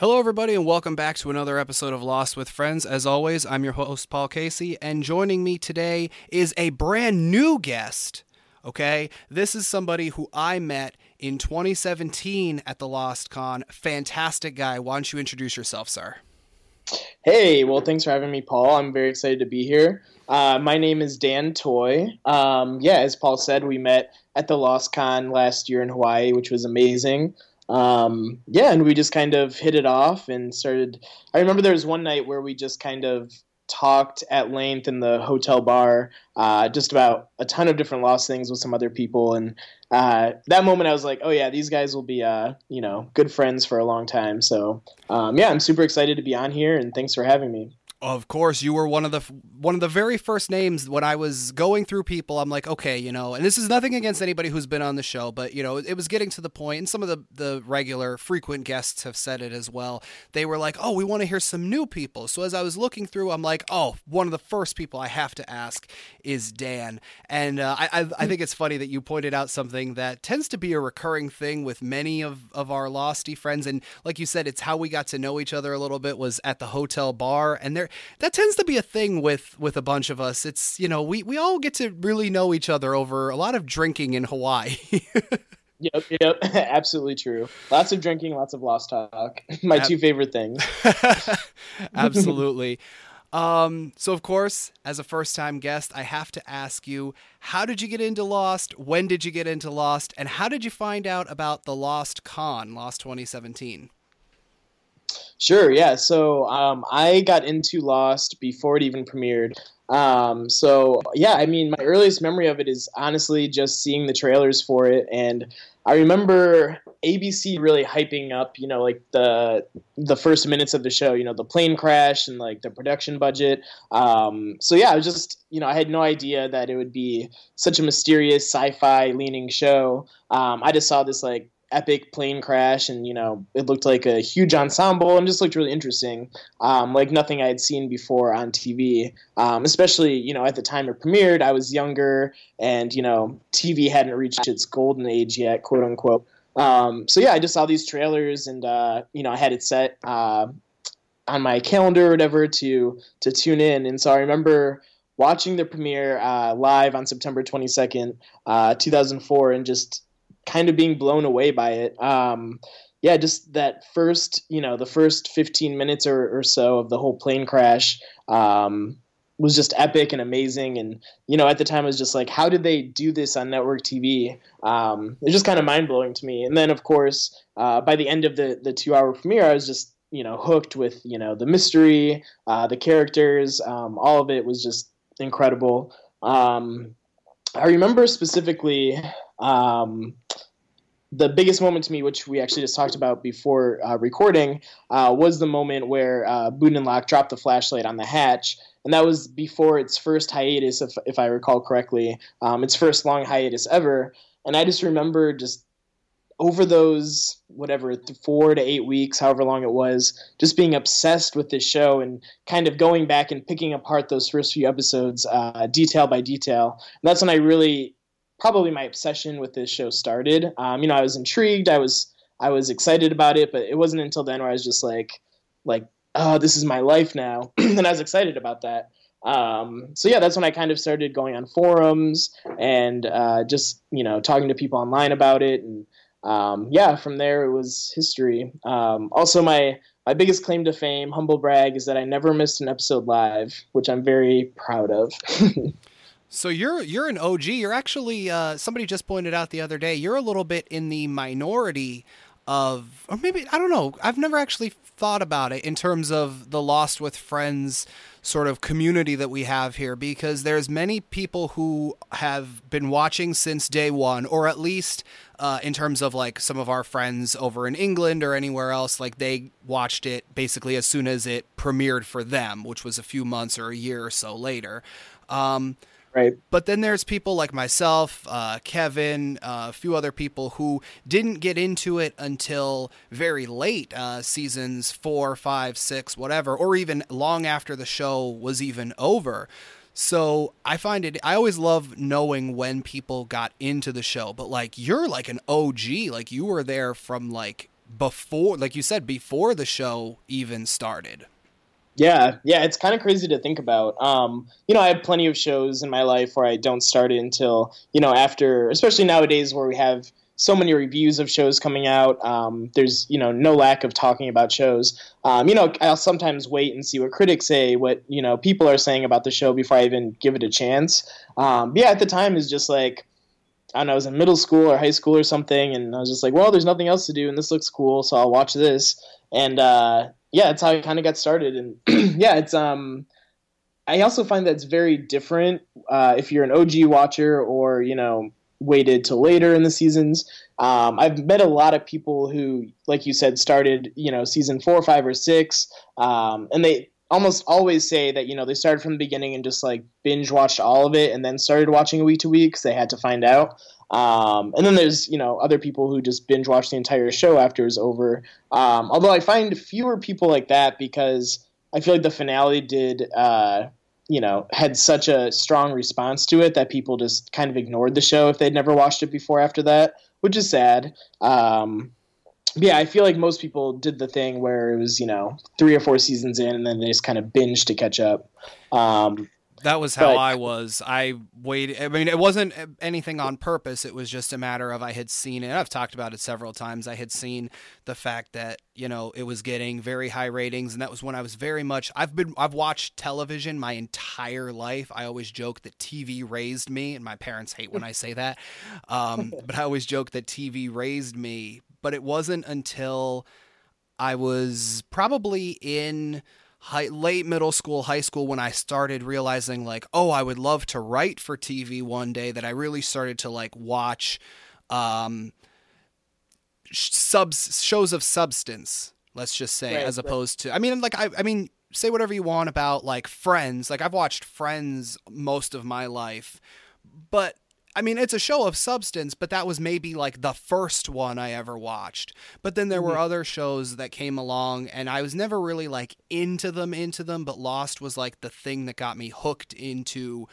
Hello, everybody, and welcome back to another episode of Lost with Friends. As always, I'm your host, Paul Casey, and joining me today is a brand new guest. Okay, this is somebody who I met in 2017 at the Lost Con. Fantastic guy. Why don't you introduce yourself, sir? Hey, well, thanks for having me, Paul. I'm very excited to be here. Uh, my name is Dan Toy. Um, yeah, as Paul said, we met at the Lost Con last year in Hawaii, which was amazing um, yeah, and we just kind of hit it off and started. I remember there was one night where we just kind of talked at length in the hotel bar, uh, just about a ton of different lost things with some other people. And uh, that moment, I was like, oh yeah, these guys will be, uh, you know, good friends for a long time. So um, yeah, I'm super excited to be on here, and thanks for having me. Of course, you were one of the one of the very first names when I was going through people. I'm like, okay, you know, and this is nothing against anybody who's been on the show, but you know, it was getting to the point, and some of the the regular frequent guests have said it as well. They were like, oh, we want to hear some new people. So as I was looking through, I'm like, oh, one of the first people I have to ask is Dan, and uh, I, I I think it's funny that you pointed out something that tends to be a recurring thing with many of of our Losty friends, and like you said, it's how we got to know each other a little bit was at the hotel bar, and there that tends to be a thing with with a bunch of us. It's you know we we all get to really know each other over a lot of drinking in Hawaii. Yep, yep, absolutely true. Lots of drinking, lots of lost talk. My Ab- two favorite things. absolutely. Um, so, of course, as a first time guest, I have to ask you how did you get into Lost? When did you get into Lost? And how did you find out about the Lost Con, Lost 2017? Sure, yeah. So um, I got into Lost before it even premiered. Um, so yeah, I mean, my earliest memory of it is honestly just seeing the trailers for it, and I remember ABC really hyping up, you know, like the the first minutes of the show, you know, the plane crash and like the production budget. Um, so yeah, I was just, you know, I had no idea that it would be such a mysterious sci-fi leaning show. Um, I just saw this like epic plane crash and you know it looked like a huge ensemble and just looked really interesting um, like nothing i had seen before on tv um, especially you know at the time it premiered i was younger and you know tv hadn't reached its golden age yet quote unquote. Um, so yeah i just saw these trailers and uh, you know i had it set uh, on my calendar or whatever to to tune in. And so i remember watching the premiere uh, live on september 22nd uh, 2004 and just kind of being blown away by it. Um, yeah, just that first, you know, the first 15 minutes or, or so of the whole plane crash um, was just epic and amazing. And, you know, at the time, I was just like, how did they do this on network TV? Um, was just kind of mind blowing to me. And then, of course, uh, by the end of the, the two hour premiere, I was just, you know, hooked with, you know, the mystery, uh, the characters, um, all of it was just incredible. Um, I remember specifically um, the biggest moment to me, which we actually just talked about before uh, recording, uh, was the moment where uh, and Locke dropped the flashlight on the hatch. And that was before its first hiatus, if, if I recall correctly, um, its first long hiatus ever. And I just remember just over those, whatever, four to eight weeks, however long it was, just being obsessed with this show and kind of going back and picking apart those first few episodes uh, detail by detail. And that's when I really probably my obsession with this show started. Um, you know, I was intrigued, I was I was excited about it, but it wasn't until then where I was just like, like, oh, this is my life now, and I was excited about that. Um, so yeah, that's when I kind of started going on forums and uh, just you know talking to people online about it, and um, yeah, from there it was history. Um, also, my my biggest claim to fame, humble brag, is that I never missed an episode live, which I'm very proud of. So you're you're an OG. You're actually uh, somebody just pointed out the other day. You're a little bit in the minority of, or maybe I don't know. I've never actually thought about it in terms of the Lost with Friends sort of community that we have here because there's many people who have been watching since day one or at least uh, in terms of like some of our friends over in england or anywhere else like they watched it basically as soon as it premiered for them which was a few months or a year or so later um, Right. But then there's people like myself, uh, Kevin, uh, a few other people who didn't get into it until very late, uh, seasons four, five, six, whatever, or even long after the show was even over. So I find it, I always love knowing when people got into the show, but like you're like an OG, like you were there from like before, like you said, before the show even started. Yeah, yeah, it's kind of crazy to think about. Um, you know, I have plenty of shows in my life where I don't start it until you know after, especially nowadays where we have so many reviews of shows coming out. Um, there's you know no lack of talking about shows. Um, you know, I'll sometimes wait and see what critics say, what you know people are saying about the show before I even give it a chance. Um, yeah, at the time is just like I don't know, I was in middle school or high school or something, and I was just like, well, there's nothing else to do, and this looks cool, so I'll watch this. And uh, yeah, that's how I kind of got started. And yeah, it's um, I also find that it's very different uh, if you're an OG watcher or you know waited till later in the seasons. Um, I've met a lot of people who, like you said, started you know season four, five, or six, um, and they almost always say that you know they started from the beginning and just like binge watched all of it and then started watching a week to week because they had to find out. Um, and then there's you know other people who just binge watch the entire show after it's over. Um, although I find fewer people like that because I feel like the finale did uh, you know had such a strong response to it that people just kind of ignored the show if they'd never watched it before after that, which is sad. Um, yeah, I feel like most people did the thing where it was, you know, three or four seasons in, and then they just kind of binged to catch up. Um, that was how but, I was. I waited. I mean, it wasn't anything on purpose. It was just a matter of I had seen it. I've talked about it several times. I had seen the fact that you know it was getting very high ratings, and that was when I was very much. I've been. I've watched television my entire life. I always joke that TV raised me, and my parents hate when I say that. Um, but I always joke that TV raised me but it wasn't until I was probably in high, late middle school, high school when I started realizing like, oh, I would love to write for TV one day that I really started to like watch um subs shows of substance, let's just say, right, as opposed to I mean like I I mean say whatever you want about like Friends. Like I've watched Friends most of my life, but I mean, it's a show of substance, but that was maybe like the first one I ever watched. But then there mm-hmm. were other shows that came along, and I was never really like into them, into them. But Lost was like the thing that got me hooked into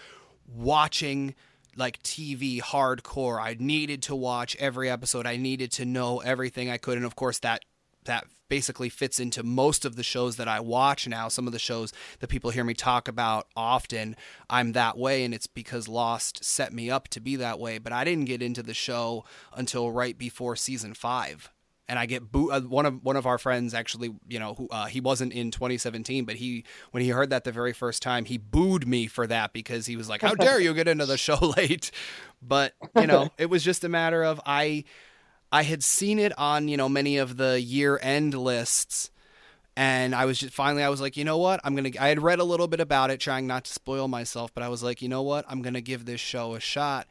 watching like TV hardcore. I needed to watch every episode. I needed to know everything I could, and of course that that basically fits into most of the shows that I watch now. Some of the shows that people hear me talk about often, I'm that way, and it's because Lost set me up to be that way. But I didn't get into the show until right before season five. And I get boo. Uh, one of one of our friends actually, you know, who uh, he wasn't in 2017, but he when he heard that the very first time, he booed me for that because he was like, "How dare you get into the show late?" But you know, it was just a matter of I I had seen it on, you know, many of the year end lists. And I was just finally, I was like, you know what? I'm going to, I had read a little bit about it, trying not to spoil myself, but I was like, you know what? I'm going to give this show a shot.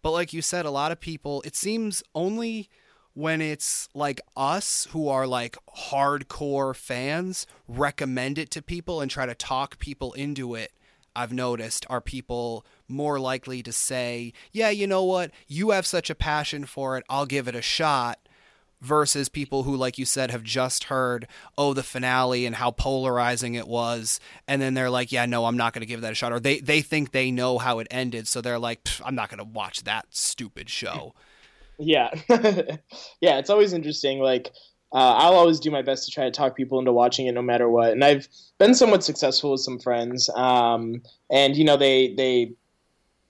But like you said, a lot of people, it seems only when it's like us who are like hardcore fans recommend it to people and try to talk people into it I've noticed are people more likely to say, yeah, you know what, you have such a passion for it, I'll give it a shot, versus people who, like you said, have just heard, oh, the finale and how polarizing it was. And then they're like, yeah, no, I'm not going to give that a shot. Or they, they think they know how it ended. So they're like, I'm not going to watch that stupid show. Yeah. yeah. It's always interesting. Like, uh, I'll always do my best to try to talk people into watching it no matter what. And I've been somewhat successful with some friends. Um, and, you know, they, they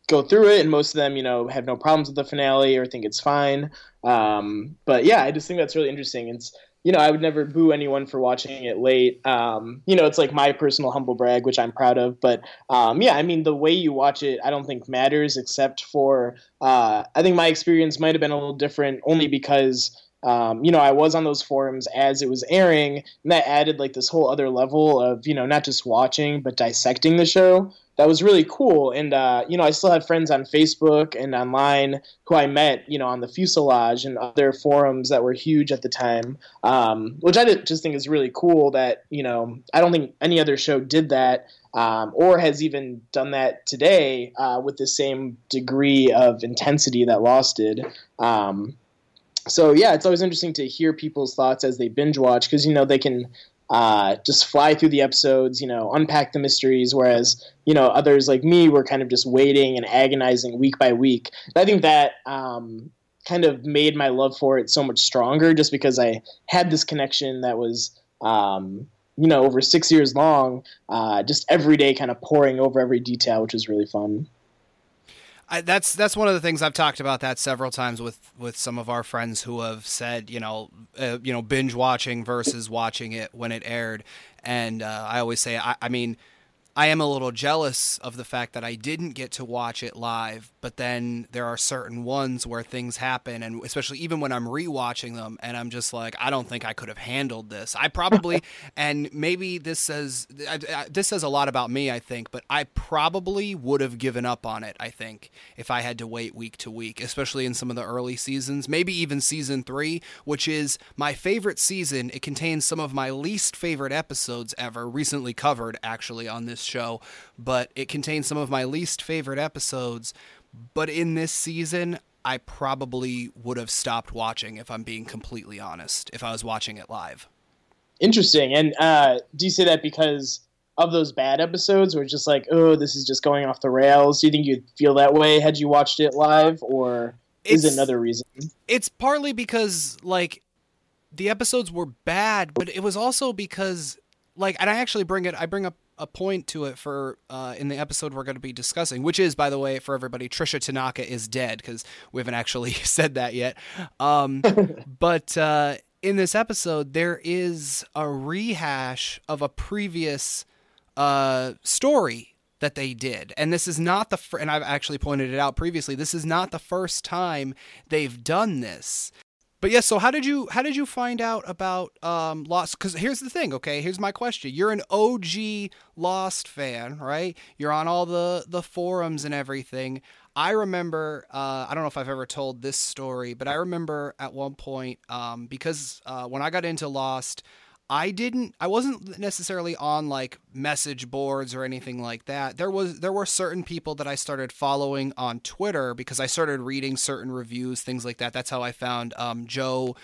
go through it, and most of them, you know, have no problems with the finale or think it's fine. Um, but yeah, I just think that's really interesting. It's, you know, I would never boo anyone for watching it late. Um, you know, it's like my personal humble brag, which I'm proud of. But um, yeah, I mean, the way you watch it, I don't think matters, except for uh, I think my experience might have been a little different only because um, you know, I was on those forums as it was airing, and that added like this whole other level of, you know, not just watching, but dissecting the show. That was really cool. And, uh, you know, I still have friends on Facebook and online who I met, you know, on the fuselage and other forums that were huge at the time, um, which I just think is really cool that, you know, I don't think any other show did that. Um, or has even done that today uh, with the same degree of intensity that Lost did. Um, so yeah, it's always interesting to hear people's thoughts as they binge watch because you know they can uh, just fly through the episodes, you know, unpack the mysteries, whereas you know others like me were kind of just waiting and agonizing week by week. And I think that um, kind of made my love for it so much stronger just because I had this connection that was um, you know over six years long, uh, just every day kind of pouring over every detail, which was really fun. I, that's that's one of the things I've talked about that several times with with some of our friends who have said you know uh, you know binge watching versus watching it when it aired, and uh, I always say I, I mean I am a little jealous of the fact that I didn't get to watch it live, but then there are certain ones where things happen, and especially even when I'm rewatching them, and I'm just like, I don't think I could have handled this. I probably, and maybe this says this says a lot about me, I think, but I probably would have given up on it. I think if I had to wait week to week, especially in some of the early seasons, maybe even season three, which is my favorite season. It contains some of my least favorite episodes ever, recently covered actually on this show, but it contains some of my least favorite episodes. But in this season, I probably would have stopped watching if I'm being completely honest, if I was watching it live. Interesting. And uh, do you say that because of those bad episodes where it's just like, oh, this is just going off the rails? Do you think you'd feel that way had you watched it live, or is it another reason? It's partly because, like, the episodes were bad, but it was also because, like, and I actually bring it, I bring up a point to it for uh, in the episode we're going to be discussing, which is, by the way, for everybody, Trisha Tanaka is dead because we haven't actually said that yet. Um, but uh, in this episode, there is a rehash of a previous uh, story that they did, and this is not the fir- and I've actually pointed it out previously. This is not the first time they've done this. But yes, yeah, so how did you how did you find out about um, Lost? Because here's the thing, okay? Here's my question: You're an OG Lost fan, right? You're on all the the forums and everything. I remember, uh, I don't know if I've ever told this story, but I remember at one point um, because uh, when I got into Lost, I didn't I wasn't necessarily on like message boards or anything like that. There was there were certain people that I started following on Twitter because I started reading certain reviews, things like that. That's how I found um, Jo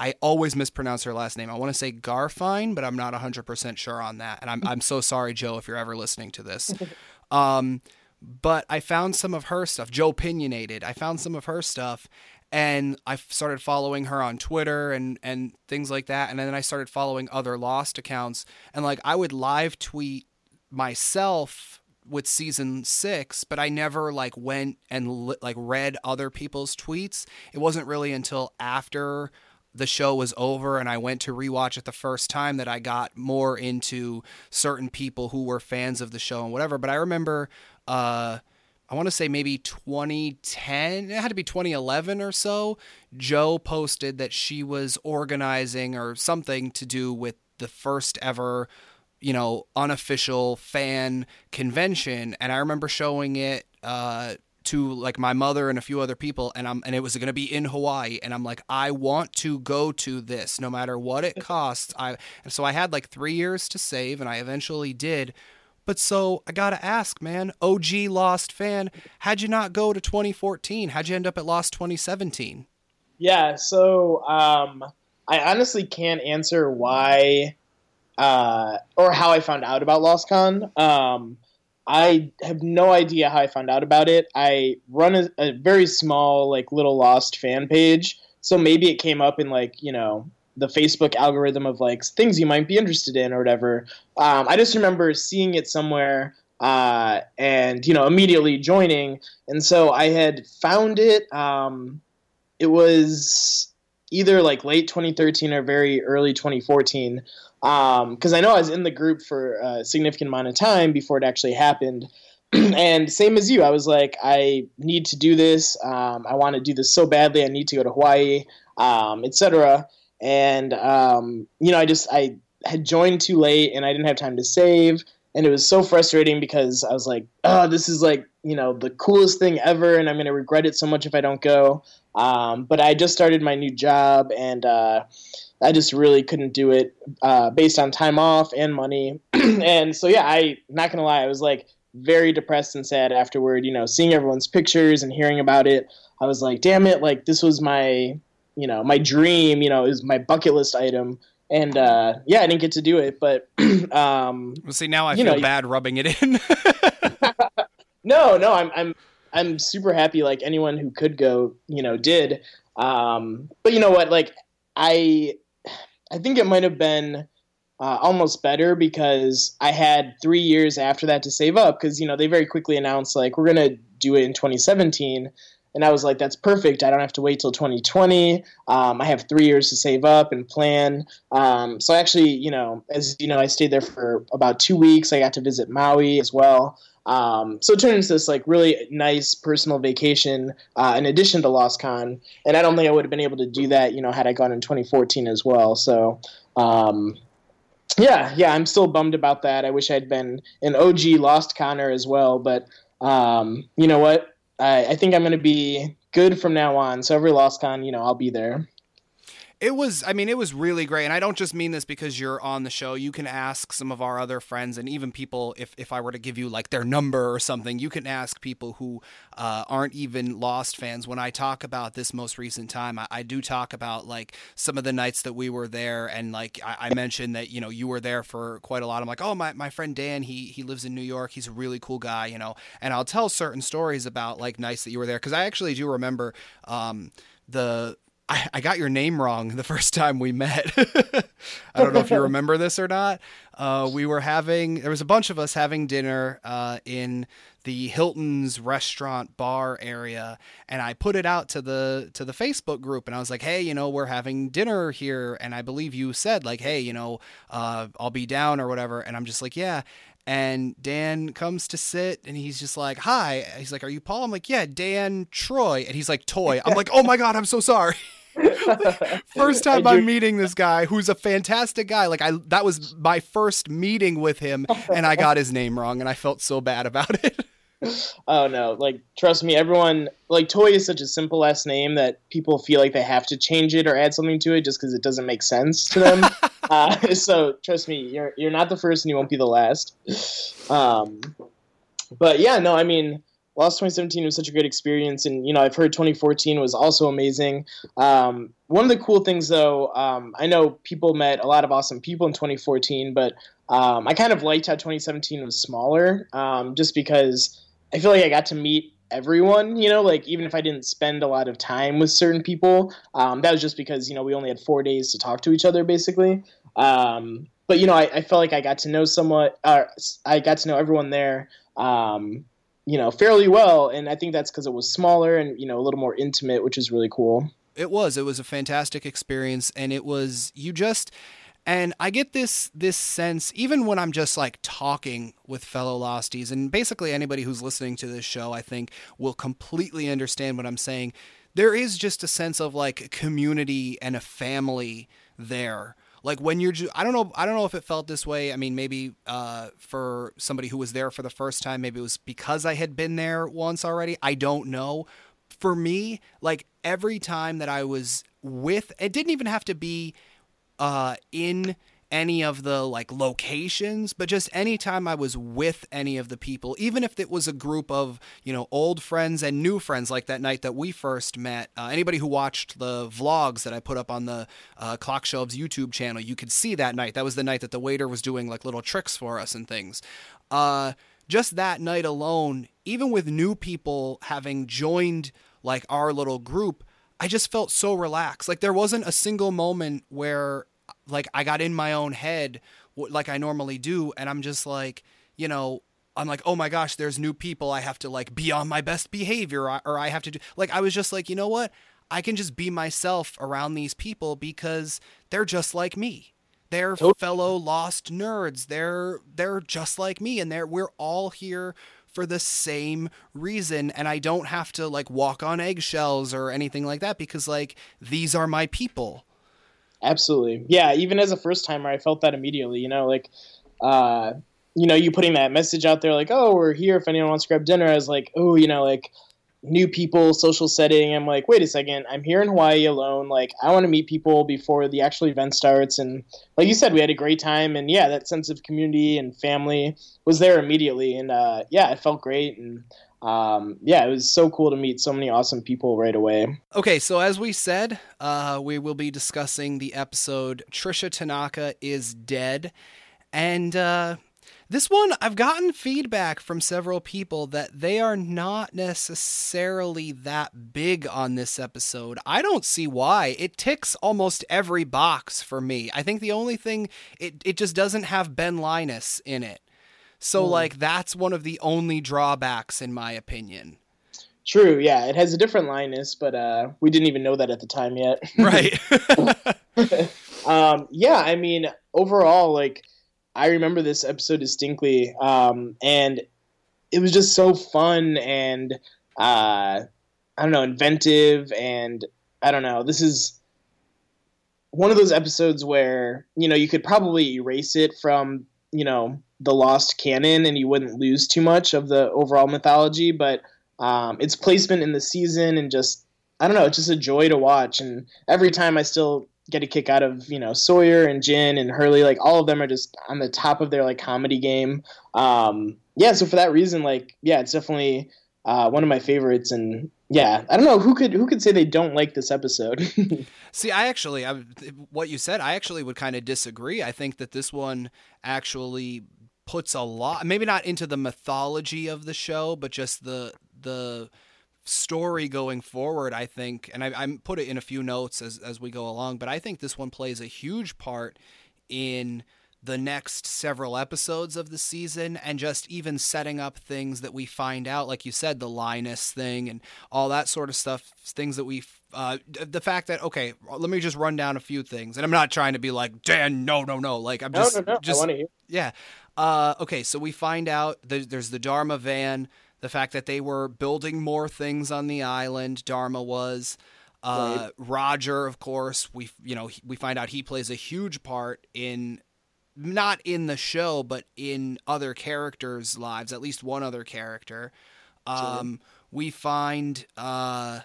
I always mispronounce her last name. I want to say Garfein, but I'm not 100% sure on that. And I'm I'm so sorry Jo if you're ever listening to this. Um, but I found some of her stuff. Jo Opinionated. I found some of her stuff and I started following her on Twitter and and things like that. And then I started following other Lost accounts, and like I would live tweet myself with season six, but I never like went and li- like read other people's tweets. It wasn't really until after the show was over and I went to rewatch it the first time that I got more into certain people who were fans of the show and whatever. But I remember uh I want to say maybe 2010, it had to be 2011 or so. Jo posted that she was organizing or something to do with the first ever, you know, unofficial fan convention. And I remember showing it, uh, to like my mother and a few other people and I'm and it was going to be in Hawaii and I'm like I want to go to this no matter what it costs I and so I had like 3 years to save and I eventually did but so I gotta ask, man, OG Lost fan, how'd you not go to 2014? How'd you end up at Lost 2017? Yeah, so um, I honestly can't answer why uh, or how I found out about LostCon. Um, I have no idea how I found out about it. I run a, a very small, like, little Lost fan page, so maybe it came up in like you know the Facebook algorithm of like things you might be interested in or whatever. Um, I just remember seeing it somewhere uh, and you know immediately joining, and so I had found it. Um, it was either like late 2013 or very early 2014 because um, I know I was in the group for a significant amount of time before it actually happened. and same as you, I was like, I need to do this. Um, I want to do this so badly. I need to go to Hawaii, um, etc and um, you know, I just I had joined too late and I didn't have time to save, and it was so frustrating because I was like, oh, this is like you know the coolest thing ever, and I'm gonna regret it so much if I don't go. Um, but I just started my new job and. Uh, I just really couldn't do it uh, based on time off and money. and so, yeah, I not gonna lie, I was like very depressed and sad afterward. You know, seeing everyone's pictures and hearing about it, I was like, damn it, like this was my you know my dream you know is my bucket list item and uh, yeah i didn't get to do it but um well, see now i feel know, bad rubbing it in no no i'm i'm I'm super happy. Like anyone who could go, you know, did. Um, but you know what? Like I, I think it might have been uh, almost better because I had three years after that to save up because you know they very quickly announced like we're gonna do it in 2017 and I was like, that's perfect. I don't have to wait till 2020. Um, I have three years to save up and plan. Um, so actually, you know, as you know, I stayed there for about two weeks. I got to visit Maui as well. Um, so it turned into this like really nice personal vacation uh, in addition to LostCon. And I don't think I would have been able to do that, you know, had I gone in 2014 as well. So um, yeah, yeah, I'm still bummed about that. I wish I'd been an OG Lost Conner as well, but um, you know what? I, I think I'm going to be good from now on. So every Lost Con, you know, I'll be there. It was, I mean, it was really great. And I don't just mean this because you're on the show. You can ask some of our other friends and even people, if, if I were to give you like their number or something, you can ask people who uh, aren't even Lost fans. When I talk about this most recent time, I, I, do talk about like some of the nights that we were there. And like I, I, mentioned that, you know, you were there for quite a lot. I'm like, oh, my, my friend Dan, he, he lives in New York. He's a really cool guy, you know, and I'll tell certain stories about like nights that you were there. Cause I actually do remember, um, the I, I got your name wrong the first time we met. I don't know if you remember this or not. Uh, we were having, there was a bunch of us having dinner uh, in the Hilton's restaurant bar area, and I put it out to the to the Facebook group, and I was like, "Hey, you know, we're having dinner here," and I believe you said like, "Hey, you know, uh, I'll be down or whatever," and I'm just like, "Yeah." And Dan comes to sit and he's just like, Hi. He's like, Are you Paul? I'm like, Yeah, Dan Troy. And he's like, Toy. I'm like, Oh my God, I'm so sorry. first time I'm meeting this guy who's a fantastic guy. Like I that was my first meeting with him and I got his name wrong and I felt so bad about it. oh no, like trust me, everyone like Toy is such a simple last name that people feel like they have to change it or add something to it just because it doesn't make sense to them. uh, so trust me, you're you're not the first and you won't be the last. Um, but yeah, no, I mean Lost 2017 was such a great experience, and you know I've heard 2014 was also amazing. Um, one of the cool things, though, um, I know people met a lot of awesome people in 2014, but um, I kind of liked how 2017 was smaller, um, just because I feel like I got to meet everyone. You know, like even if I didn't spend a lot of time with certain people, um, that was just because you know we only had four days to talk to each other, basically. Um, but you know, I, I, felt like I got to know somewhat. Uh, I got to know everyone there. Um, you know, fairly well. And I think that's because it was smaller and, you know, a little more intimate, which is really cool. It was. It was a fantastic experience. And it was, you just, and I get this this sense even when I'm just like talking with fellow losties and basically anybody who's listening to this show I think will completely understand what I'm saying. There is just a sense of like community and a family there like when you're I don't know I don't know if it felt this way. I mean, maybe uh, for somebody who was there for the first time, maybe it was because I had been there once already. I don't know. For me, like every time that I was with, it didn't even have to be uh, in any of the like locations, but just anytime I was with any of the people, even if it was a group of, you know, old friends and new friends like that night that we first met, uh, anybody who watched the vlogs that I put up on the uh, Clock Shelves YouTube channel, you could see that night. That was the night that the waiter was doing like little tricks for us and things. Uh, just that night alone, even with new people having joined like our little group, I just felt so relaxed. Like there wasn't a single moment where like I got in my own head like I normally do and I'm just like, you know, I'm like, "Oh my gosh, there's new people. I have to like be on my best behavior or I have to do like I was just like, "You know what? I can just be myself around these people because they're just like me. They're fellow lost nerds. They're they're just like me and they're we're all here for the same reason and I don't have to like walk on eggshells or anything like that because like these are my people. Absolutely. Yeah, even as a first timer, I felt that immediately. You know, like, uh, you know, you putting that message out there, like, oh, we're here if anyone wants to grab dinner. I was like, oh, you know, like new people, social setting. I'm like, wait a second, I'm here in Hawaii alone. Like, I want to meet people before the actual event starts. And like you said, we had a great time. And yeah, that sense of community and family was there immediately. And uh, yeah, it felt great. And um, yeah, it was so cool to meet so many awesome people right away. Okay, so as we said, uh, we will be discussing the episode Trisha Tanaka is Dead. And uh, This one, I've gotten feedback from several people that they are not necessarily that big on this episode. I don't see why. It ticks almost every box for me. I think the only thing it it just doesn't have Ben Linus in it. So mm. like that's one of the only drawbacks in my opinion. True, yeah, it has a different Linus, but uh, we didn't even know that at the time yet. right. um, yeah, I mean, overall, like I remember this episode distinctly, um, and it was just so fun and uh, I don't know, inventive, and I don't know. This is one of those episodes where you know you could probably erase it from you know the lost canon, and you wouldn't lose too much of the overall mythology, but um, its placement in the season and just I don't know, it's just a joy to watch. And every time I still get a kick out of you know Sawyer and Jin and Hurley. Like all of them are just on the top of their like comedy game. Um, yeah, so for that reason, like yeah, it's definitely uh, one of my favorites. And yeah, I don't know who could who could say they don't like this episode. See, I actually, I, what you said, I actually would kind of disagree. I think that this one actually puts a lot, maybe not into the mythology of the show, but just the the story going forward, I think, and I, I put it in a few notes as, as we go along, but I think this one plays a huge part in the next several episodes of the season and just even setting up things that we find out like you said the linus thing and all that sort of stuff things that we uh, the fact that okay let me just run down a few things and i'm not trying to be like dan no no no like i'm just no, no, no. just yeah uh, okay so we find out there's the dharma van the fact that they were building more things on the island. Dharma was. Uh, right. Roger, of course, we you know we find out he plays a huge part in not in the show, but in other characters' lives. At least one other character. Um, sure. We find uh,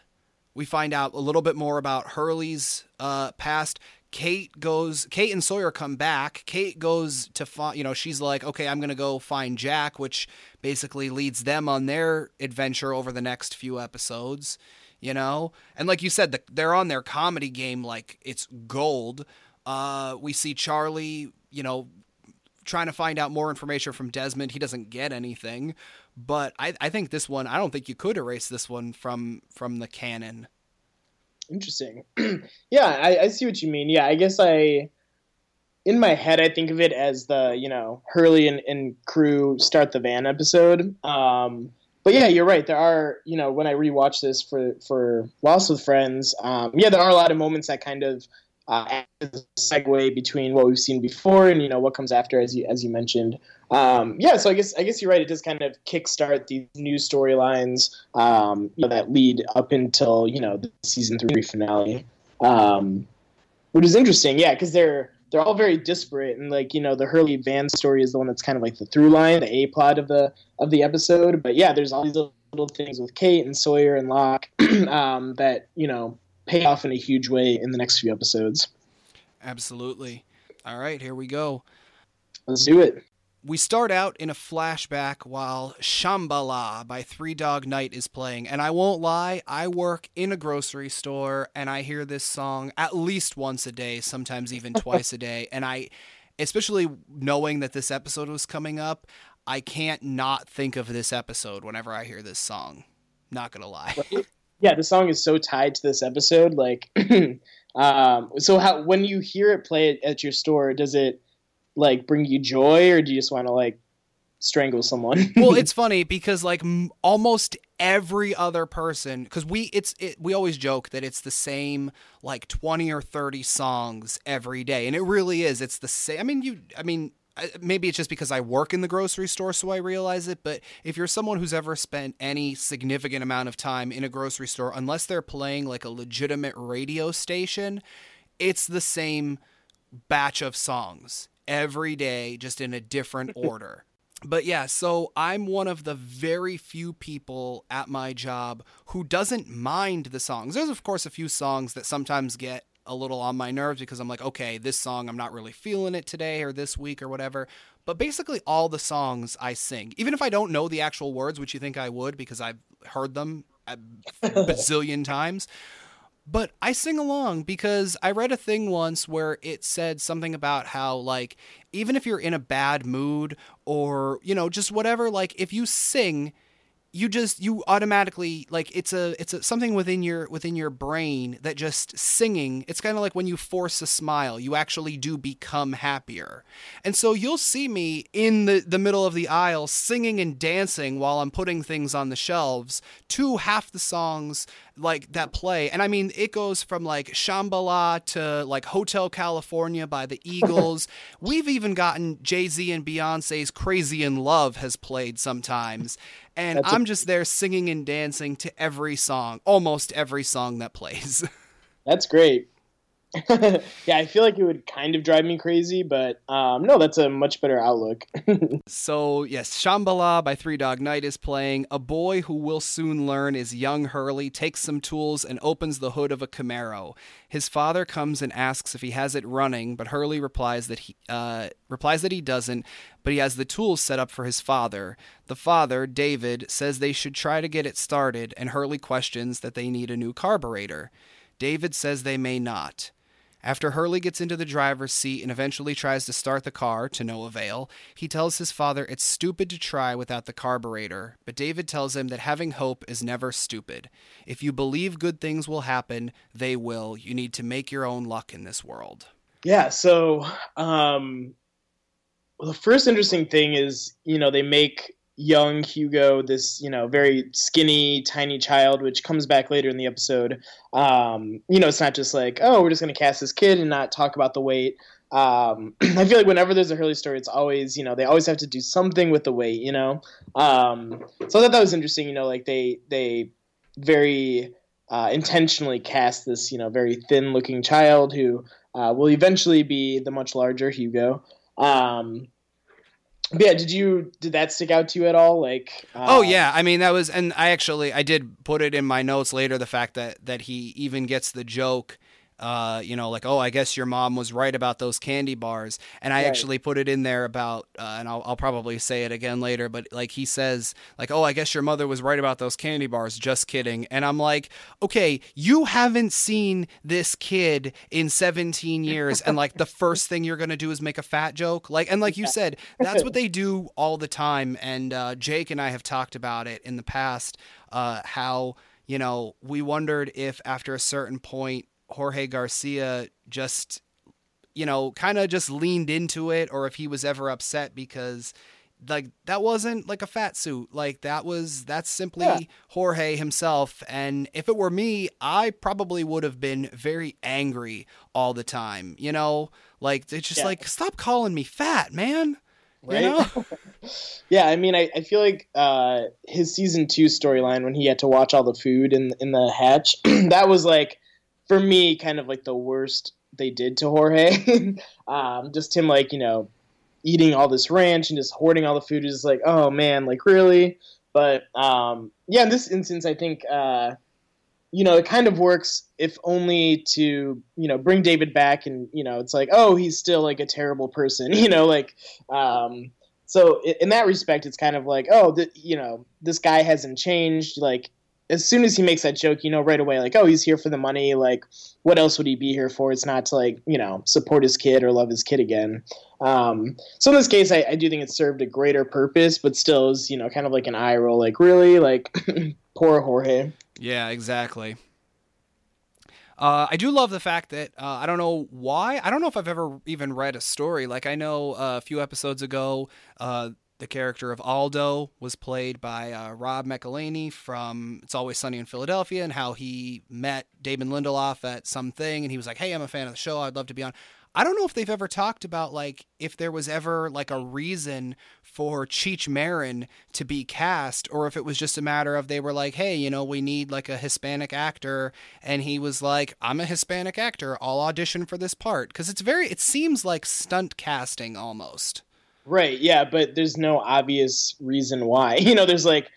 we find out a little bit more about Hurley's uh, past. Kate goes. Kate and Sawyer come back. Kate goes to find. You know, she's like, okay, I'm gonna go find Jack, which basically leads them on their adventure over the next few episodes. You know, and like you said, the, they're on their comedy game like it's gold. Uh, we see Charlie, you know, trying to find out more information from Desmond. He doesn't get anything, but I, I think this one. I don't think you could erase this one from from the canon. Interesting. yeah, I, I see what you mean. Yeah, I guess I in my head I think of it as the you know Hurley and, and crew start the van episode. Um, but yeah, you're right. There are you know when I rewatch this for for Lost with Friends, um, yeah, there are a lot of moments that kind of uh, as a segue between what we've seen before and you know what comes after, as you as you mentioned. Um, yeah, so I guess I guess you're right. It does kind of kickstart these new storylines um, you know, that lead up until you know the season three finale, um, which is interesting. Yeah, because they're they're all very disparate, and like you know the Hurley Van story is the one that's kind of like the through line, the a plot of the of the episode. But yeah, there's all these little things with Kate and Sawyer and Locke um, that you know pay off in a huge way in the next few episodes. Absolutely. All right, here we go. Let's do it. We start out in a flashback while Shambhala by Three Dog Night is playing. And I won't lie, I work in a grocery store and I hear this song at least once a day, sometimes even twice a day. And I, especially knowing that this episode was coming up, I can't not think of this episode whenever I hear this song. Not gonna lie. Yeah, the song is so tied to this episode. Like, um, so how when you hear it play at your store, does it like bring you joy, or do you just want to like strangle someone? well, it's funny because like m- almost every other person, because we it's it, we always joke that it's the same like twenty or thirty songs every day, and it really is. It's the same. I mean, you. I mean, maybe it's just because I work in the grocery store, so I realize it. But if you're someone who's ever spent any significant amount of time in a grocery store, unless they're playing like a legitimate radio station, it's the same batch of songs every day, just in a different order. But yeah, so I'm one of the very few people at my job who doesn't mind the songs. There's, of course, a few songs that sometimes get a little on my nerves because I'm like, okay, this song, I'm not really feeling it today or this week or whatever. But basically, all the songs I sing, even if I don't know the actual words, which you think I would because I've heard them a bazillion times, but I sing along because I read a thing once where it said something about how like even if you're in a bad mood or you know just whatever like if you sing you just you automatically like it's a it's a something within your within your brain that just singing it's kind of like when you force a smile you actually do become happier. And so you'll see me in the the middle of the aisle singing and dancing while i'm putting things on the shelves to half the songs like that play and i mean it goes from like shambhala to like hotel california by the eagles we've even gotten jay-z and beyonce's crazy in love has played sometimes and That's I'm a- just there singing and dancing to every song, almost every song that plays. That's great. yeah, I feel like it would kind of drive me crazy, but um, no, that's a much better outlook. so, yes, Shambhala by Three Dog Night is playing. A boy who will soon learn is young Hurley, takes some tools and opens the hood of a Camaro. His father comes and asks if he has it running, but Hurley replies that he uh, replies that he doesn't, but he has the tools set up for his father. The father, David, says they should try to get it started, and Hurley questions that they need a new carburetor. David says they may not. After Hurley gets into the driver's seat and eventually tries to start the car, to no avail, he tells his father it's stupid to try without the carburetor, but David tells him that having hope is never stupid. If you believe good things will happen, they will. You need to make your own luck in this world. Yeah, so um, well, the first interesting thing is, you know, they make young Hugo, this you know very skinny, tiny child, which comes back later in the episode. Um, you know, it's not just like oh, we're just going to cast this kid and not talk about the weight. Um, I feel like whenever there's a Hurley story, it's always you know they always have to do something with the weight. You know, um, so I thought that was interesting. You know, like they they very uh, intentionally cast this you know very thin looking child who uh, will eventually be the much larger Hugo. Um, yeah did you did that stick out to you at all? Like uh, oh yeah. I mean that was and i actually i did put it in my notes later the fact that that he even gets the joke uh, you know, like, oh, I guess your mom was right about those candy bars. And I right. actually put it in there about, uh, and I'll, I'll probably say it again later, but like he says, like, oh, I guess your mother was right about those candy bars. Just kidding. And I'm like, okay, you haven't seen this kid in 17 years. and like the first thing you're going to do is make a fat joke. Like, and like you said, that's what they do all the time. And uh, Jake and I have talked about it in the past, uh, how, you know, we wondered if after a certain point, Jorge Garcia just, you know, kind of just leaned into it or if he was ever upset because like that wasn't like a fat suit like that was that's simply yeah. jorge himself and if it were me i probably would have been very angry all the time you know like it's just yeah. like stop calling me fat man right? you know yeah i mean I, I feel like uh his season two storyline when he had to watch all the food in in the hatch that was like for me kind of like the worst they did to Jorge. um, just him like you know eating all this ranch and just hoarding all the food is like oh man like really. But um, yeah, in this instance, I think uh, you know it kind of works if only to you know bring David back and you know it's like oh he's still like a terrible person you know like um, so in that respect it's kind of like oh the, you know this guy hasn't changed like as soon as he makes that joke, you know right away, like, oh, he's here for the money. Like, what else would he be here for? It's not to like, you know, support his kid or love his kid again. Um, so in this case, I, I, do think it served a greater purpose, but still is, you know, kind of like an eye roll. Like, really, like, poor Jorge. Yeah, exactly. Uh, I do love the fact that uh, I don't know why. I don't know if I've ever even read a story. Like I know uh, a few episodes ago, uh, the character of Aldo was played by uh, Rob McElhenney from It's Always Sunny in Philadelphia, and how he met Damon Lindelof at something, and he was like, "Hey, I'm a fan of the show. I'd love to be on." I don't know if they've ever talked about like if there was ever like a reason for Cheech Marin to be cast, or if it was just a matter of they were like, "Hey, you know, we need like a Hispanic actor," and he was like, "I'm a Hispanic actor. I'll audition for this part," because it's very, it seems like stunt casting almost. Right. Yeah, but there's no obvious reason why. You know, there's like,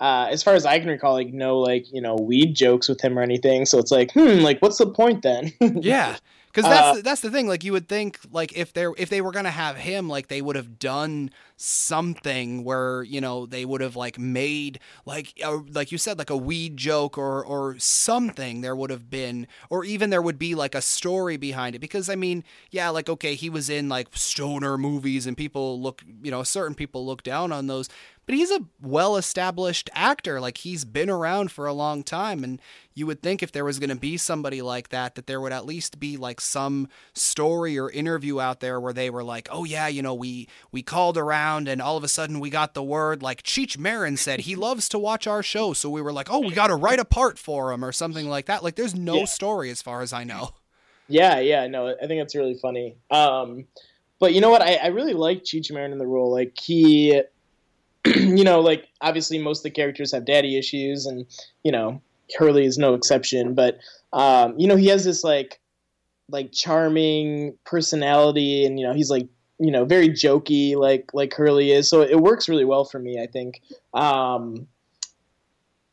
uh, as far as I can recall, like no like you know weed jokes with him or anything. So it's like, hmm, like what's the point then? yeah, because that's uh, that's the thing. Like you would think, like if they if they were gonna have him, like they would have done something where you know they would have like made like a, like you said like a weed joke or or something. There would have been, or even there would be like a story behind it. Because I mean, yeah, like okay, he was in like stoner movies, and people look, you know, certain people look down on those but he's a well established actor. Like he's been around for a long time. And you would think if there was going to be somebody like that, that there would at least be like some story or interview out there where they were like, oh, yeah, you know, we, we called around and all of a sudden we got the word. Like Cheech Marin said, he loves to watch our show. So we were like, oh, we got to write a part for him or something like that. Like there's no yeah. story as far as I know. Yeah, yeah, no, I think that's really funny. Um, but you know what? I, I really like Cheech Marin in the role. Like he you know, like obviously most of the characters have daddy issues, and you know Hurley is no exception. But um, you know, he has this like like charming personality, and you know, he's like you know very jokey, like like Hurley is. So it works really well for me, I think. Um,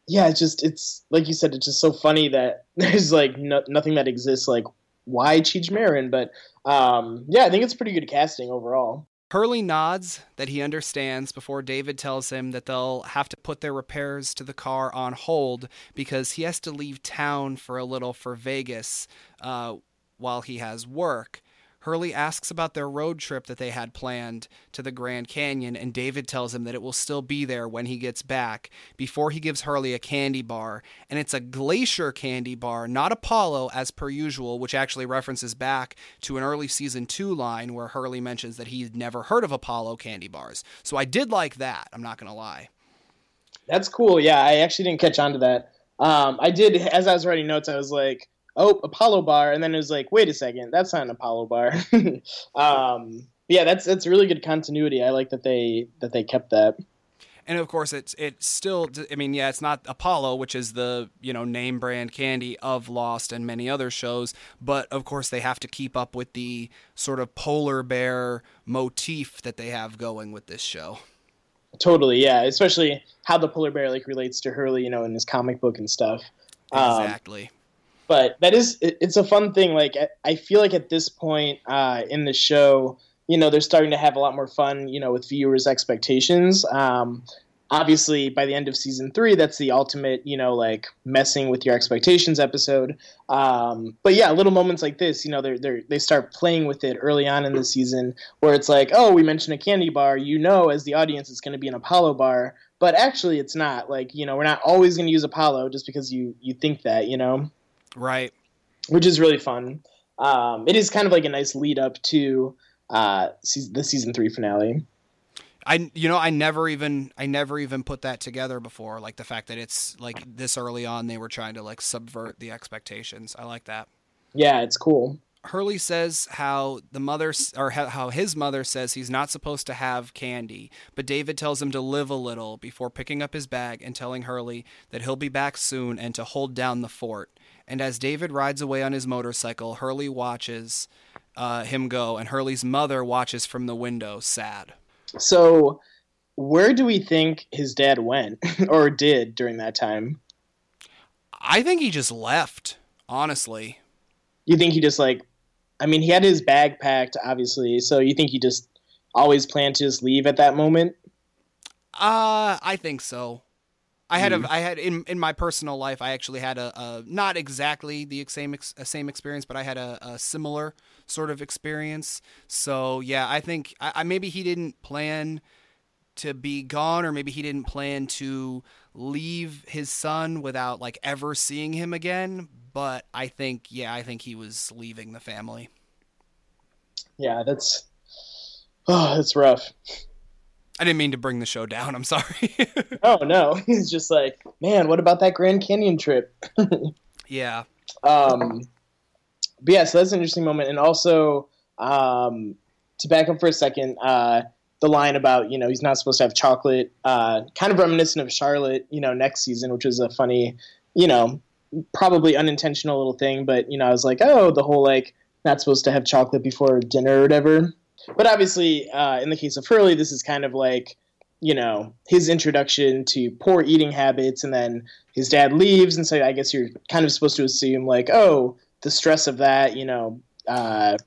yeah, it's just it's like you said, it's just so funny that there's like no, nothing that exists like why Cheech Marin, but um, yeah, I think it's pretty good casting overall. Hurley nods that he understands before David tells him that they'll have to put their repairs to the car on hold because he has to leave town for a little for Vegas uh, while he has work. Hurley asks about their road trip that they had planned to the Grand Canyon, and David tells him that it will still be there when he gets back before he gives Hurley a candy bar. And it's a glacier candy bar, not Apollo as per usual, which actually references back to an early season two line where Hurley mentions that he'd never heard of Apollo candy bars. So I did like that, I'm not going to lie. That's cool. Yeah, I actually didn't catch on to that. Um, I did, as I was writing notes, I was like, oh, Apollo bar, and then it was like, wait a second, that's not an Apollo bar. um, yeah, that's that's really good continuity. I like that they that they kept that. And of course, it's it's still. I mean, yeah, it's not Apollo, which is the you know name brand candy of Lost and many other shows. But of course, they have to keep up with the sort of polar bear motif that they have going with this show. Totally, yeah. Especially how the polar bear like relates to Hurley, you know, in his comic book and stuff. Exactly. Um, but that is it's a fun thing. Like I feel like at this point uh, in the show, you know, they're starting to have a lot more fun, you know, with viewers' expectations. Um, obviously, by the end of season three, that's the ultimate, you know, like messing with your expectations episode. Um, but yeah, little moments like this, you know, they they they start playing with it early on in the season, where it's like, oh, we mentioned a candy bar, you know, as the audience, it's going to be an Apollo bar, but actually, it's not. Like, you know, we're not always going to use Apollo just because you you think that, you know. Right. Which is really fun. Um, it is kind of like a nice lead up to uh, the season three finale. I you know I never even I never even put that together before like the fact that it's like this early on they were trying to like subvert the expectations. I like that. Yeah, it's cool. Hurley says how the mother or how his mother says he's not supposed to have candy, but David tells him to live a little before picking up his bag and telling Hurley that he'll be back soon and to hold down the fort and as David rides away on his motorcycle, Hurley watches uh, him go, and Hurley's mother watches from the window, sad. So, where do we think his dad went or did during that time? I think he just left, honestly. You think he just like I mean, he had his bag packed obviously, so you think he just always planned to just leave at that moment? Uh, I think so. I had a mm-hmm. I had in in my personal life I actually had a, a not exactly the same ex, same experience but I had a, a, similar sort of experience. So yeah, I think I, I, maybe he didn't plan to be gone or maybe he didn't plan to leave his son without like ever seeing him again, but I think yeah, I think he was leaving the family. Yeah, that's oh, that's rough. I didn't mean to bring the show down. I'm sorry. oh no, he's just like, man, what about that Grand Canyon trip? yeah. Um, but yeah, so that's an interesting moment, and also um, to back up for a second, uh, the line about you know he's not supposed to have chocolate, uh, kind of reminiscent of Charlotte, you know, next season, which was a funny, you know, probably unintentional little thing, but you know, I was like, oh, the whole like not supposed to have chocolate before dinner or whatever. But obviously, uh, in the case of Hurley, this is kind of like you know his introduction to poor eating habits, and then his dad leaves, and so I guess you're kind of supposed to assume like, oh, the stress of that, you know, uh,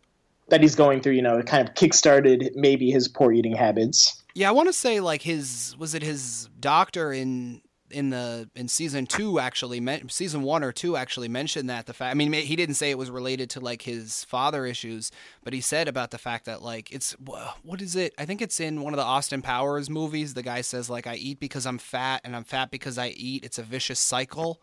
that he's going through. You know, kind of kickstarted maybe his poor eating habits. Yeah, I want to say like his was it his doctor in in the in season two actually season one or two actually mentioned that the fact I mean he didn't say it was related to like his father issues but he said about the fact that like it's what is it? I think it's in one of the Austin Powers movies the guy says like I eat because I'm fat and I'm fat because I eat. It's a vicious cycle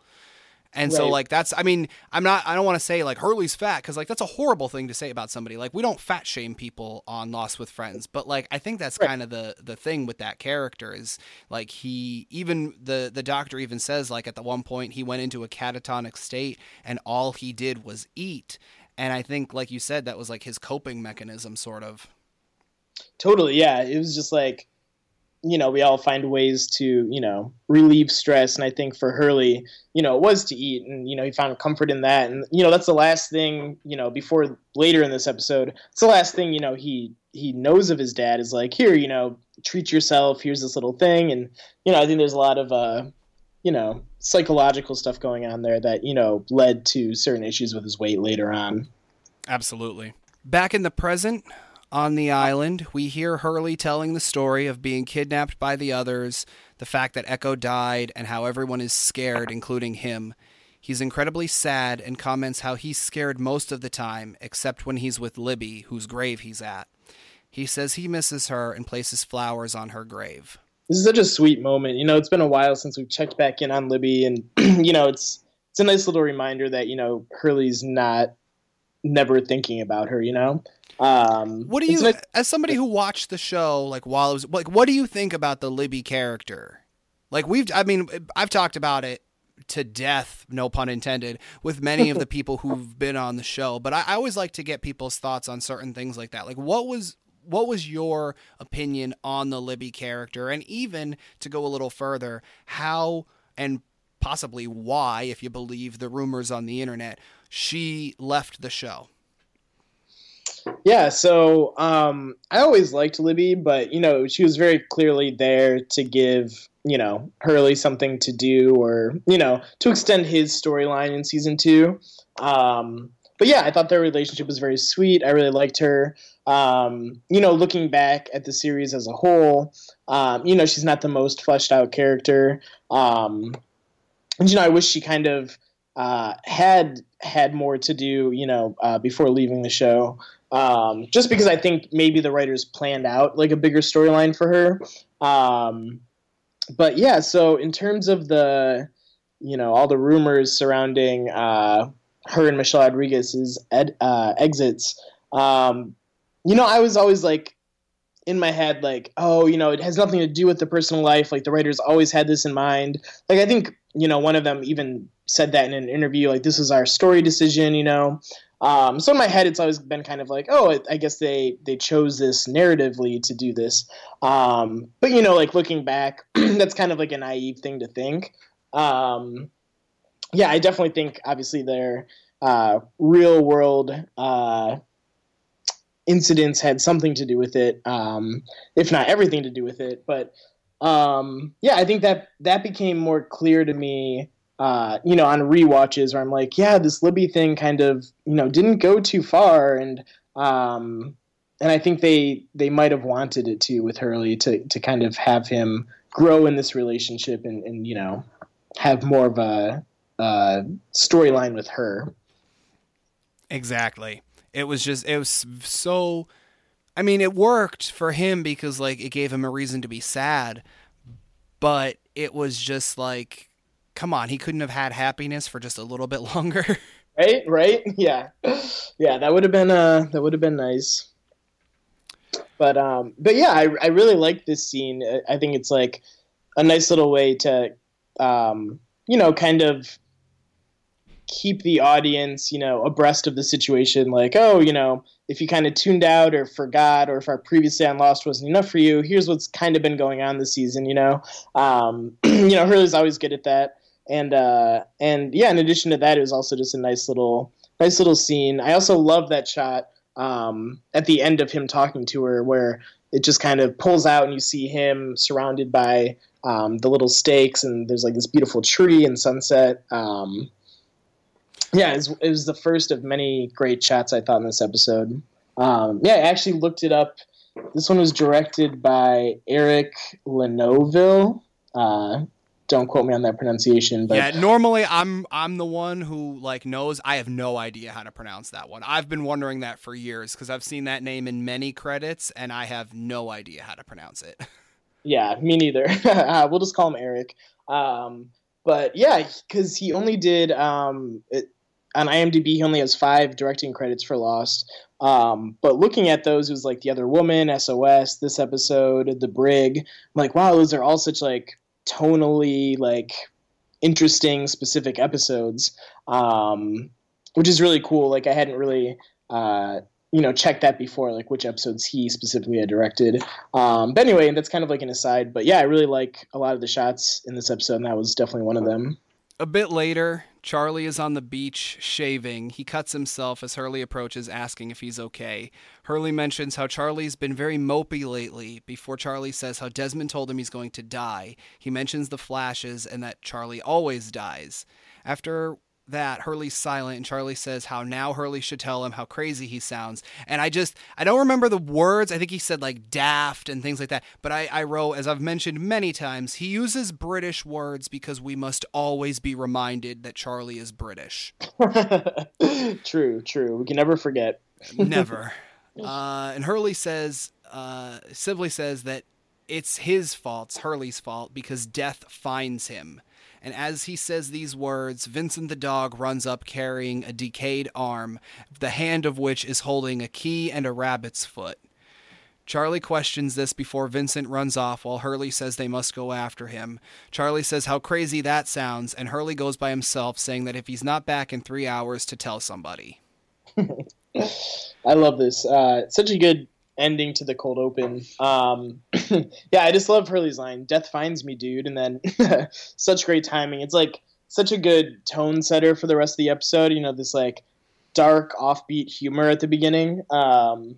and right. so like that's I mean, I'm not I don't want to say like Hurley's fat cuz like that's a horrible thing to say about somebody. Like we don't fat shame people on Lost with Friends, but like I think that's right. kind of the the thing with that character is like he even the the doctor even says like at the one point he went into a catatonic state and all he did was eat. And I think like you said that was like his coping mechanism sort of. Totally, yeah. It was just like you know, we all find ways to, you know, relieve stress. And I think for Hurley, you know, it was to eat. And, you know, he found comfort in that. And, you know, that's the last thing, you know, before later in this episode, it's the last thing, you know, he, he knows of his dad is like, here, you know, treat yourself. Here's this little thing. And, you know, I think there's a lot of, uh, you know, psychological stuff going on there that, you know, led to certain issues with his weight later on. Absolutely. Back in the present, on the island, we hear Hurley telling the story of being kidnapped by the others, the fact that Eko died, and how everyone is scared, including him. He's incredibly sad and comments how he's scared most of the time, except when he's with Libby, whose grave he's at. He says he misses her and places flowers on her grave. This is such a sweet moment. You know, it's been a while since we've checked back in on Libby, and you know, it's it's a nice little reminder that you know Hurley's not never thinking about her. You know, um, what do you, as somebody who watched the show, like while it was like, what do you think about the Libby character? Like we've, I mean, I've talked about it to death, no pun intended, with many of the people who've been on the show. But I, I always like to get people's thoughts on certain things like that. Like, what was what was your opinion on the Libby character, and even to go a little further, how and possibly why, if you believe the rumors on the internet, she left the show? Yeah, so um, I always liked Libby, but you know she was very clearly there to give you know Hurley something to do, or you know to extend his storyline in season two. Um, but yeah, I thought their relationship was very sweet. I really liked her. Um, you know, looking back at the series as a whole, um, you know she's not the most fleshed out character. Um, and you know, I wish she kind of uh, had had more to do, you know, uh, before leaving the show. Um, just because I think maybe the writers planned out like a bigger storyline for her. Um, but yeah, so in terms of the, you know, all the rumors surrounding uh, her and Michelle Rodriguez's ed, uh, exits, um, you know, I was always like in my head, like, oh, you know, it has nothing to do with the personal life. Like the writers always had this in mind. Like I think, you know, one of them even said that in an interview, like this is our story decision, you know. Um, so in my head, it's always been kind of like, oh, I guess they they chose this narratively to do this. Um, but you know, like looking back, that's kind of like a naive thing to think. Um, yeah, I definitely think obviously their uh, real world uh, incidents had something to do with it, um, if not everything to do with it. But um, yeah, I think that that became more clear to me uh, you know, on re-watches where I'm like, yeah, this Libby thing kind of, you know, didn't go too far, and um, and I think they they might have wanted it to with Hurley to to kind of have him grow in this relationship and and you know have more of a, a storyline with her. Exactly. It was just it was so. I mean, it worked for him because like it gave him a reason to be sad, but it was just like come on, he couldn't have had happiness for just a little bit longer. right, right, yeah, yeah. That would have been uh, that would have been nice. But um, but yeah, I I really like this scene. I think it's like a nice little way to um, you know, kind of keep the audience, you know, abreast of the situation. Like, oh, you know, if you kind of tuned out or forgot, or if our previous on Lost wasn't enough for you, here's what's kind of been going on this season. You know, um, you know, Hurley's always good at that and uh, and yeah, in addition to that, it was also just a nice little nice little scene. I also love that shot um, at the end of him talking to her, where it just kind of pulls out and you see him surrounded by um, the little stakes, and there's like this beautiful tree and sunset. Um, yeah, it was, it was, the first of many great shots I thought in this episode. Um, yeah, I actually looked it up. This one was directed by Eric Laneuville. Uh, don't quote me on that pronunciation. But yeah, normally I'm I'm the one who like knows. I have no idea how to pronounce that one. I've been wondering that for years because I've seen that name in many credits, and I have no idea how to pronounce it. Yeah, me neither. uh, we'll just call him Eric. Um, but yeah, because he only did um, it, on IMDb, he only has five directing credits for Lost. Um, but looking at those, it was like The Other Woman, SOS, this episode, The Brig. I'm like, wow, those are all such like tonally like interesting specific episodes um, which is really cool. Like i hadn't really uh, you know checked that before like which episodes he specifically had directed. Um, but anyway that's kind of like an aside. But yeah i really like a lot of the shots in this episode and that was definitely one of them a bit later, Charlie is on the beach shaving. He cuts himself as Hurley approaches, asking if he's okay. Hurley mentions how Charlie's been very mopey lately before Charlie says how Desmond told him he's going to die. He mentions the flashes and that Charlie always dies. After that, Hurley's silent, and Charlie says how now Hurley should tell him how crazy he sounds. And I just, I don't remember the words. I think he said like daft and things like that. But I, I wrote, as I've mentioned many times, he uses British words because we must always be reminded that Charlie is British. true, true. We can never forget. never. Uh, and Hurley says, uh, simply says that it's his fault, Hurley's fault, because death finds him and as he says these words, Vincent the dog runs up carrying a decayed arm, the hand of which is holding a key and a rabbit's foot. Charlie questions this before Vincent runs off while Hurley says they must go after him. Charlie says how crazy that sounds, and Hurley goes by himself, saying that if he's not back in three hours, to tell somebody. I love this. Uh, such a good ending to the cold open. Um, yeah, I just love Hurley's line, "Death finds me, dude," and then such great timing. It's like such a good tone setter for the rest of the episode. You know, this like dark, offbeat humor at the beginning. Um,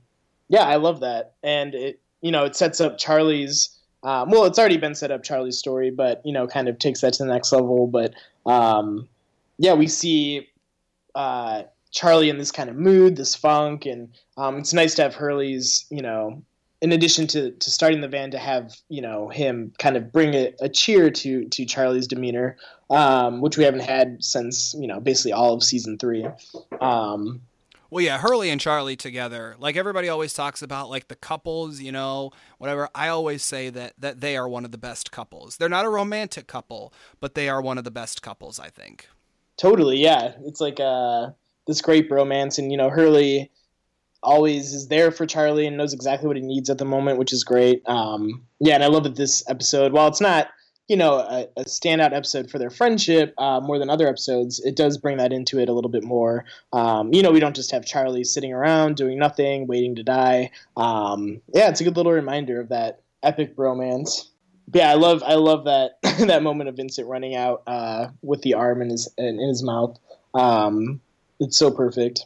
yeah, I love that, and it you know it sets up Charlie's. Um, well, it's already been set up Charlie's story, but you know, kind of takes that to the next level. But um, yeah, we see uh, Charlie in this kind of mood, this funk, and um, it's nice to have Hurley's, you know, in addition to, to starting the van, to have you know him kind of bring a, a cheer to to Charlie's demeanor, um, which we haven't had since you know basically all of season three. Um, well, yeah, Hurley and Charlie together. Like everybody always talks about, like the couples, you know, whatever. I always say that that they are one of the best couples. They're not a romantic couple, but they are one of the best couples. I think. Totally, yeah. It's like uh this great bromance, and you know Hurley always is there for Charlie and knows exactly what he needs at the moment, which is great. Um, yeah, and I love that this episode, while it's not you know a, a standout episode for their friendship uh, more than other episodes, it does bring that into it a little bit more. Um, you know, we don't just have Charlie sitting around doing nothing, waiting to die. Um, yeah, it's a good little reminder of that epic bromance. But yeah, I love I love that that moment of Vincent running out uh, with the arm in his in, in his mouth. Um, it's so perfect.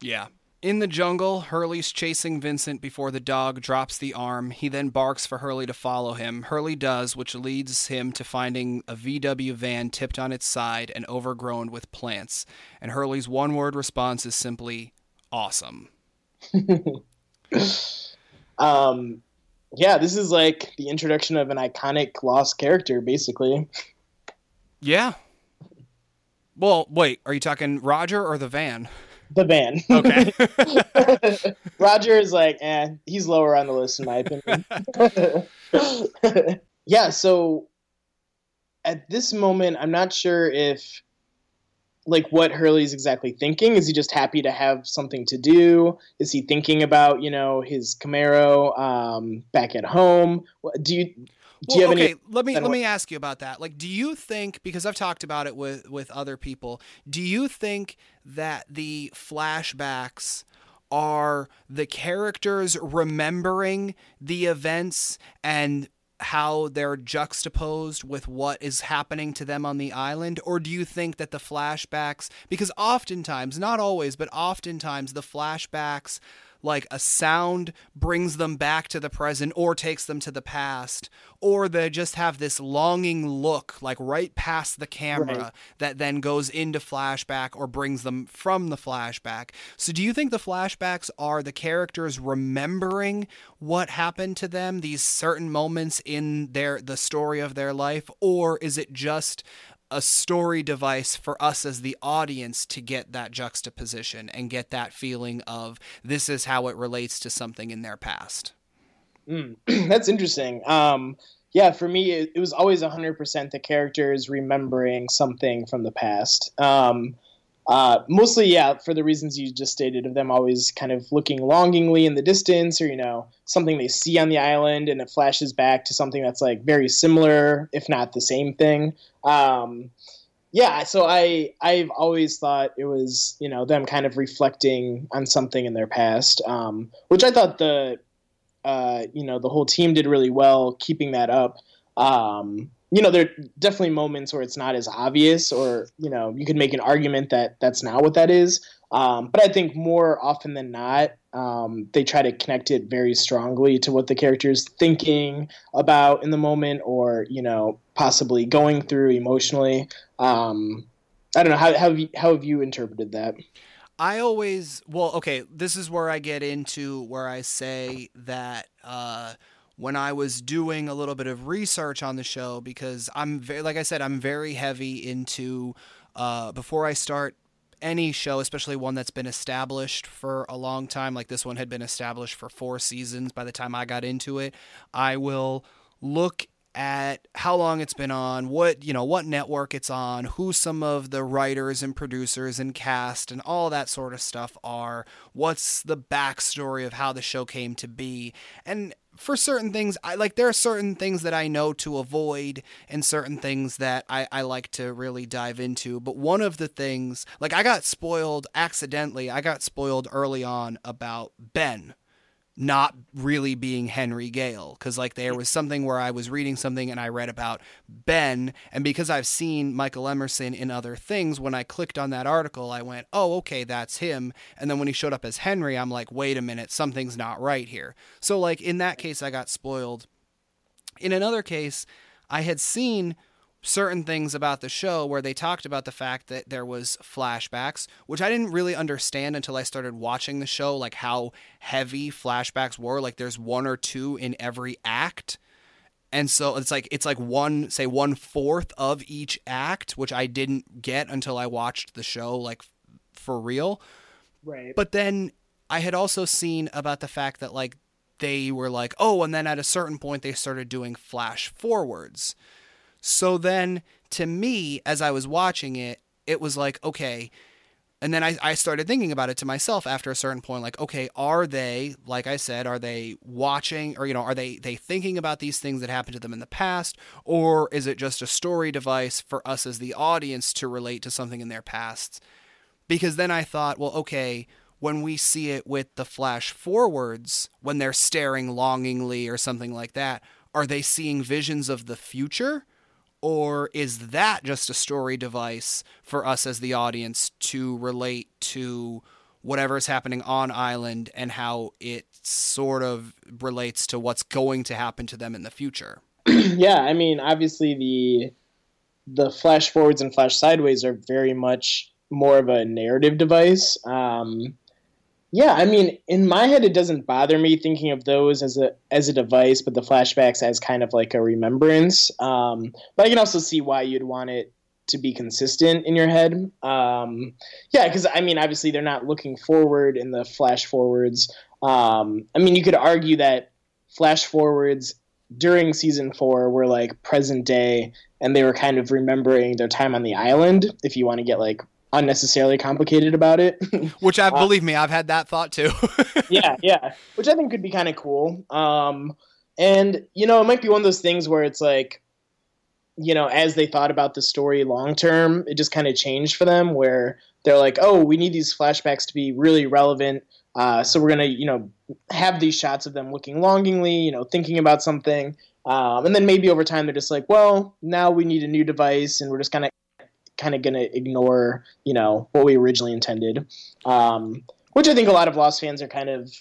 Yeah. In the jungle, Hurley's chasing Vincent before the dog drops the arm. He then barks for Hurley to follow him. Hurley does, which leads him to finding a VW van tipped on its side and overgrown with plants. And Hurley's one word response is simply awesome. um, yeah, this is like the introduction of an iconic lost character, basically. Yeah, well, wait, are you talking Roger or the van? The van. Okay. Roger is like, eh, he's lower on the list in my opinion. yeah, so at this moment, I'm not sure if like what Hurley's exactly thinking. Is he just happy to have something to do? Is he thinking about, you know, his Camaro um, back at home? Do you do well, okay, let me let me ask you about that. Like, do you think because I've talked about it with with other people, do you think that the flashbacks are the characters remembering the events and how they're juxtaposed with what is happening to them on the island? Or do you think that the flashbacks, because oftentimes, not always, but oftentimes the flashbacks like a sound brings them back to the present or takes them to the past, or they just have this longing look, like right past the camera, right. that then goes into flashback or brings them from the flashback. So, do you think the flashbacks are the characters remembering what happened to them, these certain moments in their the story of their life, or is it just a story device for us as the audience to get that juxtaposition and get that feeling of this is how it relates to something in their past. Mm, that's interesting. Um, yeah, for me, it, it, was always 100% the characters remembering something from the past. Um, uh, mostly, yeah, for the reasons you just stated of them always kind of looking longingly in the distance, or you know, something they see on the island, and it flashes back to something that's like very similar, if not the same thing. Um, yeah, so I I've always thought it was you know them kind of reflecting on something in their past, um, which I thought the uh, you know the whole team did really well keeping that up. Um, you know, there are definitely moments where it's not as obvious, or you know, you could make an argument that that's not what that is. Um, but I think more often than not, um, they try to connect it very strongly to what the character is thinking about in the moment, or you know, possibly going through emotionally. Um, I don't know how, how have you, how have you interpreted that? I always well, okay. This is where I get into where I say that. Uh, when I was doing a little bit of research on the show because I'm very, like I said, I'm very heavy into uh, before I start any show, especially one that's been established for a long time, like this one had been established for four seasons by the time I got into it, I will look at how long it's been on, what you know, what network it's on, who some of the writers and producers and cast and all that sort of stuff are, what's the backstory of how the show came to be. And for certain things, I like there are certain things that I know to avoid and certain things that I, I like to really dive into. But one of the things, like I got spoiled accidentally, I got spoiled early on about Ben not really being Henry Gale. Because, like, there was something where I was reading something and I read about Ben. And because I've seen Michael Emerson in other things, when I clicked on that article, I went, oh, okay, that's him. And then when he showed up as Henry, I'm like, wait a minute, something's not right here. So, like, in that case, I got spoiled. In another case, I had seen certain things about the show where they talked about the fact that there was flashbacks which i didn't really understand until i started watching the show like how heavy flashbacks were. Like there's one or two in every act. And so it's like it's like one say one fourth of each act which i didn't get until i watched the show like for real. Right. But then i had also seen about the fact that like they were like oh and then at a certain point they started doing flash forwards so then to me, as I was watching it, it was like, okay. And then I, I started thinking about it to myself after a certain point, like, okay, are they, like I said, are they watching or, you know, are they, they thinking about these things that happened to them in the past? Or is it just a story device for us as the audience to relate to something in their past? Because then I thought, well, okay, when we see it with the flash forwards, when they're staring longingly or something like that, are they seeing visions of the future? Or is that just a story device for us as the audience to relate to whatever is happening on island and how it sort of relates to what's going to happen to them in the future? yeah, I mean, obviously the the flash forwards and flash sideways are very much more of a narrative device. Um, yeah, I mean, in my head, it doesn't bother me thinking of those as a as a device, but the flashbacks as kind of like a remembrance. Um, but I can also see why you'd want it to be consistent in your head. Um, yeah, because I mean, obviously, they're not looking forward in the flash forwards. Um, I mean, you could argue that flash forwards during season four were like present day, and they were kind of remembering their time on the island. If you want to get like unnecessarily complicated about it. Which I uh, believe me, I've had that thought too. yeah, yeah. Which I think could be kind of cool. Um, and you know, it might be one of those things where it's like, you know, as they thought about the story long term, it just kind of changed for them. Where they're like, oh, we need these flashbacks to be really relevant. Uh, so we're gonna, you know, have these shots of them looking longingly, you know, thinking about something. Um, and then maybe over time they're just like, well, now we need a new device, and we're just kind of kind of going to ignore, you know, what we originally intended. Um, which I think a lot of Lost fans are kind of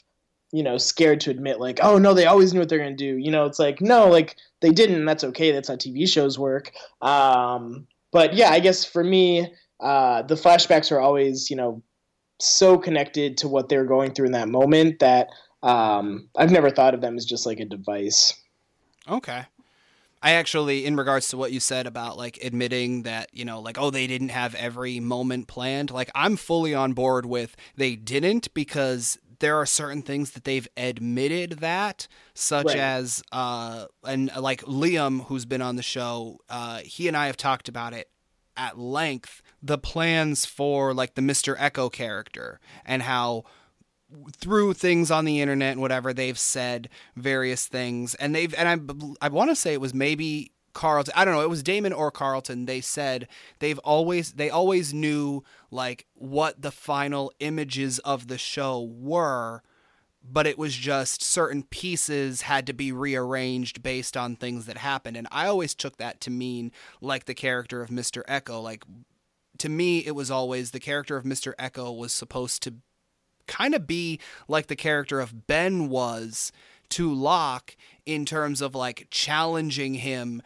you know scared to admit like oh no they always knew what they're gonna do. You know it's like no like they didn't that's okay that's how tv shows work. Um, but yeah i guess for me uh, the flashbacks are always you know so connected to what they're going through in that moment that um, i've never thought of them as just like a device. Okay I actually, in regards to what you said about like admitting that, you know, like, oh, they didn't have every moment planned, like, I'm fully on board with they didn't because there are certain things that they've admitted that, such right. as, uh, and like Liam, who's been on the show, uh, he and I have talked about it at length the plans for like the Mr. Eko character and how through things on the internet and whatever they've said various things and they've and I I want to say it was maybe Carlton I don't know it was Damon or Carlton they said they've always they always knew like what the final images of the show were but it was just certain pieces had to be rearranged based on things that happened and I always took that to mean like the character of Mr. Eko. like to me it was always the character of Mr. Eko was supposed to kind of be like the character of Ben was to Locke in terms of like challenging him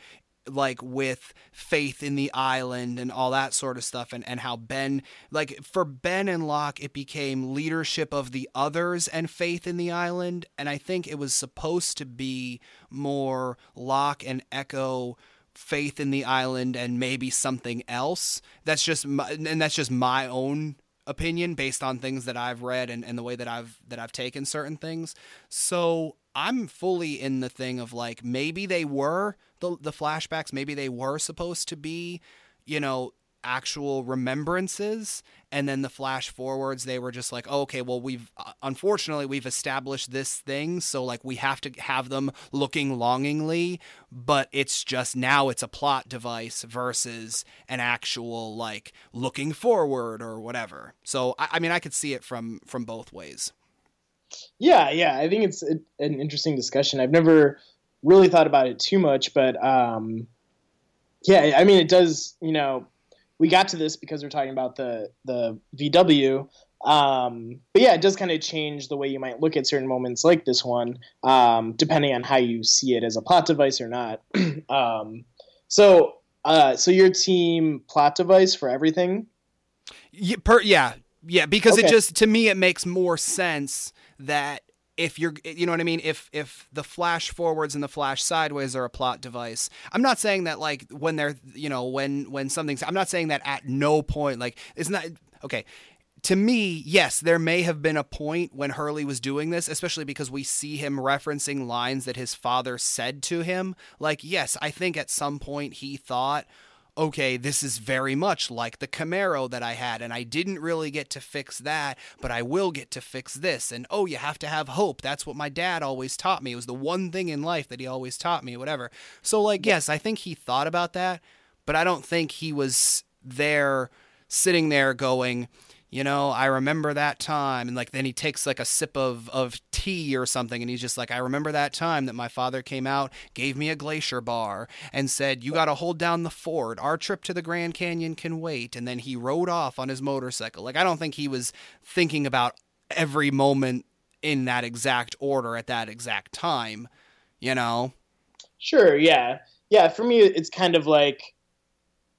like with faith in the island and all that sort of stuff and, and how Ben like for Ben and Locke it became leadership of the others and faith in the island. And I think it was supposed to be more Locke and Eko faith in the island and maybe something else. That's just my, and that's just my own opinion based on things that I've read and, and the way that I've that I've taken certain things. So I'm fully in the thing of like maybe they were the the flashbacks, maybe they were supposed to be, you know, actual remembrances and then the flash forwards they were just like oh, okay well we've uh, unfortunately we've established this thing so like we have to have them looking longingly but it's just now it's a plot device versus an actual like looking forward or whatever. So i, I mean i could see it from from both ways. Yeah yeah i think it's a, an interesting discussion. I've never really thought about it too much but um yeah i mean it does you know we got to this because we're talking about the the VW. Um, but yeah, it does kind of change the way you might look at certain moments like this one, um, depending on how you see it as a plot device or not. um, so, uh, so your team plot device for everything? Yeah, per, yeah, yeah. Because okay. it just to me it makes more sense that if you're you know what i mean? If if the flash forwards and the flash sideways are a plot device. I'm not saying that like when they're you know when when something's i'm not saying that at no point like it's not okay. To me, yes, there may have been a point when Hurley was doing this, especially because we see him referencing lines that his father said to him. Like, yes, I think at some point he thought, okay, this is very much like the Camaro that I had, and I didn't really get to fix that, but I will get to fix this. And oh, you have to have hope. That's what my dad always taught me. It was the one thing in life that he always taught me, whatever. So, like, yes, I think he thought about that, but I don't think he was there sitting there going, you know, I remember that time. And like, then he takes like a sip of, of tea or something. And he's just like, I remember that time that my father came out, gave me a glacier bar and said, you got to hold down the fort. Our trip to the Grand Canyon can wait. And then he rode off on his motorcycle. Like, I don't think he was thinking about every moment in that exact order at that exact time, you know? Sure. Yeah. Yeah. For me, it's kind of like,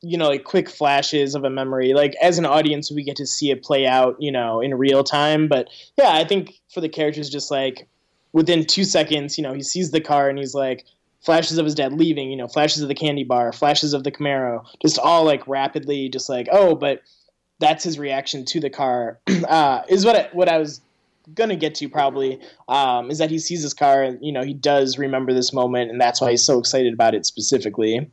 you know like quick flashes of a memory. Like as an audience we get to see it play out you know in real time. But yeah i think for the characters just like within two seconds you know he sees the car and he's like flashes of his dad leaving you know flashes of the candy bar flashes of the camaro just all like rapidly just like oh but that's his reaction to the car. Uh, is what I, what I was gonna get to probably um, is that he sees his car and you know he does remember this moment and that's why he's so excited about it specifically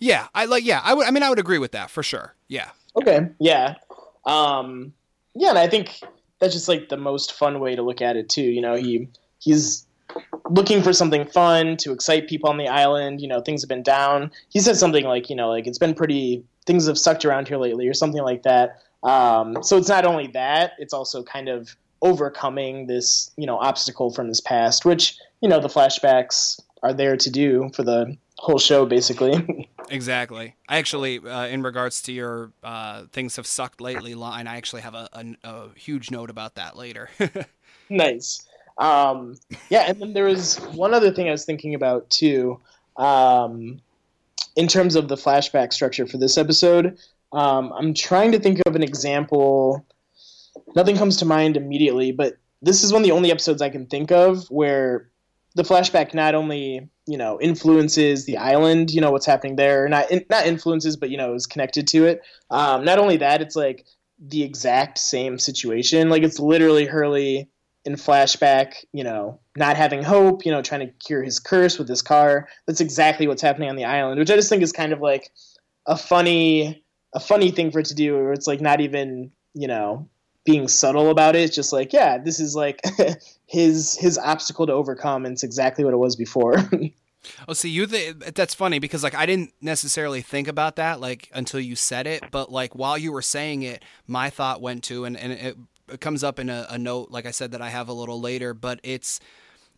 yeah, I like. Yeah, I would. I mean, I would agree with that for sure. Yeah. Okay. Yeah. Um. Yeah, and I think that's just like the most fun way to look at it too. You know, he he's looking for something fun to excite people on the island. You know, things have been down. He said something like, you know, like it's been pretty. Things have sucked around here lately, or something like that. Um, so it's not only that; it's also kind of overcoming this, you know, obstacle from his past, which you know the flashbacks are there to do for the whole show basically. exactly. I actually, uh, in regards to your uh, things have sucked lately line, I actually have a, a, a huge note about that later. nice. Um, yeah, and then there was one other thing I was thinking about too, um, in terms of the flashback structure for this episode. Um, I'm trying to think of an example. Nothing comes to mind immediately, but this is one of the only episodes I can think of where the flashback not only you know influences the island, you know what's happening there, not in, not influences, but you know is connected to it. Um, not only that, it's like the exact same situation. Like it's literally Hurley in flashback, you know, not having hope, you know, trying to cure his curse with his car. That's exactly what's happening on the island, which I just think is kind of like a funny a funny thing for it to do where it's like not even, you know, being subtle about it. Just like, yeah, this is like his his obstacle to overcome and it's exactly what it was before. Oh, see, you th- that's funny because like I didn't necessarily think about that like until you said it, but like while you were saying it, my thought went to and and it, it comes up in a, a note like I said that I have a little later, but it's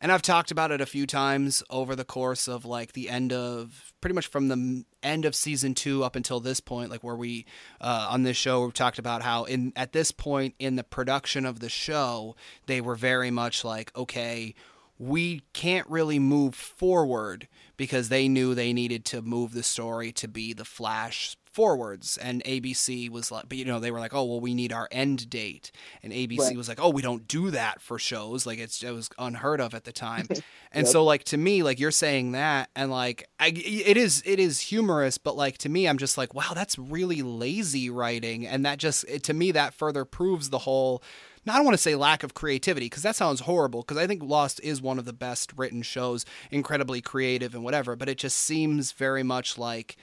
and I've talked about it a few times over the course of like the end of pretty much from the end of season two up until this point, like where we uh, on this show we've talked about how in at this point in the production of the show they were very much like okay we can't really move forward because they knew they needed to move the story to be the Flash forwards and ABC was like but you know they were like oh well we need our end date and ABC right. was like oh we don't do that for shows like it's it was unheard of at the time and yep. so like to me like you're saying that and like I, it is it is humorous but like to me I'm just like wow that's really lazy writing and that just it, to me that further proves the whole now, I don't want to say lack of creativity because that sounds horrible because I think Lost is one of the best written shows, incredibly creative and whatever, but it just seems very much like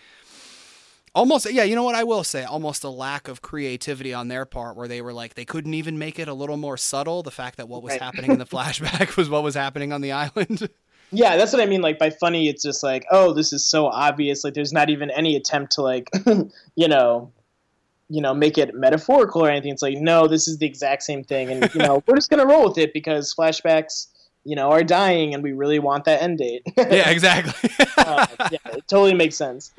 almost yeah you know what i will say? Almost a lack of creativity on their part where they were like they couldn't even make it a little more subtle the fact that what was right. happening in the flashback was what was happening on the island. Yeah that's what i mean like by funny it's just like oh this is so obvious like there's not even any attempt to like you know you know make it metaphorical or anything. It's like no this is the exact same thing and you know we're just gonna roll with it because flashbacks you know are dying and we really want that end date. Yeah exactly. Uh, yeah it totally makes sense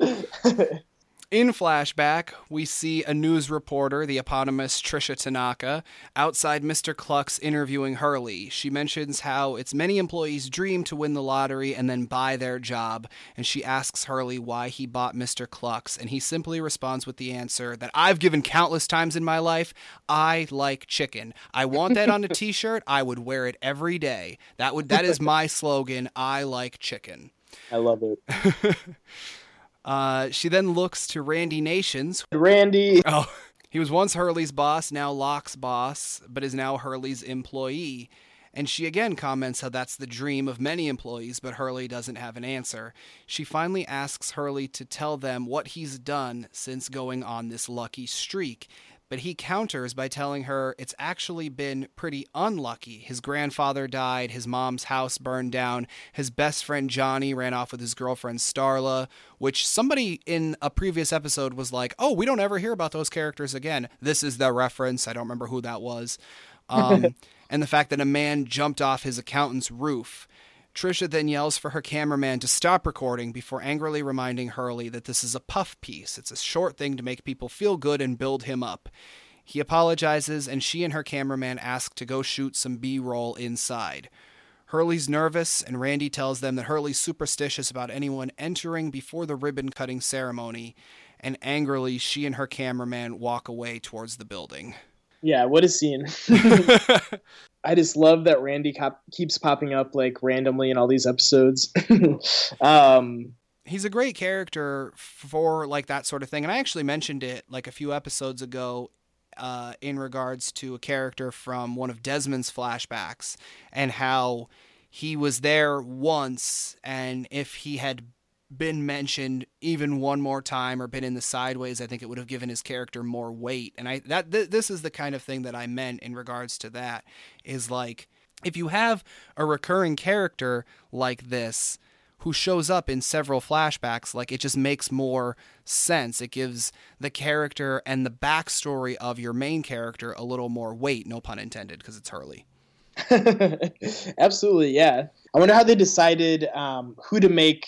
in flashback, we see a news reporter, the eponymous Tricia Tanaka, outside Mr. Cluck's interviewing Hurley. She mentions how it's many employees' dream to win the lottery and then buy their job, and she asks Hurley why he bought Mr. Cluck's, and he simply responds with the answer that I've given countless times in my life I like chicken. I want that on a t shirt. I would wear it every day. That would that is my slogan. I like chicken. I love it. Uh, she then looks to Randy Nations. Randy. Oh, he was once Hurley's boss, now Locke's boss, but is now Hurley's employee. And she again comments how that's the dream of many employees, but Hurley doesn't have an answer. She finally asks Hurley to tell them what he's done since going on this lucky streak but he counters by telling her it's actually been pretty unlucky. His grandfather died, his mom's house burned down, his best friend Johnny ran off with his girlfriend Starla, which somebody in a previous episode was like, oh, we don't ever hear about those characters again. This is the reference. I don't remember who that was. Um, and the fact that a man jumped off his accountant's roof. Tricia then yells for her cameraman to stop recording before angrily reminding Hurley that this is a puff piece. It's a short thing to make people feel good and build him up. He apologizes, and she and her cameraman ask to go shoot some B roll inside. Hurley's nervous, and Randy tells them that Hurley's superstitious about anyone entering before the ribbon cutting ceremony, and angrily, she and her cameraman walk away towards the building. Yeah, what a scene. I just love that Randy cop- keeps popping up like randomly in all these episodes. um, he's a great character for like that sort of thing, and I actually mentioned it like a few episodes ago uh, in regards to a character from one of Desmond's flashbacks and how he was there once, and if he had been mentioned even one more time or been in the sideways, I think it would have given his character more weight. And I that th- this is the kind of thing that I meant in regards to that is like if you have a recurring character like this who shows up in several flashbacks, like it just makes more sense. It gives the character and the backstory of your main character a little more weight, no pun intended, because it's Hurley. Absolutely, yeah. I wonder how they decided um, who to make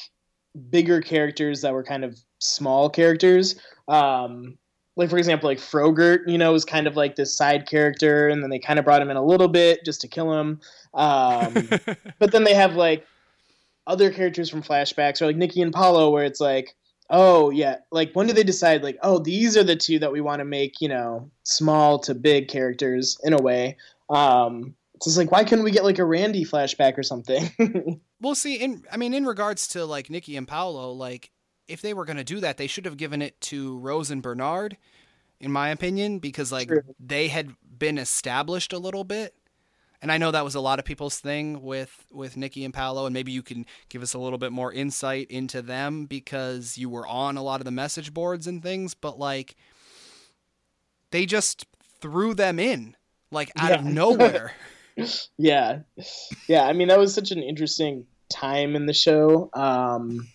bigger characters that were kind of small characters. Um, like for example, like Frogurt, you know, was kind of like this side character, and then they kind of brought him in a little bit just to kill him. Um, but then they have like other characters from flashbacks, or like Nikki and Paulo, where it's like, oh yeah, like when do they decide like, oh, these are the two that we want to make, you know, small to big characters in a way. Um, it's just like, why couldn't we get like a Randy flashback or something? We'll see, in I mean, in regards to like Nikki and Paulo, like if they were going to do that, they should have given it to Rose and Bernard, in my opinion, because like True. they had been established a little bit. And I know that was a lot of people's thing with with Nikki and Paulo, and maybe you can give us a little bit more insight into them because you were on a lot of the message boards and things. But like, they just threw them in like out of nowhere. yeah yeah i mean that was such an interesting time in the show um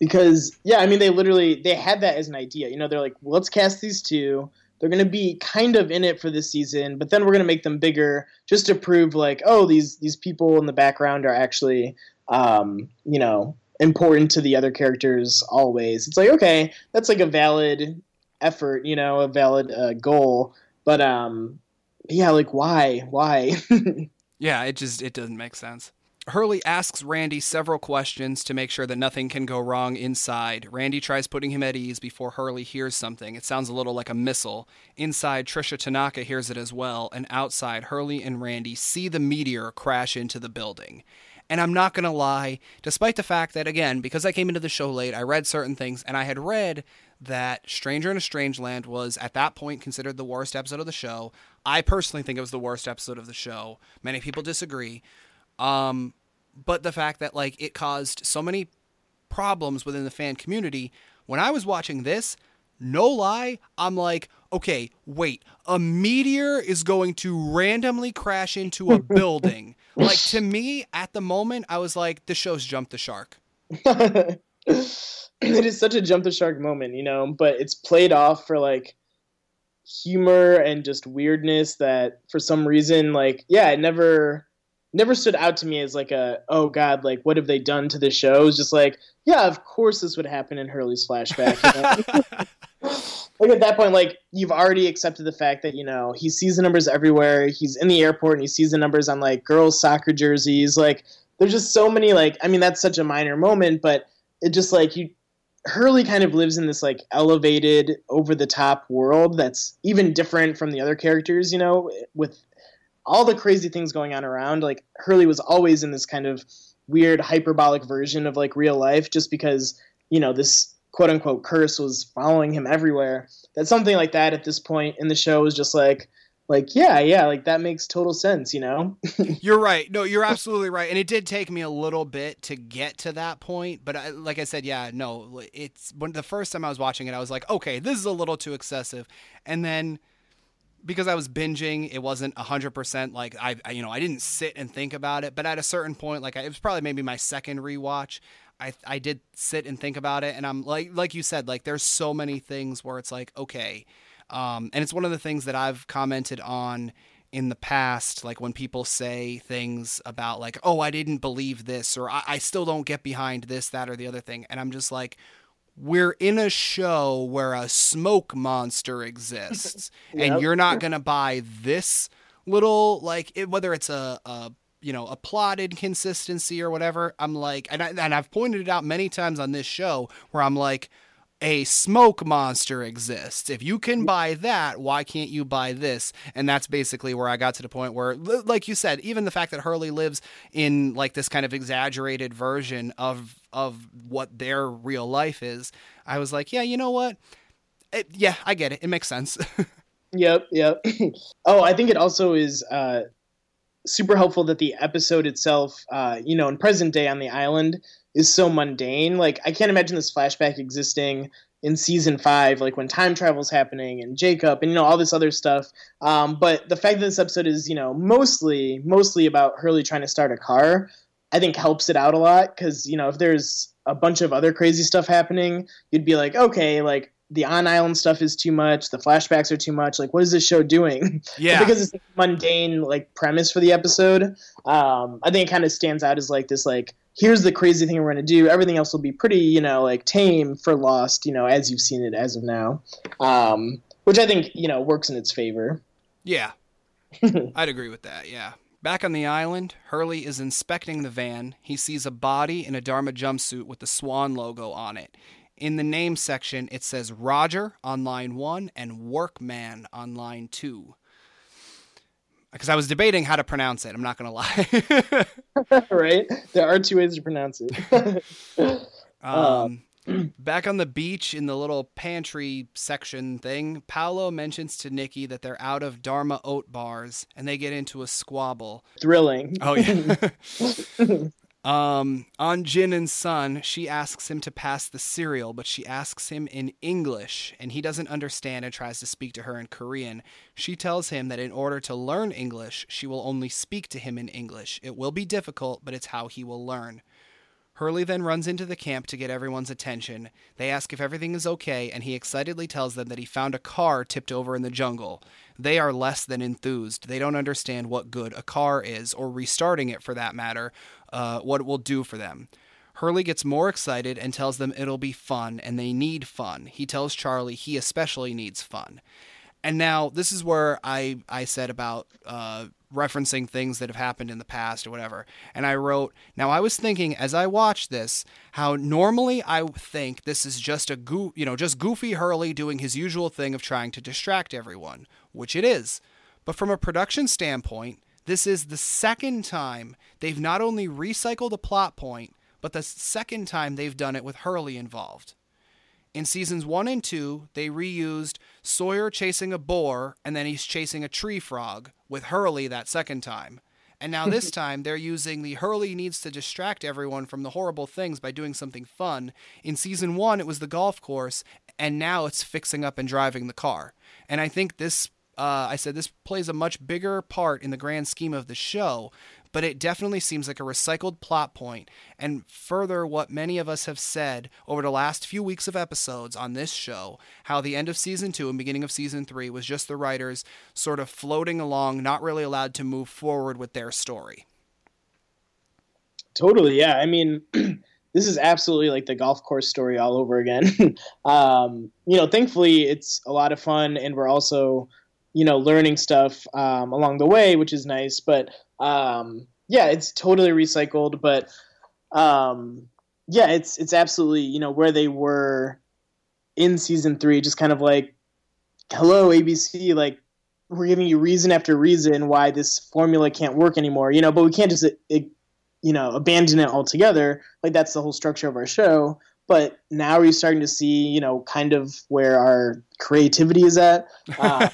because yeah i mean they literally they had that as an idea. You know they're like let's cast these two. They're going to be kind of in it for this season but then we're going to make them bigger just to prove like oh these these people in the background are actually um you know important to the other characters always. It's like okay that's like a valid effort you know a valid uh, goal. But um yeah like why? Why? Yeah, it just it doesn't make sense. Hurley asks Randy several questions to make sure that nothing can go wrong inside. Randy tries putting him at ease before Hurley hears something. It sounds a little like a missile. Inside, Tricia Tanaka hears it as well, and outside, Hurley and Randy see the meteor crash into the building. And I'm not going to lie, despite the fact that, again, because I came into the show late, I read certain things, and I had read that Stranger in a Strange Land was, at that point, considered the worst episode of the show. I personally think it was the worst episode of the show. Many people disagree. Um, but the fact that, like, it caused so many problems within the fan community, when I was watching this, no lie, I'm like, okay, wait, a meteor is going to randomly crash into a building. like to me, at the moment, I was like, the show's jumped the shark. it is such a jump the shark moment, you know, but it's played off for like humor and just weirdness that for some reason like yeah, it never never stood out to me as like a oh god, like what have they done to the show? It was just like, yeah, of course this would happen in Hurley's flashback. you know? like at that point, like you've already accepted the fact that you know he sees the numbers everywhere. He's in the airport and he sees the numbers on like girls' soccer jerseys. Like there's just so many like I mean that's such a minor moment, but it just like you Hurley kind of lives in this like elevated over the top world that's even different from the other characters, you know, with all the crazy things going on around. Like Hurley was always in this kind of weird hyperbolic version of like real life just because, you know, this quote unquote curse was following him everywhere. That something like that at this point in the show was just like like yeah, yeah, like that makes total sense, you know? You're right. No, you're absolutely right. And it did take me a little bit to get to that point, but I, like I said, yeah, no, it's when the first time I was watching it, I was like, okay, this is a little too excessive. And then because I was binging, it wasn't 100% like I, I you know, I didn't sit and think about it, but at a certain point like I, it was probably maybe my second rewatch, I I did sit and think about it and I'm like like you said, like there's so many things where it's like, okay, um, and it's one of the things that I've commented on in the past, like when people say things about like, "Oh, I didn't believe this," or I, "I still don't get behind this, that, or the other thing," and I'm just like, "We're in a show where a smoke monster exists, and you're not gonna buy this little like it, whether it's a." a you know, a plot inconsistency or whatever. I'm like, and, I, and I've pointed it out many times on this show where I'm like, a smoke monster exists. If you can buy that, why can't you buy this? And that's basically where I got to the point where, like you said, even the fact that Hurley lives in like this kind of exaggerated version of of what their real life is, I was like, yeah, you know what? It, yeah, I get it. It makes sense. Yep, yep. oh, I think it also is uh, super helpful that the episode itself, uh, you know, in present day on the island, is so mundane. Like, I can't imagine this flashback existing in season five, like when time travel's happening and Jacob and you know all this other stuff. Um, but the fact that this episode is, you know, mostly mostly about Hurley trying to start a car, I think helps it out a lot because you know if there's a bunch of other crazy stuff happening, you'd be like, okay, like the on island stuff is too much, the flashbacks are too much. Like, what is this show doing? yeah. because it's a mundane like premise for the episode. Um, I think it kind of stands out as like this like here's the crazy thing we're going to do. Everything else will be pretty, you know, like tame for Lost, you know, as you've seen it as of now. Um, which I think, you know, works in its favor. Yeah. I'd agree with that. Yeah. Back on the island, Hurley is inspecting the van. He sees a body in a Dharma jumpsuit with the swan logo on it. In the name section, it says Roger on line one and Workman on line two. Because I was debating how to pronounce it. I'm not going to lie. right? There are two ways to pronounce it. um, back on the beach in the little pantry section thing, Paulo mentions to Nikki that they're out of Dharma oat bars and they get into a squabble. Thrilling. Oh, yeah. Um, on Jin and Sun, she asks him to pass the cereal, but she asks him in English and he doesn't understand and tries to speak to her in Korean. She tells him that in order to learn English, she will only speak to him in English. It will be difficult, but it's how he will learn. Hurley then runs into the camp to get everyone's attention. They ask if everything is okay, and he excitedly tells them that he found a car tipped over in the jungle. They are less than enthused. They don't understand what good a car is, or restarting it for that matter, uh, what it will do for them. Hurley gets more excited and tells them it'll be fun, and they need fun. He tells Charlie he especially needs fun. And now this is where I, I said about uh, referencing things that have happened in the past or whatever. And I wrote, now I was thinking as I watched this, how normally I think this is just a goo, you know, just goofy Hurley doing his usual thing of trying to distract everyone, which it is. But from a production standpoint, this is the second time they've not only recycled a plot point, but the second time they've done it with Hurley involved. In seasons one and two, they reused Sawyer chasing a boar and then he's chasing a tree frog with Hurley that second time. And now this time they're using the Hurley needs to distract everyone from the horrible things by doing something fun. In season one, it was the golf course, and now it's fixing up and driving the car. And I think this, uh, I said, this plays a much bigger part in the grand scheme of the show but it definitely seems like a recycled plot point. And further what many of us have said over the last few weeks of episodes on this show how the end of season 2 and beginning of season 3 was just the writers sort of floating along not really allowed to move forward with their story. Totally yeah. I mean this is absolutely like the golf course story all over again. Um, you know thankfully it's a lot of fun and we're also you know learning stuff um, along the way which is nice but um, yeah, it's totally recycled, but um, yeah, it's it's absolutely you know where they were in season three, just kind of like, hello ABC, like we're giving you reason after reason why this formula can't work anymore, you know, but we can't just it, you know abandon it altogether. Like that's the whole structure of our show. But now we're starting to see, you know, kind of where our creativity is at. Uh,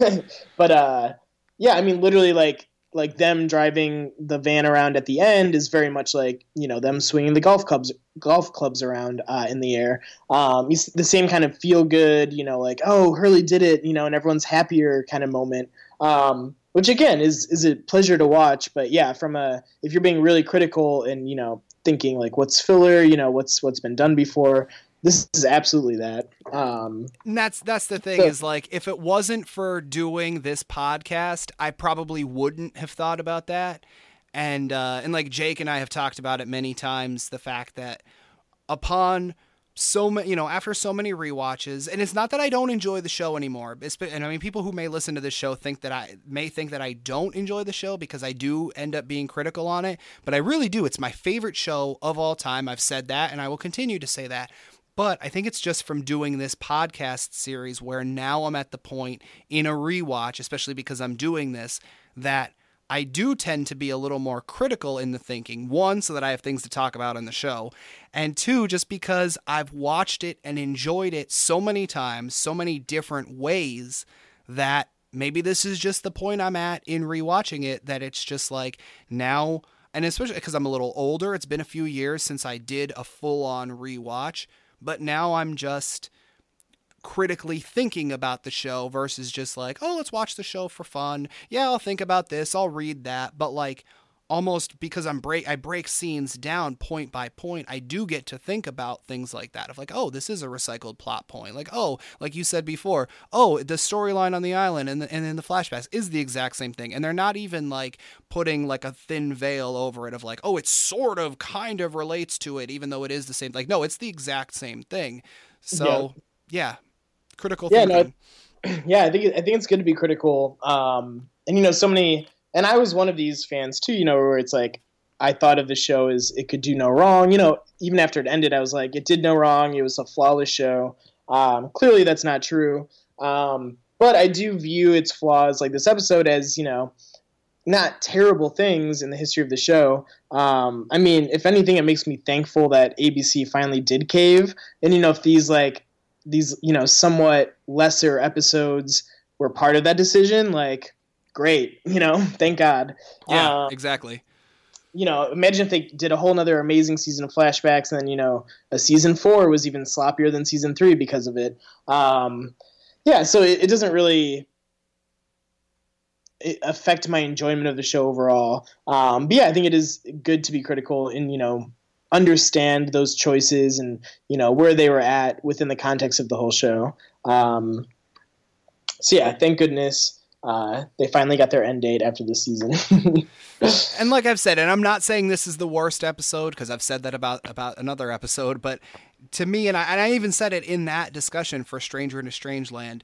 but uh, yeah, I mean, literally, like like them driving the van around at the end is very much like you know them swinging the golf clubs golf clubs around uh, in the air. Um, the same kind of feel good, you know, like oh Hurley did it, you know, and everyone's happier kind of moment. Um, which again is is a pleasure to watch. But yeah, from a if you're being really critical and you know thinking like what's filler, you know what's what's been done before, this is absolutely that. Um, and that's that's the thing so, is like if it wasn't for doing this podcast, I probably wouldn't have thought about that. And uh, and like Jake and I have talked about it many times, the fact that upon so many, you know, after so many re-watches, and it's not that I don't enjoy the show anymore. It's, and I mean, people who may listen to this show think that I may think that I don't enjoy the show because I do end up being critical on it, but I really do. It's my favorite show of all time. I've said that, and I will continue to say that. But I think it's just from doing this podcast series where now I'm at the point in a rewatch, especially because I'm doing this, that I do tend to be a little more critical in the thinking. One, so that I have things to talk about on the show. And two, just because I've watched it and enjoyed it so many times, so many different ways, that maybe this is just the point I'm at in rewatching it, that it's just like now, and especially because I'm a little older, it's been a few years since I did a full on rewatch but now I'm just critically thinking about the show versus just like, oh, let's watch the show for fun. Yeah, I'll think about this, I'll read that, but like almost because I'm break I break scenes down point by point, I do get to think about things like that of like, oh, this is a recycled plot point. Like, oh, like you said before, oh, the storyline on the island and the, and in the flashbacks is the exact same thing, and they're not even like putting like a thin veil over it of like, oh, it sort of kind of relates to it, even though it is the same. Like, no, it's the exact same thing. So yeah, yeah critical yeah, thinking. No, yeah, I think I think it's good to be critical. Um, and you know, so many and I was one of these fans too, you know, where it's like I thought of the show as it could do no wrong. You know, even after it ended, I was like, it did no wrong. It was a flawless show. Um, clearly, that's not true. Um, but I do view its flaws, like this episode, as you know, not terrible things in the history of the show. Um, I mean, if anything, it makes me thankful that ABC finally did cave. And you know, if these like these you know somewhat lesser episodes were part of that decision, like great. You know, thank God. Yeah, uh, exactly. You know, imagine if they did a whole nother amazing season of flashbacks, and then you know, a season four was even sloppier than season three because of it. Um, yeah, so it, it doesn't really affect my enjoyment of the show overall. Um, but yeah, I think it is good to be critical and you know understand those choices and you know where they were at within the context of the whole show. Um, so yeah, thank goodness uh, they finally got their end date after the season. and like I've said, and I'm not saying this is the worst episode because I've said that about about another episode, but to me, and I, and I even said it in that discussion for Stranger in a Strange Land.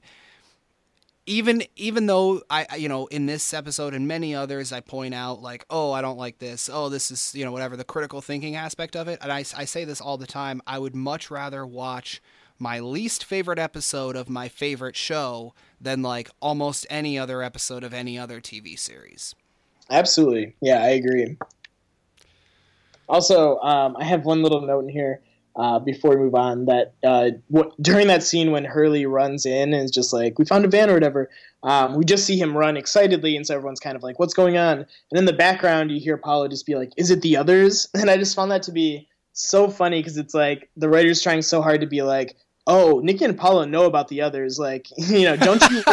Even even though I you know in this episode and many others I point out like oh I don't like this oh this is you know whatever the critical thinking aspect of it and I, I say this all the time I would much rather watch my least favorite episode of my favorite show than like almost any other episode of any other TV series. Absolutely. Yeah, I agree. Also, um, I have one little note in here uh, before we move on that uh, w- during that scene when Hurley runs in and is just like, we found a van or whatever, um, we just see him run excitedly, and so everyone's kind of like, what's going on? And in the background, you hear Paulo just be like, is it the others? And I just found that to be so funny because it's like the writer's trying so hard to be like, oh, Nikki and Paulo know about the others. Like, you know, don't you?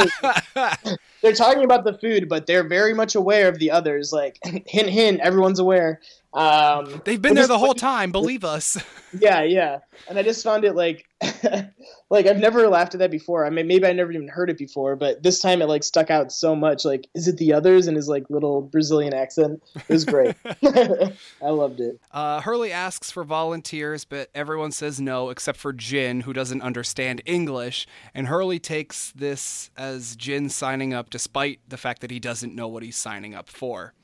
they're talking about the food, but they're very much aware of the others. Like, hint, hint, everyone's aware. Um, They've been there the whole time. Believe us. yeah, yeah. And I just found it like, like I've never laughed at that before. I mean, maybe I never even heard it before, but this time it like stuck out so much. Like, is it the others? And his like little Brazilian accent. It was great. I loved it. Uh, Hurley asks for volunteers, but everyone says no except for Jin, who doesn't understand English. And Hurley takes this as Jin signing up, despite the fact that he doesn't know what he's signing up for.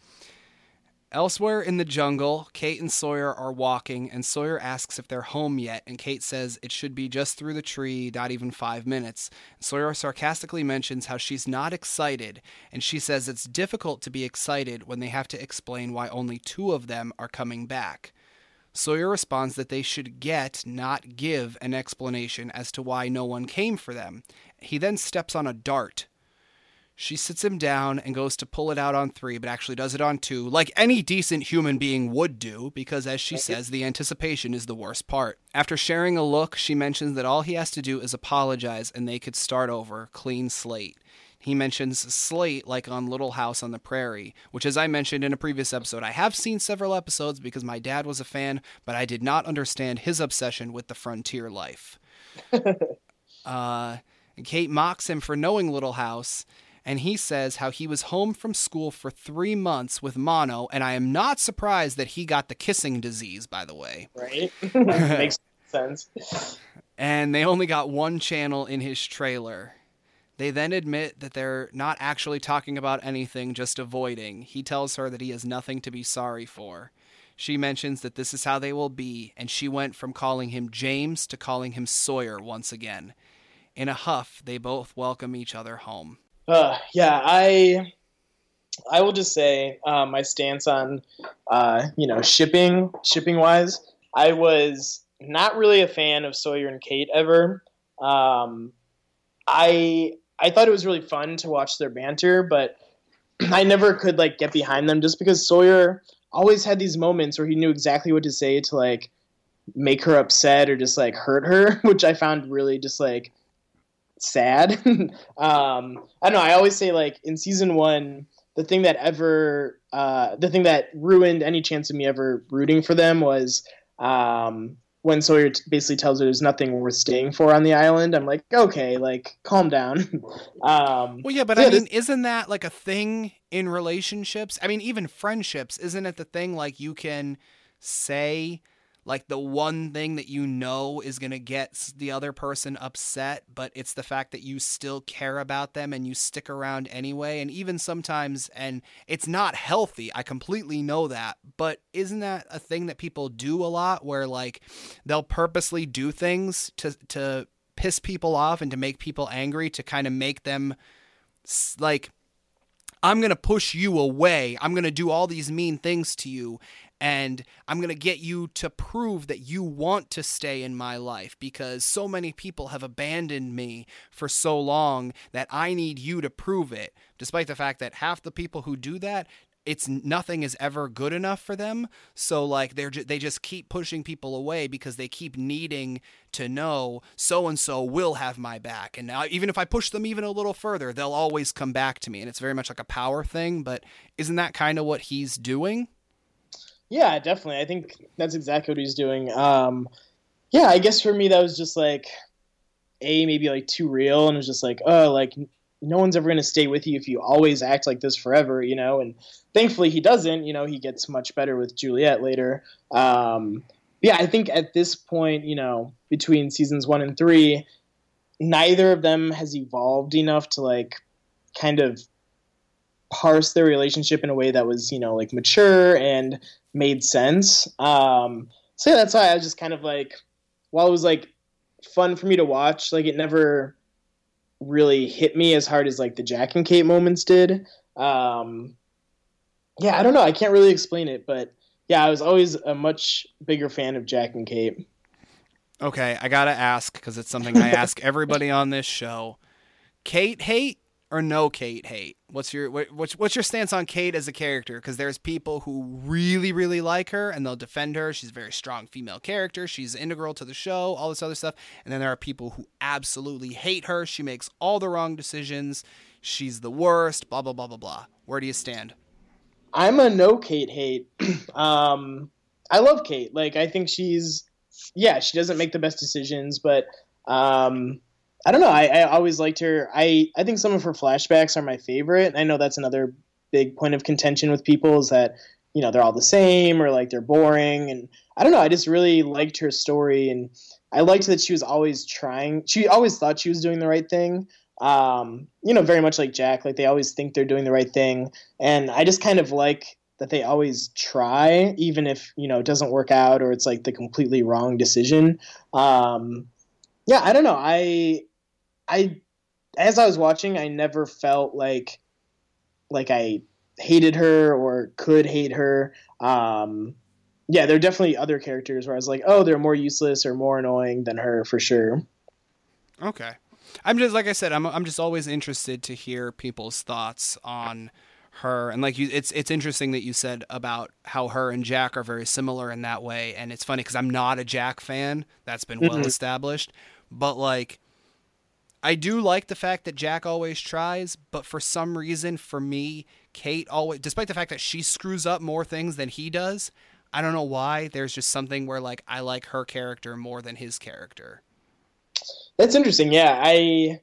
Elsewhere in the jungle, Kate and Sawyer are walking, and Sawyer asks if they're home yet, and Kate says it should be just through the tree, not even five minutes. Sawyer sarcastically mentions how she's not excited, and she says it's difficult to be excited when they have to explain why only two of them are coming back. Sawyer responds that they should get, not give, an explanation as to why no one came for them. He then steps on a dart, she sits him down and goes to pull it out on three, but actually does it on two, like any decent human being would do, because as she says, the anticipation is the worst part. After sharing a look, she mentions that all he has to do is apologize and they could start over, clean slate. He mentions slate like on Little House on the Prairie, which, as I mentioned in a previous episode, I have seen several episodes because my dad was a fan, but I did not understand his obsession with the frontier life. uh, Kate mocks him for knowing Little House and he says how he was home from school for three months with mono, and I am not surprised that he got the kissing disease, by the way. Right? Makes sense. And they only got one channel in his trailer. They then admit that they're not actually talking about anything, just avoiding. He tells her that he has nothing to be sorry for. She mentions that this is how they will be, and she went from calling him James to calling him Sawyer once again. In a huff, they both welcome each other home. Uh, yeah, I I will just say uh, my stance on uh, you know shipping shipping wise. I was not really a fan of Sawyer and Kate ever. Um, I I thought it was really fun to watch their banter, but I never could like get behind them just because Sawyer always had these moments where he knew exactly what to say to like make her upset or just like hurt her, which I found really just like sad. um, I don't know. I always say like in season one, the thing that ever uh, the thing that ruined any chance of me ever rooting for them was um, when Sawyer t- basically tells her there's nothing worth staying for on the island. I'm like, okay, like calm down. um, well, yeah, but yeah, I mean, this- isn't that like a thing in relationships? I mean, even friendships, isn't it the thing like you can say like the one thing that you know is going to get the other person upset, but it's the fact that you still care about them and you stick around anyway. And even sometimes, and it's not healthy, I completely know that, but isn't that a thing that people do a lot where like they'll purposely do things to, to piss people off and to make people angry to kind of make them like, I'm going to push you away. I'm going to do all these mean things to you and I'm going to get you to prove that you want to stay in my life because so many people have abandoned me for so long that I need you to prove it. Despite the fact that half the people who do that it's nothing is ever good enough for them. So like they're ju- they just keep pushing people away because they keep needing to know so and so will have my back. And now even if i push them even a little further they'll always come back to me. And it's very much like a power thing but isn't that kind of what he's doing yeah, definitely. I think that's exactly what he's doing. Um, yeah, I guess for me that was just like a maybe like too real, and it was just like, oh, like no one's ever going to stay with you if you always act like this forever, you know. And thankfully he doesn't. You know, he gets much better with Juliet later. Um, yeah, I think at this point, you know, between seasons one and three, neither of them has evolved enough to like kind of parse their relationship in a way that was, you know, like mature and made sense. Um, so yeah, that's why I was just kind of like, while it was like fun for me to watch, like it never really hit me as hard as like the Jack and Kate moments did. Um, yeah, I don't know. I can't really explain it, but yeah, I was always a much bigger fan of Jack and Kate. Okay, I gotta ask because it's something I ask everybody on this show. Kate hate or no Kate hate? What's your what's what's your stance on Kate as a character? Because there's people who really really like her and they'll defend her. She's a very strong female character. She's integral to the show. All this other stuff. And then there are people who absolutely hate her. She makes all the wrong decisions. She's the worst. Blah blah blah blah blah. Where do you stand? I'm a no Kate hate. um, I love Kate. Like I think she's yeah she doesn't make the best decisions, but um, I don't know. I, I always liked her. I, I think some of her flashbacks are my favorite. I know that's another big point of contention with people is that you know they're all the same or like they're boring and I don't know. I just really liked her story and I liked that she was always trying. She always thought she was doing the right thing. Um, you know, very much like Jack. Like they always think they're doing the right thing, and I just kind of like that they always try, even if you know it doesn't work out or it's like the completely wrong decision. Um, yeah, I don't know. I I as I was watching, I never felt like like I hated her or could hate her. Um, yeah, there are definitely other characters where I was like, oh, they're more useless or more annoying than her for sure. Okay, I'm just like I said, I'm I'm just always interested to hear people's thoughts on her and like you it's it's interesting that you said about how her and Jack are very similar in that way and it's funny cuz I'm not a Jack fan that's been well mm-hmm. established but like I do like the fact that Jack always tries, but for some reason, for me, Kate always, despite the fact that she screws up more things than he does, I don't know why. There's just something where like I like her character more than his character. That's interesting. Yeah, I,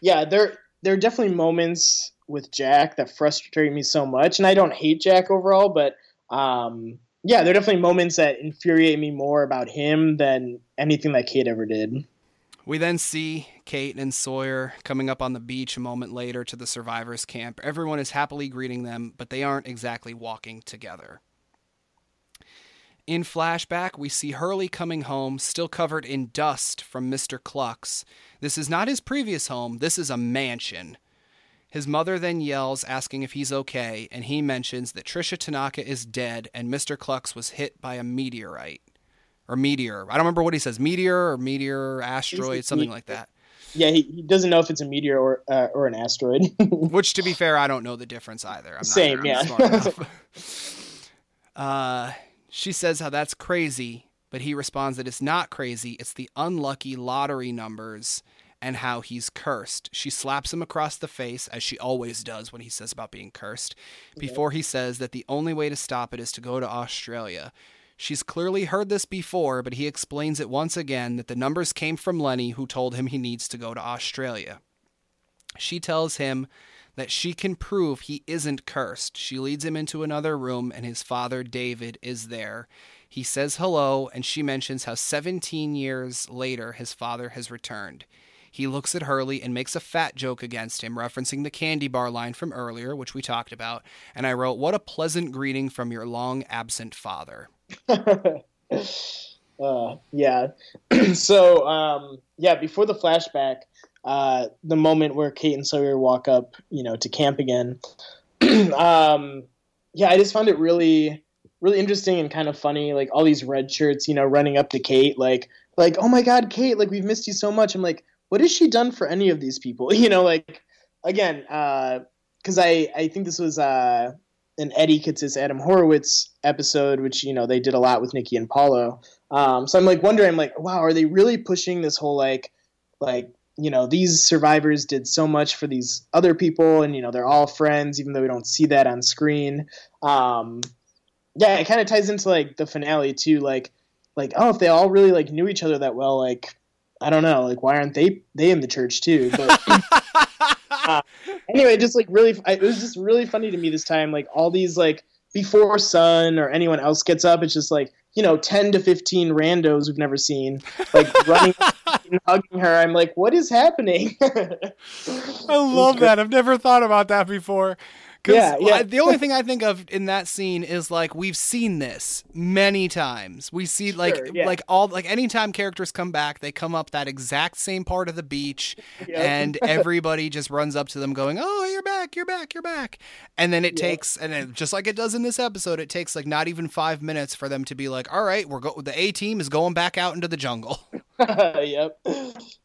yeah, there there are definitely moments with Jack that frustrate me so much, and I don't hate Jack overall, but um, yeah, there are definitely moments that infuriate me more about him than anything that Kate ever did. We then see Kate and Sawyer coming up on the beach a moment later to the survivors' camp. Everyone is happily greeting them, but they aren't exactly walking together. In flashback, we see Hurley coming home, still covered in dust from Mr. Clucks. This is not his previous home, this is a mansion. His mother then yells, asking if he's okay, and he mentions that Tricia Tanaka is dead and Mr. Clucks was hit by a meteorite or meteor. I don't remember what he says, meteor or meteor, asteroid, something like that. Yeah, he, he doesn't know if it's a meteor or uh, or an asteroid. Which, to be fair, I don't know the difference either. I'm Same, yeah. uh, she says how that's crazy, but he responds that it's not crazy. It's the unlucky lottery numbers, and how he's cursed. She slaps him across the face, as she always does when he says about being cursed, before he says that the only way to stop it is to go to Australia. She's clearly heard this before, but he explains it once again that the numbers came from Lenny, who told him he needs to go to Australia. She tells him that she can prove he isn't cursed. She leads him into another room, and his father, David, is there. He says hello, and she mentions how 17 years later his father has returned. He looks at Hurley and makes a fat joke against him, referencing the candy bar line from earlier, which we talked about. And I wrote, What a pleasant greeting from your long absent father. uh, yeah. so, um, yeah, before the flashback, uh, the moment where Kate and Sawyer walk up, you know, to camp again. um, yeah, I just found it really, really interesting and kind of funny. Like all these red shirts, you know, running up to Kate, like, like, oh my God, Kate, like we've missed you so much. I'm like, what has she done for any of these people? You know, like, again, because uh, I, I think this was uh, an Eddie Kitsis Adam Horowitz episode, which you know they did a lot with Nikki and Paulo. Um, so I'm like wondering, I'm like, wow, are they really pushing this whole like, like you know these survivors did so much for these other people and you know they're all friends even though we don't see that on screen um yeah it kind of ties into like the finale too like like oh if they all really like knew each other that well like i don't know like why aren't they they in the church too but uh, anyway just like really it was just really funny to me this time like all these like before Sun or anyone else gets up it's just like you know 10 to 15 randos we've never seen like running hugging her. I'm like what is happening? I love that. I've never thought about that before yeah, yeah. the only thing I think of in that scene is like we've seen this many times. We see like sure, yeah. like all like anytime characters come back, they come up that exact same part of the beach, yep. and everybody just runs up to them going, "Oh, you're back, you're back, you're back," and then it yep. takes and it, just like it does in this episode, it takes like not even five minutes for them to be like, "All right, we're go the A team is going back out into the jungle." yep.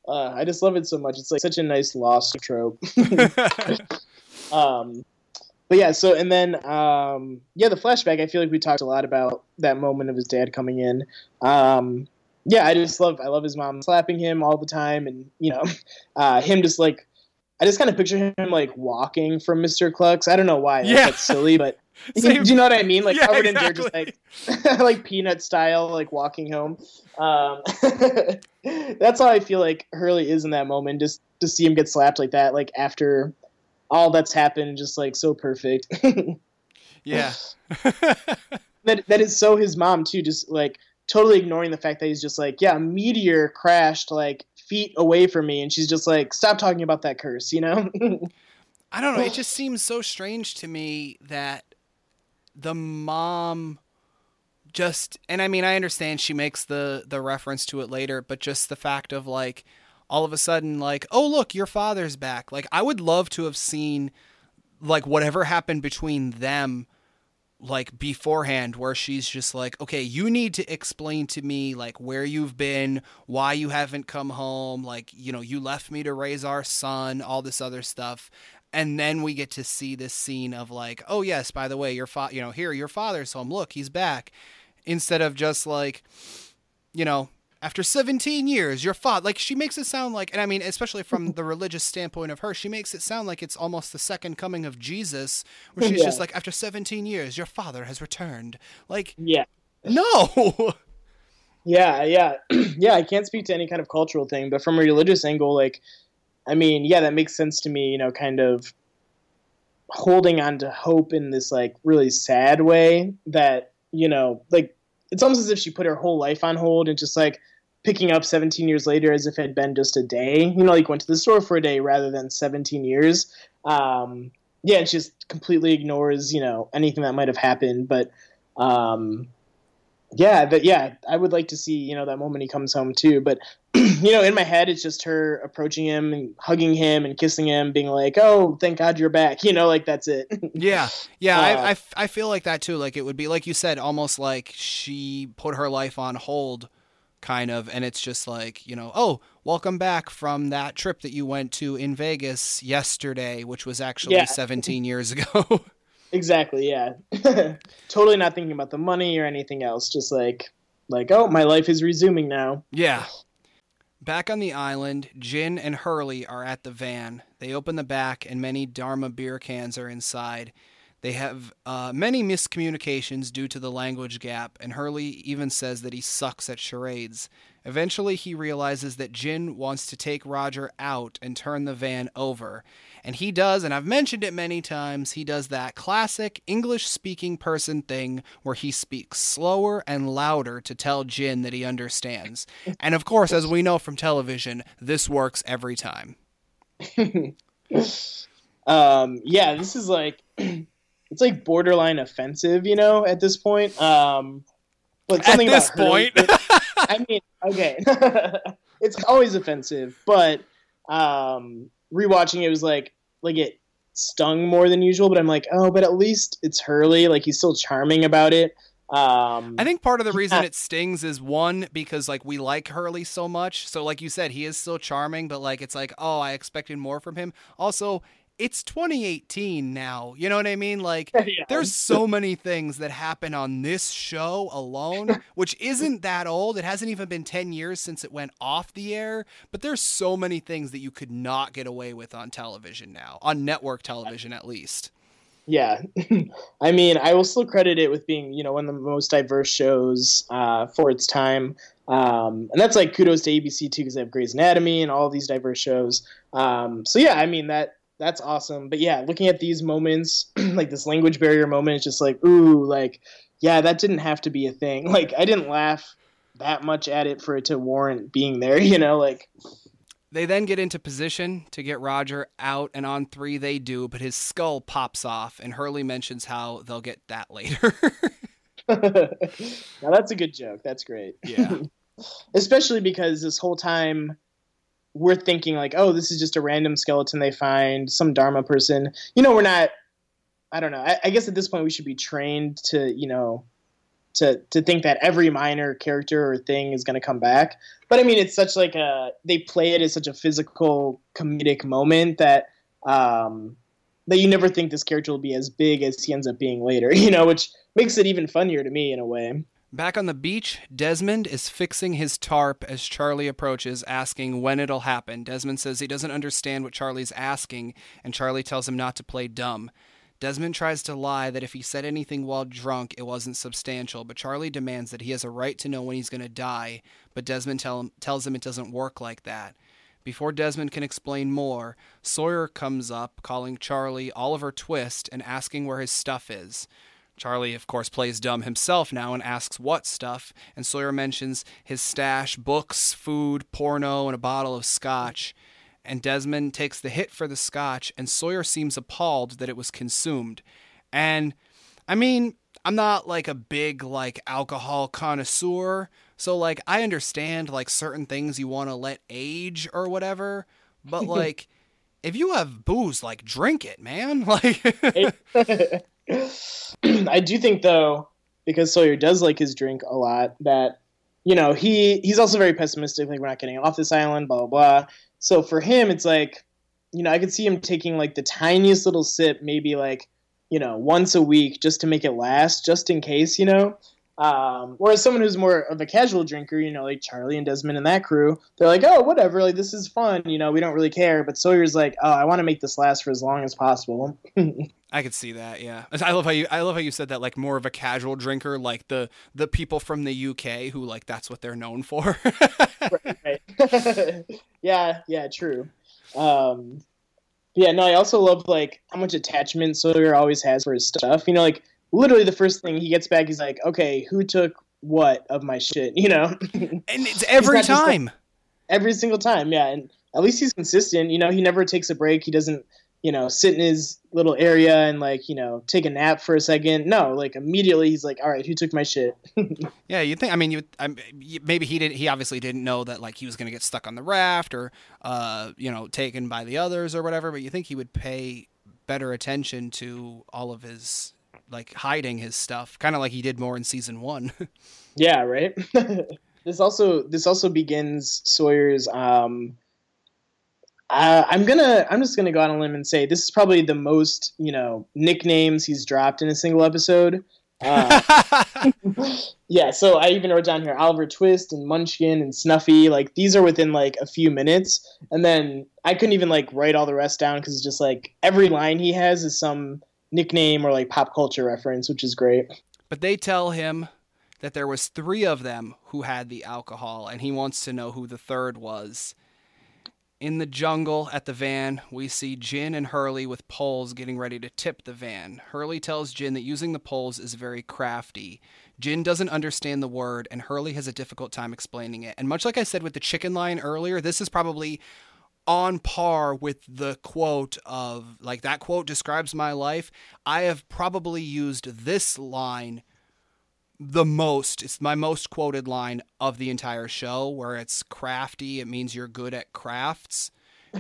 Uh, I just love it so much. It's like such a nice lost trope. um, but yeah, so and then um, yeah, the flashback. I feel like we talked a lot about that moment of his dad coming in. Um, yeah, I just love I love his mom slapping him all the time, and you know, uh, him just like I just kind of picture him like walking from Mr. Clucks. I don't know why. Yeah. That's silly, but do you know what I mean? Like yeah, covered exactly. in dirt, just like like peanut style, like walking home. Um, that's how I feel like Hurley is in that moment. Just to see him get slapped like that, like after all that's happened just like so perfect. yeah. that that is so his mom too, just like totally ignoring the fact that he's just like, yeah, a meteor crashed like feet away from me and she's just like, stop talking about that curse, you know? I don't know, it just seems so strange to me that the mom just and I mean I understand she makes the the reference to it later, but just the fact of like all of a sudden like, "Oh, look, your father's back." Like I would love to have seen like whatever happened between them like beforehand where she's just like, "Okay, you need to explain to me like where you've been, why you haven't come home, like, you know, you left me to raise our son, all this other stuff." And then we get to see this scene of like, "Oh, yes, by the way, your father, you know, here your father's home. Look, he's back." Instead of just like you know, after 17 years, your father, like she makes it sound like, and I mean, especially from the religious standpoint of her, she makes it sound like it's almost the second coming of Jesus, where she's yeah. just like, after 17 years, your father has returned. Like, yeah. No. yeah, yeah. yeah, I can't speak to any kind of cultural thing, but from a religious angle, like, I mean, yeah, that makes sense to me, you know, kind of holding on to hope in this, like, really sad way that, you know, like, it's almost as if she put her whole life on hold and just like picking up 17 years later as if it had been just a day. You know, like went to the store for a day rather than 17 years. Um, yeah, it just completely ignores you know anything that might have happened. But um, yeah, but yeah, I would like to see you know that moment he comes home too. But you know, in my head, it's just her approaching him and hugging him and kissing him, being like, "Oh, thank God you're back." You know, like that's it. yeah, yeah, uh, I, I, I feel like that too. Like it would be like you said, almost like she put her life on hold kind of and it's just like you know oh welcome back from that trip that you went to in vegas yesterday which was actually yeah. 17 years ago exactly yeah totally not thinking about the money or anything else just like like oh my life is resuming now yeah Back on the island, Jin and Hurley are at the van. They open the back, and many Dharma beer cans are inside. They have uh, many miscommunications due to the language gap, and Hurley even says that he sucks at charades. Eventually, he realizes that Jin wants to take Roger out and turn the van over. And he does, and I've mentioned it many times, he does that classic English speaking person thing where he speaks slower and louder to tell Jin that he understands. And of course, as we know from television, this works every time. um, yeah, this is like it's like borderline offensive, you know, at this point. Um, but something at this point, I mean, okay, it's always offensive, but um, rewatching it was like like it stung more than usual. But I'm like, oh, but at least it's Hurley. Like he's still charming about it. Um, I think part of the reason yeah. it stings is one because like we like Hurley so much. So like you said, he is still charming, but like it's like oh, I expected more from him. Also, it's 2018 now. You know what I mean? Like, yeah. there's so many things that happen on this show alone, which isn't that old. It hasn't even been 10 years since it went off the air, but there's so many things that you could not get away with on television now, on network television at least. Yeah. I mean, I will still credit it with being, you know, one of the most diverse shows uh, for its time. Um, and that's like kudos to ABC too, because they have Grey's Anatomy and all these diverse shows. Um, so yeah, I mean that that's awesome. But yeah, looking at these moments, like this language barrier moment, it's just like, ooh, like, yeah, that didn't have to be a thing. Like, I didn't laugh that much at it for it to warrant being there, you know, like. They then get into position to get Roger out, and on three they do, but his skull pops off, and Hurley mentions how they'll get that later. now that's a good joke. That's great. Yeah. Especially because this whole time we're thinking like, oh, this is just a random skeleton they find, some Dharma person. You know, we're not. I don't know. I, I guess at this point we should be trained to, you know, to to think that every minor character or thing is going to come back. But I mean, it's such like a they play it as such a physical comedic moment that um, that you never think this character will be as big as he ends up being later. You know, which makes it even funnier to me in a way. Back on the beach, Desmond is fixing his tarp as Charlie approaches, asking when it'll happen. Desmond says he doesn't understand what Charlie's asking, and Charlie tells him not to play dumb. Desmond tries to lie that if he said anything while drunk, it wasn't substantial, but Charlie demands that he has a right to know when he's going to die, but Desmond tell him, tells him it doesn't work like that. Before Desmond can explain more, Sawyer comes up, calling Charlie Oliver Twist and asking where his stuff is. Charlie, of course, plays dumb himself now and asks what stuff, and Sawyer mentions his stash books, food, porno, and a bottle of scotch. And Desmond takes the hit for the scotch, and Sawyer seems appalled that it was consumed. And, I mean, I'm not like a big, like, alcohol connoisseur, so, like, I understand, like, certain things you want to let age or whatever, but, like, if you have booze, like, drink it, man. Like. I do think though, because Sawyer does like his drink a lot, that you know he he's also very pessimistic. Like we're not getting off this island, blah blah blah. So for him, it's like, you know, I could see him taking like the tiniest little sip, maybe like you know once a week, just to make it last, just in case, you know. Um, whereas someone who's more of a casual drinker, you know, like Charlie and Desmond and that crew, they're like, oh, whatever, like this is fun, you know, we don't really care. But Sawyer's like, oh, I want to make this last for as long as possible. I could see that, yeah. I love how you I love how you said that like more of a casual drinker, like the the people from the UK who like that's what they're known for. right, right. yeah, yeah, true. Um, yeah, no, I also love like how much attachment Sawyer always has for his stuff. You know, like literally the first thing he gets back, he's like, "Okay, who took what of my shit?" You know, and it's every time, like, every single time. Yeah, and at least he's consistent. You know, he never takes a break. He doesn't, you know, sit in his little area and like, you know, take a nap for a second. No, like immediately he's like, "All right, who took my shit?" yeah, you think? I mean, you I'm, maybe he didn't. He obviously didn't know that like he was going to get stuck on the raft or, uh, you know, taken by the others or whatever. But you think he would pay better attention to all of his like hiding his stuff, kind of like he did more in season one. yeah, right. this also this also begins Sawyer's. Um, uh, I'm gonna I'm just gonna go on a limb and say this is probably the most you know nicknames he's dropped in a single episode. Uh, yeah, so I even wrote down here Oliver Twist and Munchkin and Snuffy. Like these are within like a few minutes, and then I couldn't even like write all the rest down because it's just like every line he has is some nickname or like pop culture reference, which is great. But they tell him that there was three of them who had the alcohol, and he wants to know who the third was. In the jungle at the van, we see Jin and Hurley with poles getting ready to tip the van. Hurley tells Jin that using the poles is very crafty. Jin doesn't understand the word, and Hurley has a difficult time explaining it. And much like I said with the chicken line earlier, this is probably on par with the quote of, like, that quote describes my life. I have probably used this line the most. It's my most quoted line of the entire show where it's crafty. It means you're good at crafts.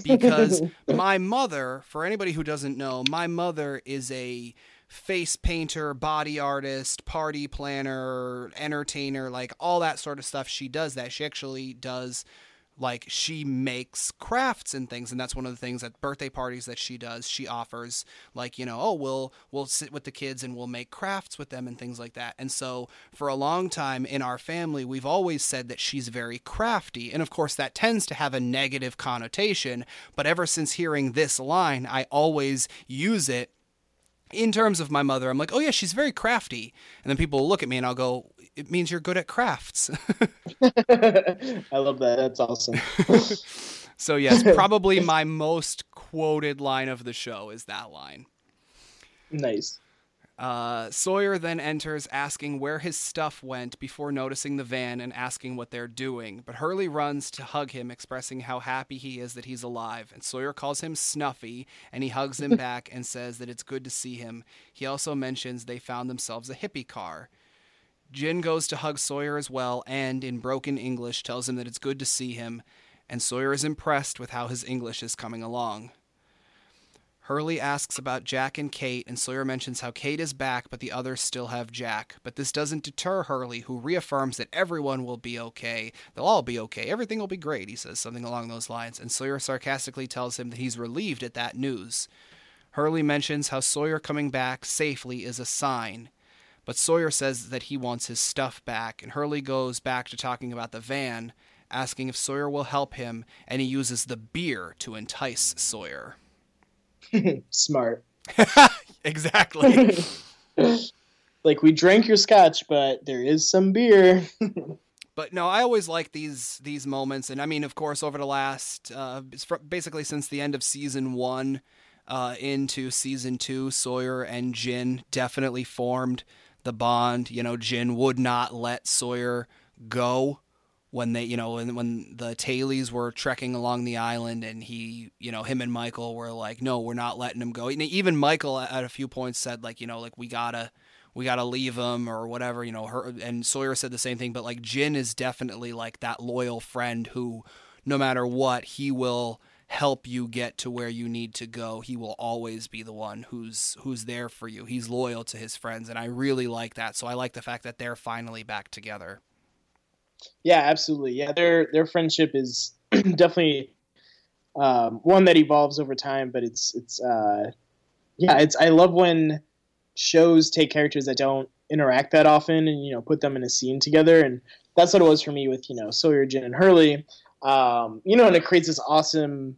Because my mother, for anybody who doesn't know, my mother is a face painter, body artist, party planner, entertainer, like all that sort of stuff. She does that. She actually does like she makes crafts and things and that's one of the things at birthday parties that she does. She offers like you know oh we'll we'll sit with the kids and we'll make crafts with them and things like that. And so for a long time in our family we've always said that she's very crafty and of course that tends to have a negative connotation but ever since hearing this line i always use it in terms of my mother, I'm like, oh yeah, she's very crafty. And then people will look at me and I'll go, it means you're good at crafts. I love that. That's awesome. so yes, probably my most quoted line of the show is that line. Nice. Uh, Sawyer then enters asking where his stuff went before noticing the van and asking what they're doing. But Hurley runs to hug him, expressing how happy he is that he's alive. And Sawyer calls him Snuffy, and he hugs him back and says that it's good to see him. He also mentions they found themselves a hippie car. Jin goes to hug Sawyer as well, and in broken English tells him that it's good to see him, and Sawyer is impressed with how his English is coming along. Hurley asks about Jack and Kate, and Sawyer mentions how Kate is back, but the others still have Jack. But this doesn't deter Hurley, who reaffirms that everyone will be okay. They'll all be okay. Everything will be great, he says, something along those lines. And Sawyer sarcastically tells him that he's relieved at that news. Hurley mentions how Sawyer coming back safely is a sign. But Sawyer says that he wants his stuff back, and Hurley goes back to talking about the van, asking if Sawyer will help him, and he uses the beer to entice Sawyer. Smart. exactly. like we drank your scotch, but there is some beer. but no, I always like these these moments, and I mean, of course, over the last uh, basically since the end of season one uh, into season two, Sawyer and Jin definitely formed the bond. You know, Jin would not let Sawyer go when they, you know, when, when the Tailies were trekking along the island and he, you know, him and Michael were like, no, we're not letting him go. And even Michael at a few points said like, you know, like we gotta, we gotta leave him or whatever, you know, her and Sawyer said the same thing, but like Jin is definitely like that loyal friend who, no matter what, he will help you get to where you need to go. He will always be the one who's who's there for you. He's loyal to his friends and I really like that. So I like the fact that they're finally back together. Yeah, absolutely. Yeah, their their friendship is definitely um, one that evolves over time, but it's it's uh, yeah, it's I love when shows take characters that don't interact that often and you know put them in a scene together, and that's what it was for me with you know Sawyer, Jin, and Hurley. Um, you know, and it creates this awesome,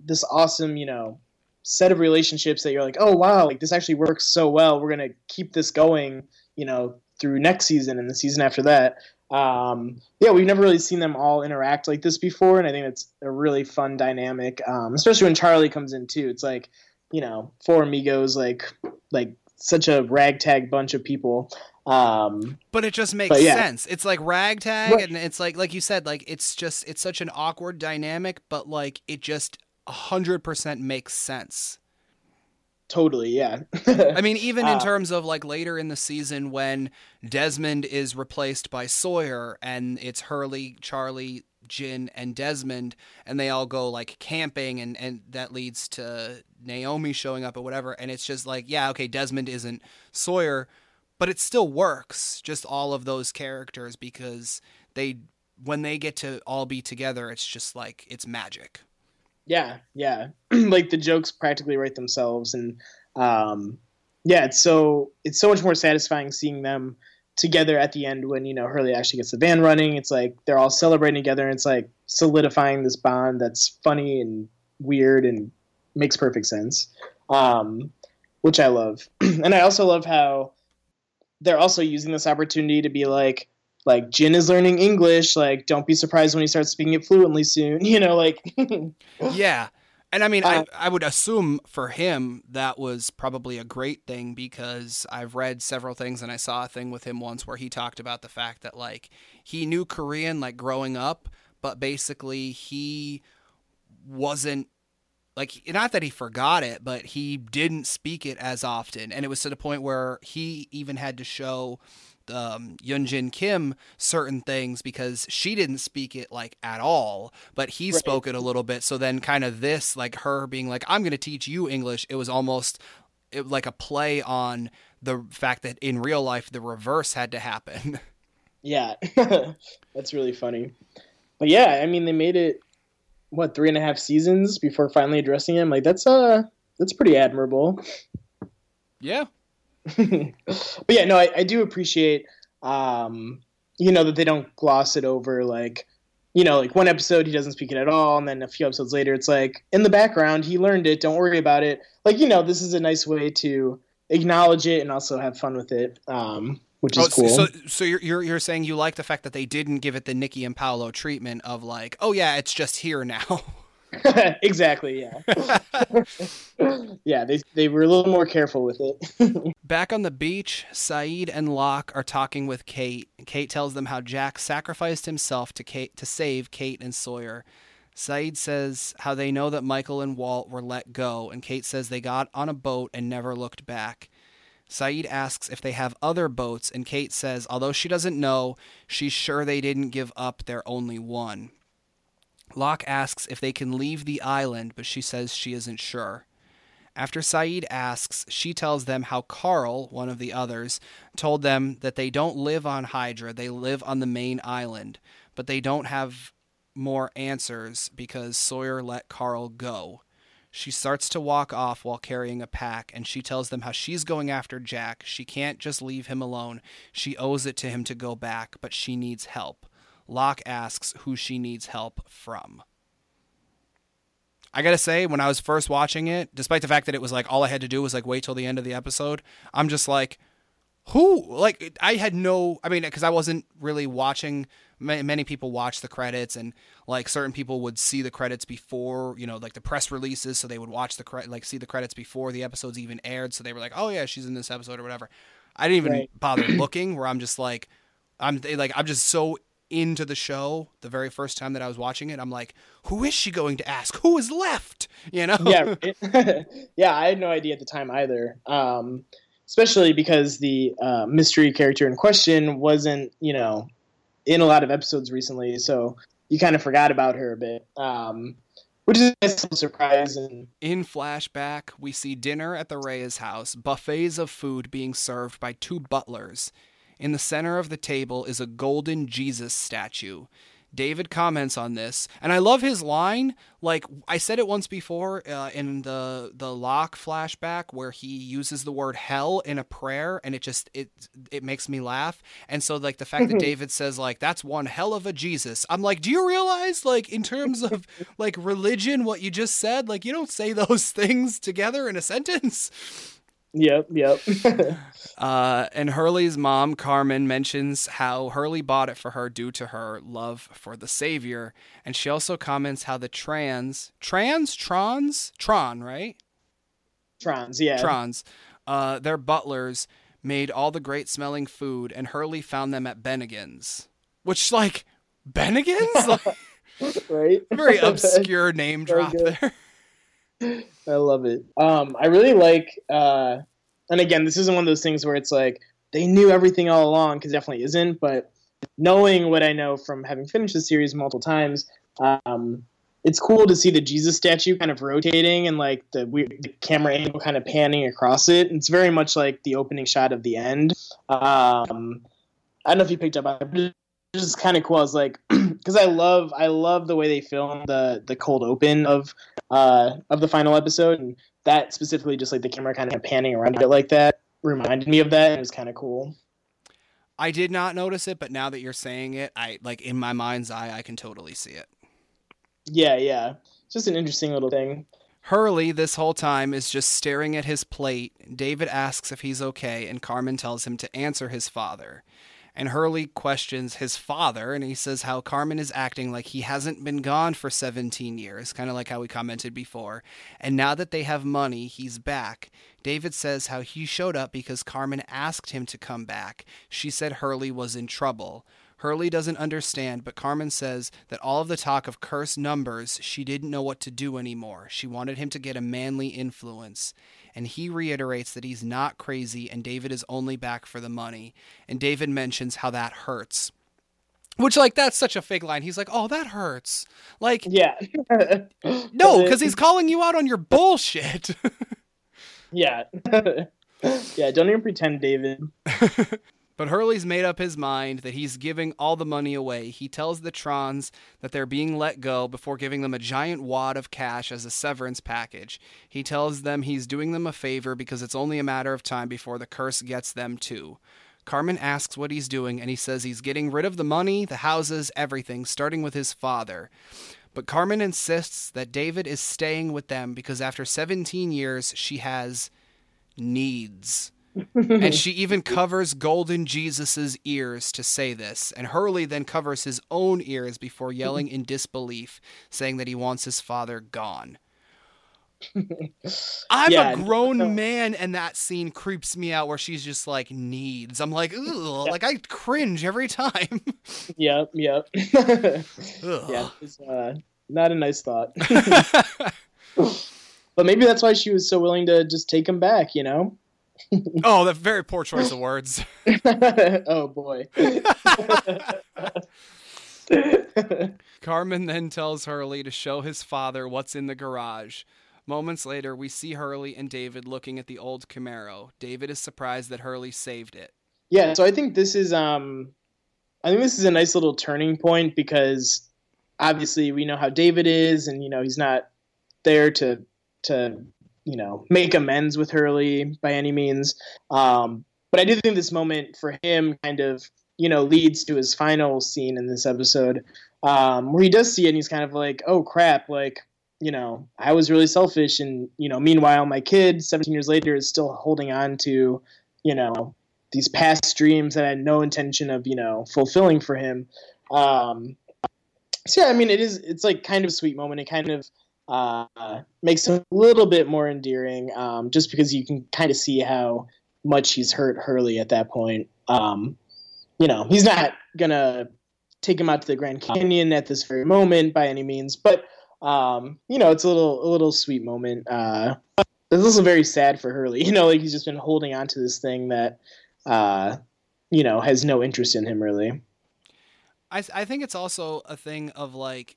this awesome you know set of relationships that you're like, oh wow, like this actually works so well. We're gonna keep this going, you know, through next season and the season after that. Um, yeah, we've never really seen them all interact like this before, and I think it's a really fun dynamic, um, especially when Charlie comes in too. It's like, you know, four amigos, like like such a ragtag bunch of people. Um, but it just makes yeah. sense. It's like ragtag, right. and it's like like you said, like it's just it's such an awkward dynamic, but like it just hundred percent makes sense totally yeah i mean even in uh, terms of like later in the season when desmond is replaced by sawyer and it's hurley charlie jin and desmond and they all go like camping and and that leads to naomi showing up or whatever and it's just like yeah okay desmond isn't sawyer but it still works just all of those characters because they when they get to all be together it's just like it's magic yeah, yeah. like the jokes practically write themselves, and um, yeah, it's so it's so much more satisfying seeing them together at the end when you know Hurley actually gets the van running. It's like they're all celebrating together, and it's like solidifying this bond that's funny and weird and makes perfect sense, um, which I love. and I also love how they're also using this opportunity to be like, like Jin is learning English. Like, don't be surprised when he starts speaking it fluently soon. You know, like yeah. And I mean, uh, I, I would assume for him that was probably a great thing because I've read several things and I saw a thing with him once where he talked about the fact that like he knew Korean like growing up, but basically he wasn't like not that he forgot it, but he didn't speak it as often, and it was to the point where he even had to show um, Yunjin Kim certain things because she didn't speak it like at all, but he right. spoke it a little bit. So then, kind of this, like her being like, "I'm going to teach you English." It was almost it, like a play on the fact that in real life the reverse had to happen. Yeah, that's really funny. But yeah, I mean, they made it what three and a half seasons before finally addressing him. Like that's uh that's pretty admirable. Yeah, but yeah, no, I, I do appreciate, um, you know, that they don't gloss it over. Like, you know, like one episode he doesn't speak it at all, and then a few episodes later it's like in the background he learned it. Don't worry about it. Like, you know, this is a nice way to acknowledge it and also have fun with it. Um, which is oh, cool. So, so you're, you're you're saying you like the fact that they didn't give it the Nikki and Paulo treatment of like, oh yeah, it's just here now. exactly. Yeah. yeah. They they were a little more careful with it. Back on the beach, Sayid and Locke are talking with Kate. Kate tells them how Jack sacrificed himself to Kate to save Kate and Sawyer. Sayid says how they know that Michael and Walt were let go, and Kate says they got on a boat and never looked back. Sayid asks if they have other boats, and Kate says, although she doesn't know, she's sure they didn't give up their only one. Locke asks if they can leave the island, but she says she isn't sure. After Sayid asks, she tells them how Carl, one of the others, told them that they don't live on Hydra, they live on the main island, but they don't have more answers because Sawyer let Carl go. She starts to walk off while carrying a pack, and she tells them how she's going after Jack. She can't just leave him alone. She owes it to him to go back, but she needs help. Locke asks who she needs help from. I gotta say, when I was first watching it, despite the fact that it was like all I had to do was like wait till the end of the episode, I'm just like, who? Like, I had no, I mean, because I wasn't really watching. Many people watch the credits, and like certain people would see the credits before, you know, like the press releases, so they would watch the cre- like see the credits before the episodes even aired, so they were like, oh yeah, she's in this episode or whatever. I didn't even right. bother looking. Where I'm just like, I'm like, I'm just so into the show the very first time that I was watching it, I'm like, who is she going to ask? Who is left? You know? yeah, yeah. I had no idea at the time either. Um, especially because the uh, mystery character in question wasn't, you know, in a lot of episodes recently, so you kind of forgot about her a bit. Um, which is a surprise. And... In flashback, we see dinner at the Reyes house, buffets of food being served by two butlers. In the center of the table is a golden Jesus statue. David comments on this, and I love his line. Like I said it once before uh, in the the Locke flashback, where he uses the word hell in a prayer, and it just it it makes me laugh. And so like the fact that David says like that's one hell of a Jesus, I'm like, do you realize like in terms of like religion, what you just said, like you don't say those things together in a sentence. Yep, yep. uh, and Hurley's mom, Carmen, mentions how Hurley bought it for her due to her love for the Savior. And she also comments how the trans, trans, trons, Tron, right? Trons, yeah. Trons, uh, their butlers made all the great smelling food, and Hurley found them at Bennigan's. Which, like, Bennigan's? like, right? Very obscure name drop there. I love it. Um, I really like, uh, and again, this isn't one of those things where it's like they knew everything all along because definitely isn't. But knowing what I know from having finished the series multiple times, um, it's cool to see the Jesus statue kind of rotating and like the, weird, the camera angle kind of panning across it. It's very much like the opening shot of the end. Um, I don't know if you picked up just kind of cool. I was like, because I love I love the way they film the the cold open of uh of the final episode, and that specifically, just like the camera kind of panning around it like that, reminded me of that. And it was kind of cool. I did not notice it, but now that you're saying it, I like in my mind's eye, I can totally see it. Yeah, yeah. Just an interesting little thing. Hurley, this whole time, is just staring at his plate. David asks if he's okay, and Carmen tells him to answer his father. And Hurley questions his father, and he says how Carmen is acting like he hasn't been gone for 17 years, kind of like how we commented before. And now that they have money, he's back. David says how he showed up because Carmen asked him to come back. She said Hurley was in trouble. Hurley doesn't understand, but Carmen says that all of the talk of cursed numbers, she didn't know what to do anymore. She wanted him to get a manly influence. And he reiterates that he's not crazy and David is only back for the money. And David mentions how that hurts. Which, like, that's such a fake line. He's like, oh, that hurts. Like, yeah. no, because he's calling you out on your bullshit. yeah. yeah, don't even pretend, David. But Hurley's made up his mind that he's giving all the money away. He tells the Trons that they're being let go before giving them a giant wad of cash as a severance package. He tells them he's doing them a favor because it's only a matter of time before the curse gets them too. Carmen asks what he's doing, and he says he's getting rid of the money, the houses, everything, starting with his father. But Carmen insists that David is staying with them because after 17 years, she has needs and she even covers Golden Jesus's ears to say this. And Hurley then covers his own ears before yelling in disbelief, saying that he wants his father gone. I'm yeah, a grown no. man, and that scene creeps me out where she's just like needs. I'm like, ugh, like I cringe every time. yep, yep. yeah, it's uh, not a nice thought. but maybe that's why she was so willing to just take him back, you know? oh, the very poor choice of words. oh boy. Carmen then tells Hurley to show his father what's in the garage. Moments later, we see Hurley and David looking at the old Camaro. David is surprised that Hurley saved it. Yeah, so I think this is um I think this is a nice little turning point because obviously we know how David is and you know he's not there to to you know make amends with Hurley by any means. Um, but I do think this moment for him kind of you know leads to his final scene in this episode um, where he does see it and he's kind of like, oh crap, like you know I was really selfish and you know meanwhile my kid 17 years later is still holding on to you know these past dreams that I had no intention of you know fulfilling for him. Um, so yeah, I mean it is it's like kind of sweet moment. It kind of uh, makes him a little bit more endearing, um, just because you can kind of see how much he's hurt Hurley at that point. Um, you know, he's not gonna take him out to the Grand Canyon at this very moment by any means, but um, you know, it's a little a little sweet moment. Uh, it's also very sad for Hurley. You know, like he's just been holding on to this thing that uh, you know has no interest in him really. I I think it's also a thing of like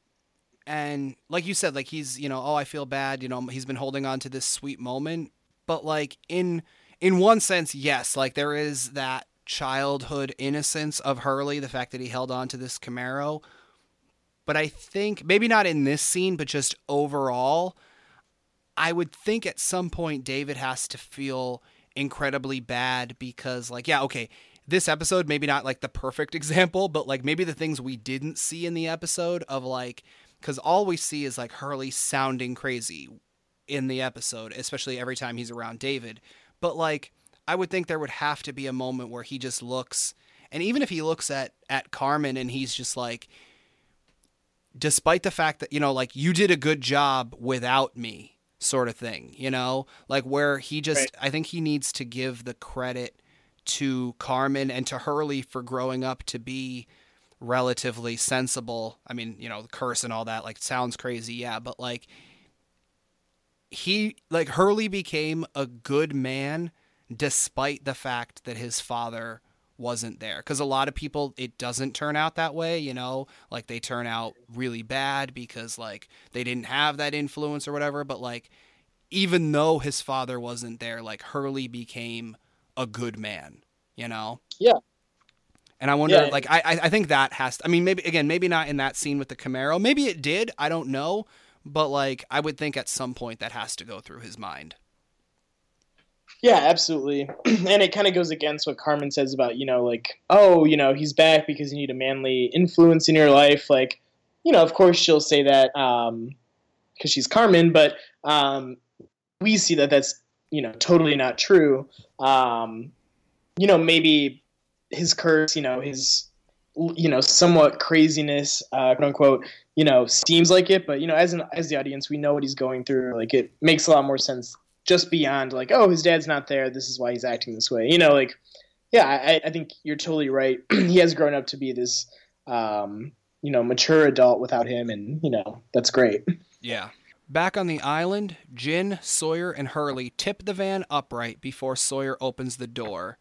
and like you said like he's you know oh i feel bad you know he's been holding on to this sweet moment. But like in in one sense yes like there is that childhood innocence of hurley the fact that he held on to this camaro. But i think maybe not in this scene but just overall i would think at some point david has to feel incredibly bad because like yeah okay this episode maybe not like the perfect example but like maybe the things we didn't see in the episode of like because all we see is like Hurley sounding crazy in the episode, especially every time he's around David. But like, I would think there would have to be a moment where he just looks, and even if he looks at at Carmen and he's just like, despite the fact that you know, like you did a good job without me, sort of thing, you know, like where he just, right. I think he needs to give the credit to Carmen and to Hurley for growing up to be relatively sensible. I mean, you know, the curse and all that like sounds crazy, yeah, but like he like Hurley became a good man despite the fact that his father wasn't there because a lot of people it doesn't turn out that way you know? Like they turn out really bad because like they didn't have that influence or whatever but like even though his father wasn't there like hurley became a good man you know? Yeah and I wonder, yeah, like, I I think that has. To, I mean, maybe again, maybe not in that scene with the Camaro. Maybe it did. I don't know. but like I would think at some point that has to go through his mind. Yeah, absolutely. and it kind of goes against what Carmen says about, you know, like, oh, you know, he's back because you need a manly influence in your life. Like, you know, of course she'll say that um because she's Carmen, but um we see that that's, you know, totally not true. Um you know, maybe his curse, you know, his you know, somewhat craziness, uh, quote unquote, you know, seems like it, but you know, as an as the audience, we know what he's going through. Like it makes a lot more sense just beyond like, oh, his dad's not there. This is why he's acting this way. You know, like, yeah, I, I think you're totally right. he has grown up to be this, um, you know, mature adult without him, and you know, that's great. Yeah. Back on the island, Jin, Sawyer, and Hurley tip the van upright before Sawyer opens the door.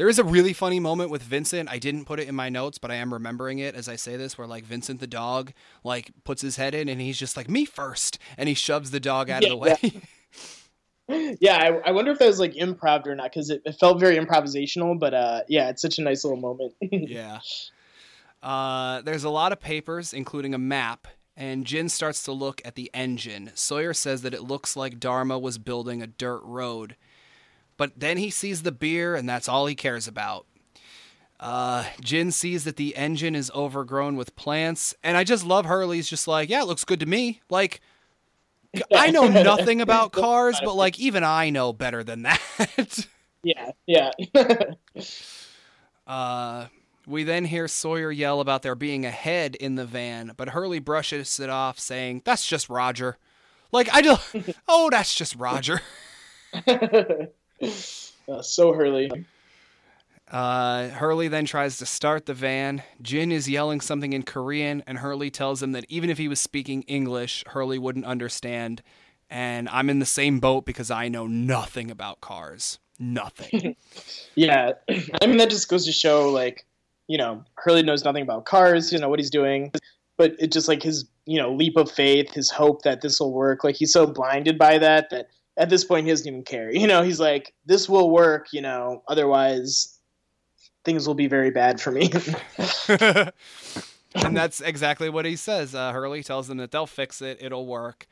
There is a really funny moment with Vincent. I didn't put it in my notes, but I am remembering it as I say this, where like Vincent the dog like puts his head in and he's just like me first, and he shoves the dog out Yeah, of the way. yeah, I, I wonder if that was like improv or not because it, it felt very improvisational. But uh, yeah, it's such a nice little moment. yeah. Uh, there's a lot of papers, including a map, and Jin starts to look at the engine. Sawyer says that it looks like Dharma was building a dirt road. But then he sees the beer, and that's all he cares about. Uh, Jin sees that the engine is overgrown with plants, and I just love Hurley's just like, yeah, it looks good to me. Like, I know nothing about cars, but like, even I know better than that. yeah, yeah. Uh, we then hear Sawyer yell about there being a head in the van, but Hurley brushes it off, saying, That's just Roger. Like, I just, oh, that's just Roger. Uh, so Hurley. Uh, Hurley then tries to start the van. Jin is yelling something in Korean, and Hurley tells him that even if he was speaking English, Hurley wouldn't understand. And I'm in the same boat because I know nothing about cars. Nothing. Yeah, I mean that just goes to show like, you know, Hurley knows nothing about cars. You know what he's doing, but it just like his you know leap of faith, his hope that this will work. Like he's so blinded by that that at this point he doesn't even care. You know, he's like, this will work. You know, otherwise things will be very bad for me. and that's exactly what he says. Uh, Hurley tells them that they'll fix it, it'll work.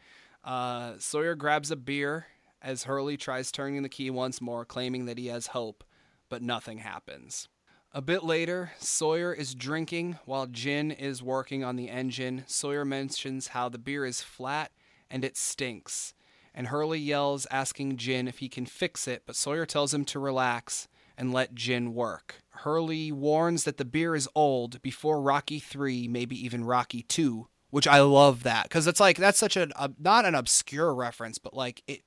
Uh, Sawyer grabs a beer as Hurley tries turning the key once more, claiming that he has hope, but nothing happens. A bit later, Sawyer is drinking while Jin is working on the engine. Sawyer mentions how the beer is flat and it stinks. And Hurley yells, asking Jin if he can fix it, but Sawyer tells him to relax and let Jin work. Hurley warns that the beer is old before Rocky 3, maybe even Rocky 2, which I love that cuz it's like that's such a, a not an obscure reference, but like it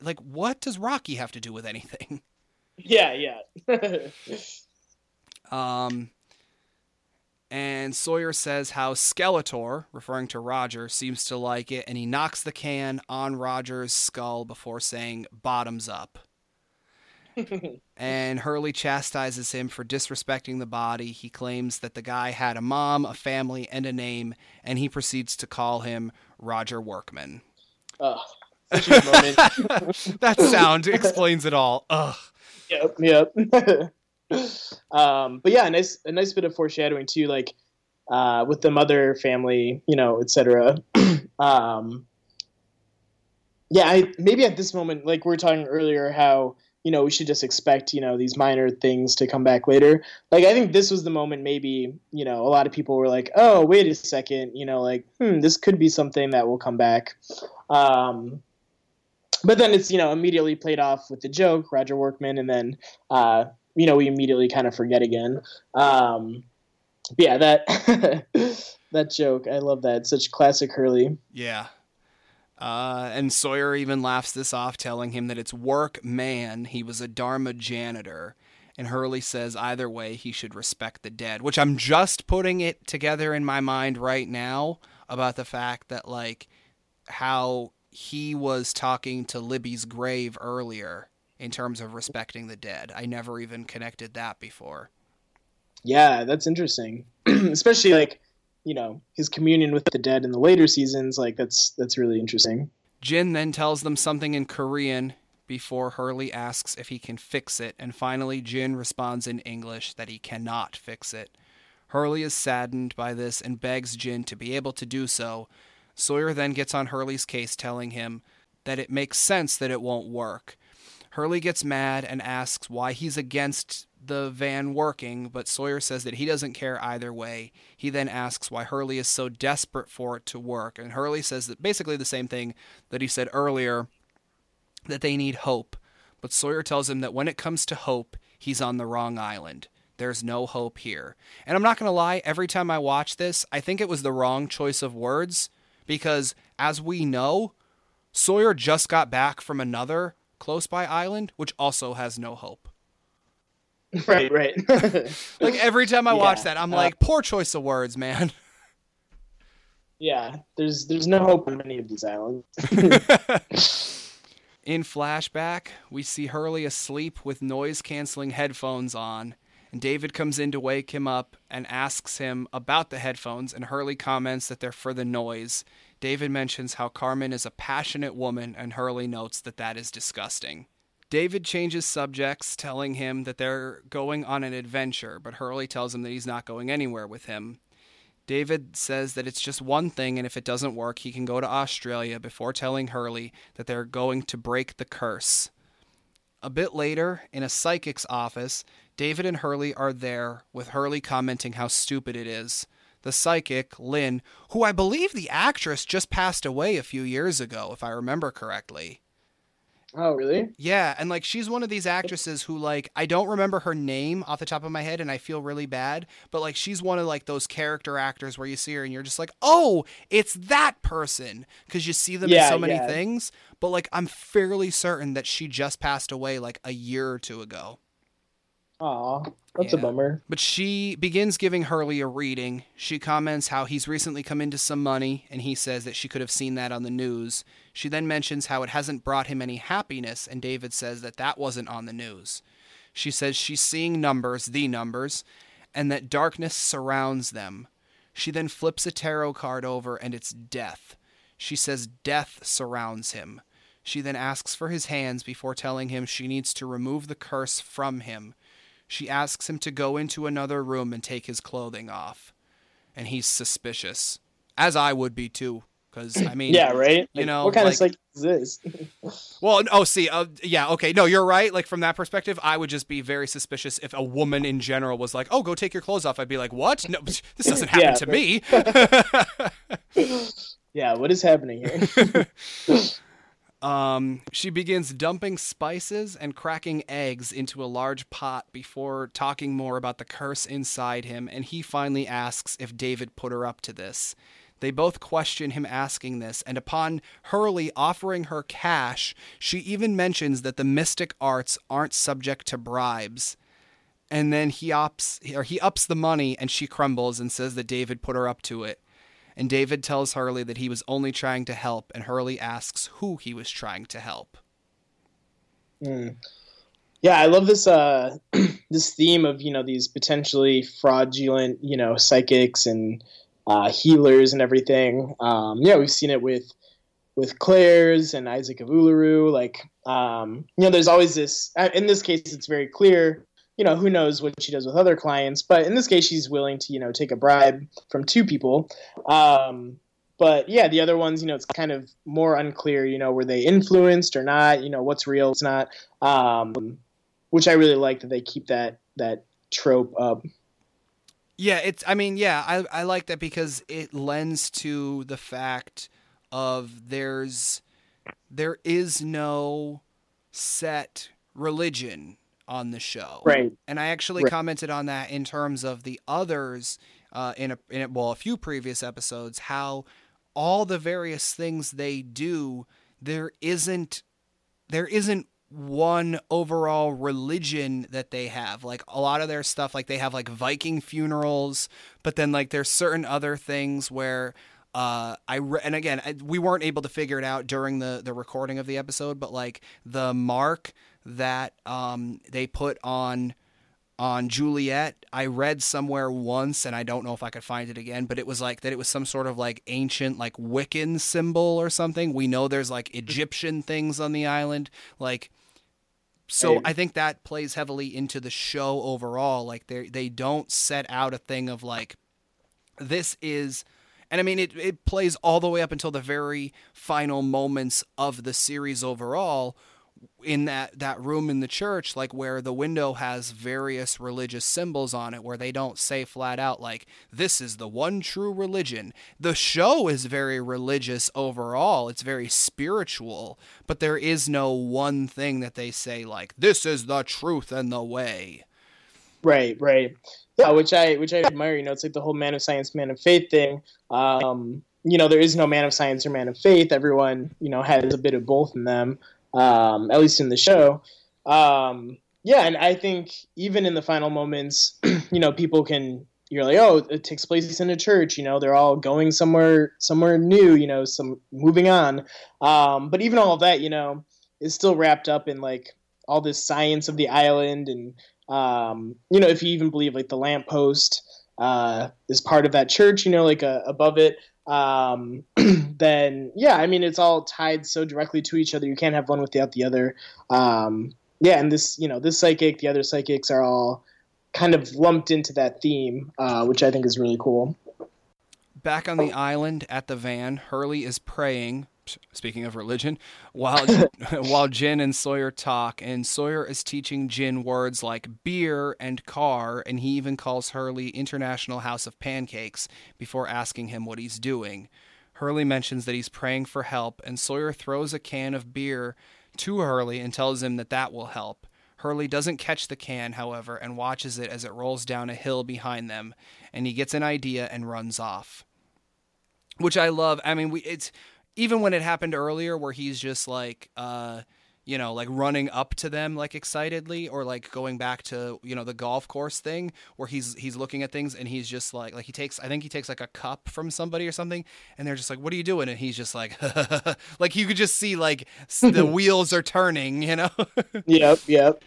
like what does Rocky have to do with anything? yeah, yeah. Um and Sawyer says how Skeletor, referring to Roger, seems to like it, and he knocks the can on Roger's skull before saying bottoms up. and Hurley chastises him for disrespecting the body. He claims that the guy had a mom, a family, and a name, and he proceeds to call him Roger Workman. moment. that sound explains it all. Ugh. yep, yep. um, but yeah, a nice a nice bit of foreshadowing too, like uh, with the mother family, you know, etc. um, yeah, I, maybe at this moment, like we were talking earlier, how you know we should just expect you know these minor things to come back later. Like I think this was the moment, maybe you know a lot of people were like, oh wait a second, you know, like hmm, this could be something that will come back. Um, but then it's you know immediately played off with the joke Roger Workman, and then uh, you know we immediately kind of forget again. Um, yeah, that that joke, I love that. It's such classic Hurley. Yeah. Uh, and Sawyer even laughs this off, telling him that it's work man. He was a Dharma janitor. And Hurley says either way, he should respect the dead, which I'm just putting it together in my mind right now about the fact that, like, how he was talking to Libby's grave earlier in terms of respecting the dead. I never even connected that before. Yeah, that's interesting. Especially like you know his communion with the dead in the later seasons. Like that's that's really interesting. Jin then tells them something in Korean before Hurley asks if he can fix it, and finally Jin responds in English that he cannot fix it. Hurley is saddened by this and begs Jin to be able to do so. Sawyer then gets on Hurley's case, telling him that it makes sense that it won't work. Hurley gets mad and asks why he's against the van working, but Sawyer says that he doesn't care either way. He then asks why Hurley is so desperate for it to work, and Hurley says that basically the same thing that he said earlier that they need hope. But Sawyer tells him that when it comes to hope, he's on the wrong island. There's no hope here. And I'm not going to lie, every time I watch this, I think it was the wrong choice of words because, as we know, Sawyer just got back from another close by island, which also has no hope. Right, right. like every time I watch that, I'm uh, like, poor choice of words, man. yeah, there's there's no hope on any of these islands. In flashback, we see Hurley asleep with noise canceling headphones on, and David comes in to wake him up and asks him about the headphones, and Hurley comments that they're for the noise. David mentions how Carmen is a passionate woman, and Hurley notes that that is disgusting. David changes subjects, telling him that they're going on an adventure, but Hurley tells him that he's not going anywhere with him. David says that it's just one thing, and if it doesn't work, he can go to Australia before telling Hurley that they're going to break the curse. A bit later, in a psychic's office, David and Hurley are there, with Hurley commenting how stupid it is. The psychic, Lynn, who I believe the actress just passed away a few years ago, if I remember correctly. oh, really? Yeah, and like she's one of these actresses who like I don't remember her name off the top of my head and I feel really bad, but like she's one of like those character actors where you see her and you're just like, "Oh, it's that person" because you see them in so many yeah. things, but like I'm fairly certain that she just passed away like a year or two ago. Aw, that's Yeah. a bummer. But she begins giving Hurley a reading. She comments how he's recently come into some money, and he says that she could have seen that on the news. She then mentions how it hasn't brought him any happiness, and David says that that wasn't on the news. She says she's seeing numbers, the numbers, and that darkness surrounds them. She then flips a tarot card over, and it's death. She says death surrounds him. She then asks for his hands before telling him she needs to remove the curse from him. She asks him to go into another room and take his clothing off. And he's suspicious. As I would be too. Because, I mean. yeah, right. you Like, know, what kind like- of psychic is this? Well, oh, see, uh, yeah, okay. No, you're right. Like, from that perspective, I would just be very suspicious if a woman in general was like, oh, go take your clothes off. I'd be like, what? No, this doesn't happen Yeah, to me. yeah, what is happening here? Um, she begins dumping spices and cracking eggs into a large pot before talking more about the curse inside him, and he finally asks if David put her up to this. They both question him asking this, and upon Hurley offering her cash, she even mentions that the mystic arts aren't subject to bribes. And then he ups or he ups the money and she crumbles and says that David put her up to it. And David tells Hurley that he was only trying to help, and Hurley asks who he was trying to help. Hmm. Yeah, I love this uh this theme of you know these potentially fraudulent you know psychics and uh, healers and everything. Um, yeah, we've seen it with with Claire's and Isaac of Uluru. Like um, you know, there's always this. uh, In this case, it's very clear. You know, who knows what she does with other clients, but in this case, she's willing to you know take a bribe from two people. Um, but yeah, the other ones, you know, it's kind of more unclear. You know, were they influenced or not? You know, what's real, what's not. Um, which I really like that they keep that that trope up. Yeah, it's. I mean, yeah, I I like that because it lends to the fact of there's there is no set religion on the show, Right. And I actually Right. commented on that in terms of the others uh, in a in a, well a few previous episodes how all the various things they do there isn't there isn't one overall religion that they have like a lot of their stuff like they have like viking funerals but then like there's certain other things where uh i re- and again I, we weren't able to figure it out during the the recording of the episode but like the mark that um they put on on Juliet. I read somewhere once, and I don't know if I could find it again, but it was like that it was some sort of like ancient, like Wiccan symbol or something. We know there's like Egyptian things on the island. Like, so Right. I think that plays heavily into the show overall. Like, they they don't set out a thing of like, this is And I mean, it, it plays all the way up until the very final moments of the series overall in that that room in the church like where the window has various religious symbols on it where they don't say flat out like this is the one true religion. The show is very religious overall. It's very spiritual but there is no one thing that they say like this is the truth and the way. Right right. Yeah which i which i admire you know it's like the whole man of science man of faith thing. Um you know there is no man of science or man of faith. Everyone you know has a bit of both in them um, at least in the show. Um, yeah, and I think even in the final moments, you know, people can you're like, oh, it takes place in a church. You know, they're all going somewhere somewhere new. You know, some moving on. Um, but even all of that, you know, is still wrapped up in like all this science of the island, and um, you know, if you even believe like the lamppost uh, is part of that church, you know, like uh, above it um, then yeah, I mean it's all tied so directly to each other. You can't have one without the other. Um, yeah, and this you know this psychic, the other psychics are all kind of lumped into that theme, uh, which I think is really cool. Back on the island at the van, Hurley is praying speaking of religion, while while Jin and Sawyer talk, and Sawyer is teaching Jin words like beer and car, and he even calls Hurley International House of Pancakes before asking him what he's doing. Hurley mentions that he's praying for help, and Sawyer throws a can of beer to Hurley and tells him that that will help. Hurley doesn't catch the can, however, and watches it as it rolls down a hill behind them, and he gets an idea and runs off. Which I love. I mean, we it's even when it happened earlier where he's just like uh you know like running up to them like excitedly or like going back to you know the golf course thing where he's he's looking at things and he's just like like he takes i think he takes like a cup from somebody or something and they're just like what are you doing? And he's just like like you could just see like the wheels are turning you know? Yep yep.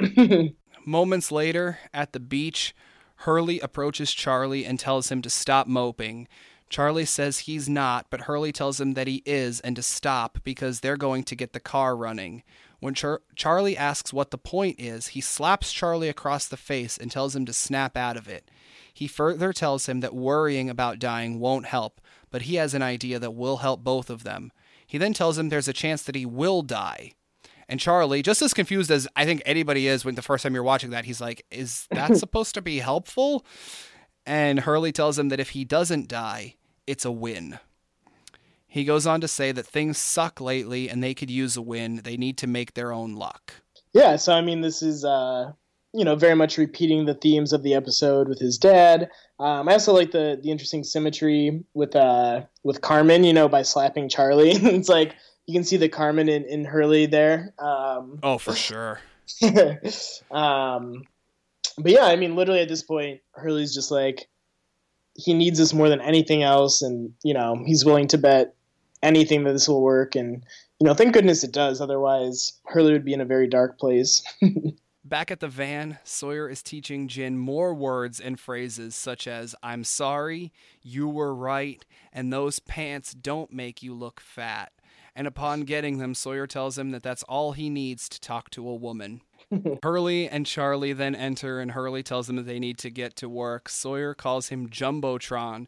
Moments later at the beach hurley approaches charlie and tells him to stop moping Charlie says he's not, but Hurley tells him that he is and to stop because they're going to get the car running. When Char- Charlie asks what the point is, he slaps Charlie across the face and tells him to snap out of it. He further tells him that worrying about dying won't help, but he has an idea that will help both of them. He then tells him there's a chance that he will die. And Charlie, just as confused as I think anybody is when the first time you're watching that, he's like, Is that supposed to be helpful? And Hurley tells him that if he doesn't die, it's a win. He goes on to say that things suck lately and they could use a win. They need to make their own luck. Yeah, so I mean, this is, uh, you know, very much repeating the themes of the episode with his dad. Um, I also like the the interesting symmetry with uh with Carmen, you know, by slapping Charlie. it's like you can see the Carmen in, in Hurley there. Um, oh, for sure. um, but yeah, I mean, literally at this point, Hurley's just like, he needs this more than anything else, and you know he's willing to bet anything that this will work. And you know, thank goodness it does. Otherwise, Hurley would be in a very dark place. Back at the van, Sawyer is teaching Jin more words and phrases such as I'm sorry, you were right, and those pants don't make you look fat. And upon getting them, Sawyer tells him that that's all he needs to talk to a woman. Hurley and Charlie then enter, and Hurley tells them that they need to get to work. Sawyer calls him Jumbotron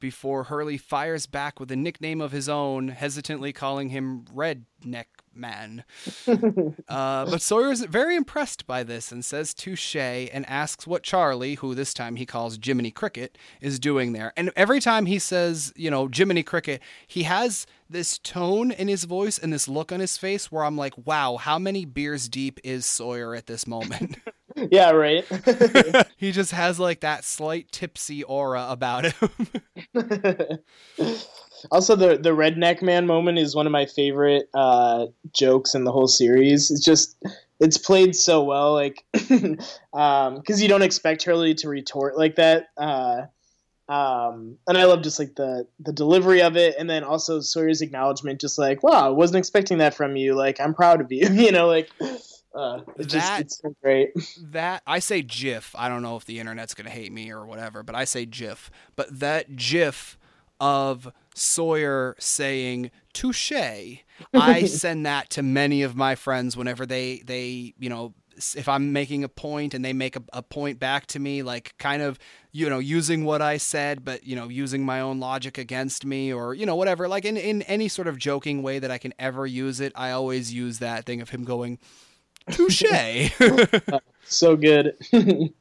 before Hurley fires back with a nickname of his own, hesitantly calling him Redneck Man. uh, but Sawyer is very impressed by this and says touche and asks what Charlie, who this time he calls Jiminy Cricket, is doing there. And every time he says, you know, Jiminy Cricket, he has this tone in his voice and this look on his face where I'm like, wow, how many beers deep is Sawyer at this moment? yeah, right. he just has like that slight tipsy aura about him. also, the the redneck man moment is one of my favorite uh, jokes in the whole series. It's just it's played so well, like because um, you don't expect Hurley to retort like that. Uh, um, and I love just like the the delivery of it, and then also Sawyer's acknowledgement, just like, "Wow, I wasn't expecting that from you. Like, I'm proud of you." you know, like uh, it's just it's so great. That I say GIF. I don't know if the internet's gonna hate me or whatever, but I say GIF. But that GIF of Sawyer saying "touche," I send that to many of my friends whenever they they you know if I'm making a point and they make a, a point back to me, like kind of you know using what I said, but you know using my own logic against me, or you know whatever, like in in any sort of joking way that I can ever use it, I always use that thing of him going touche. so good.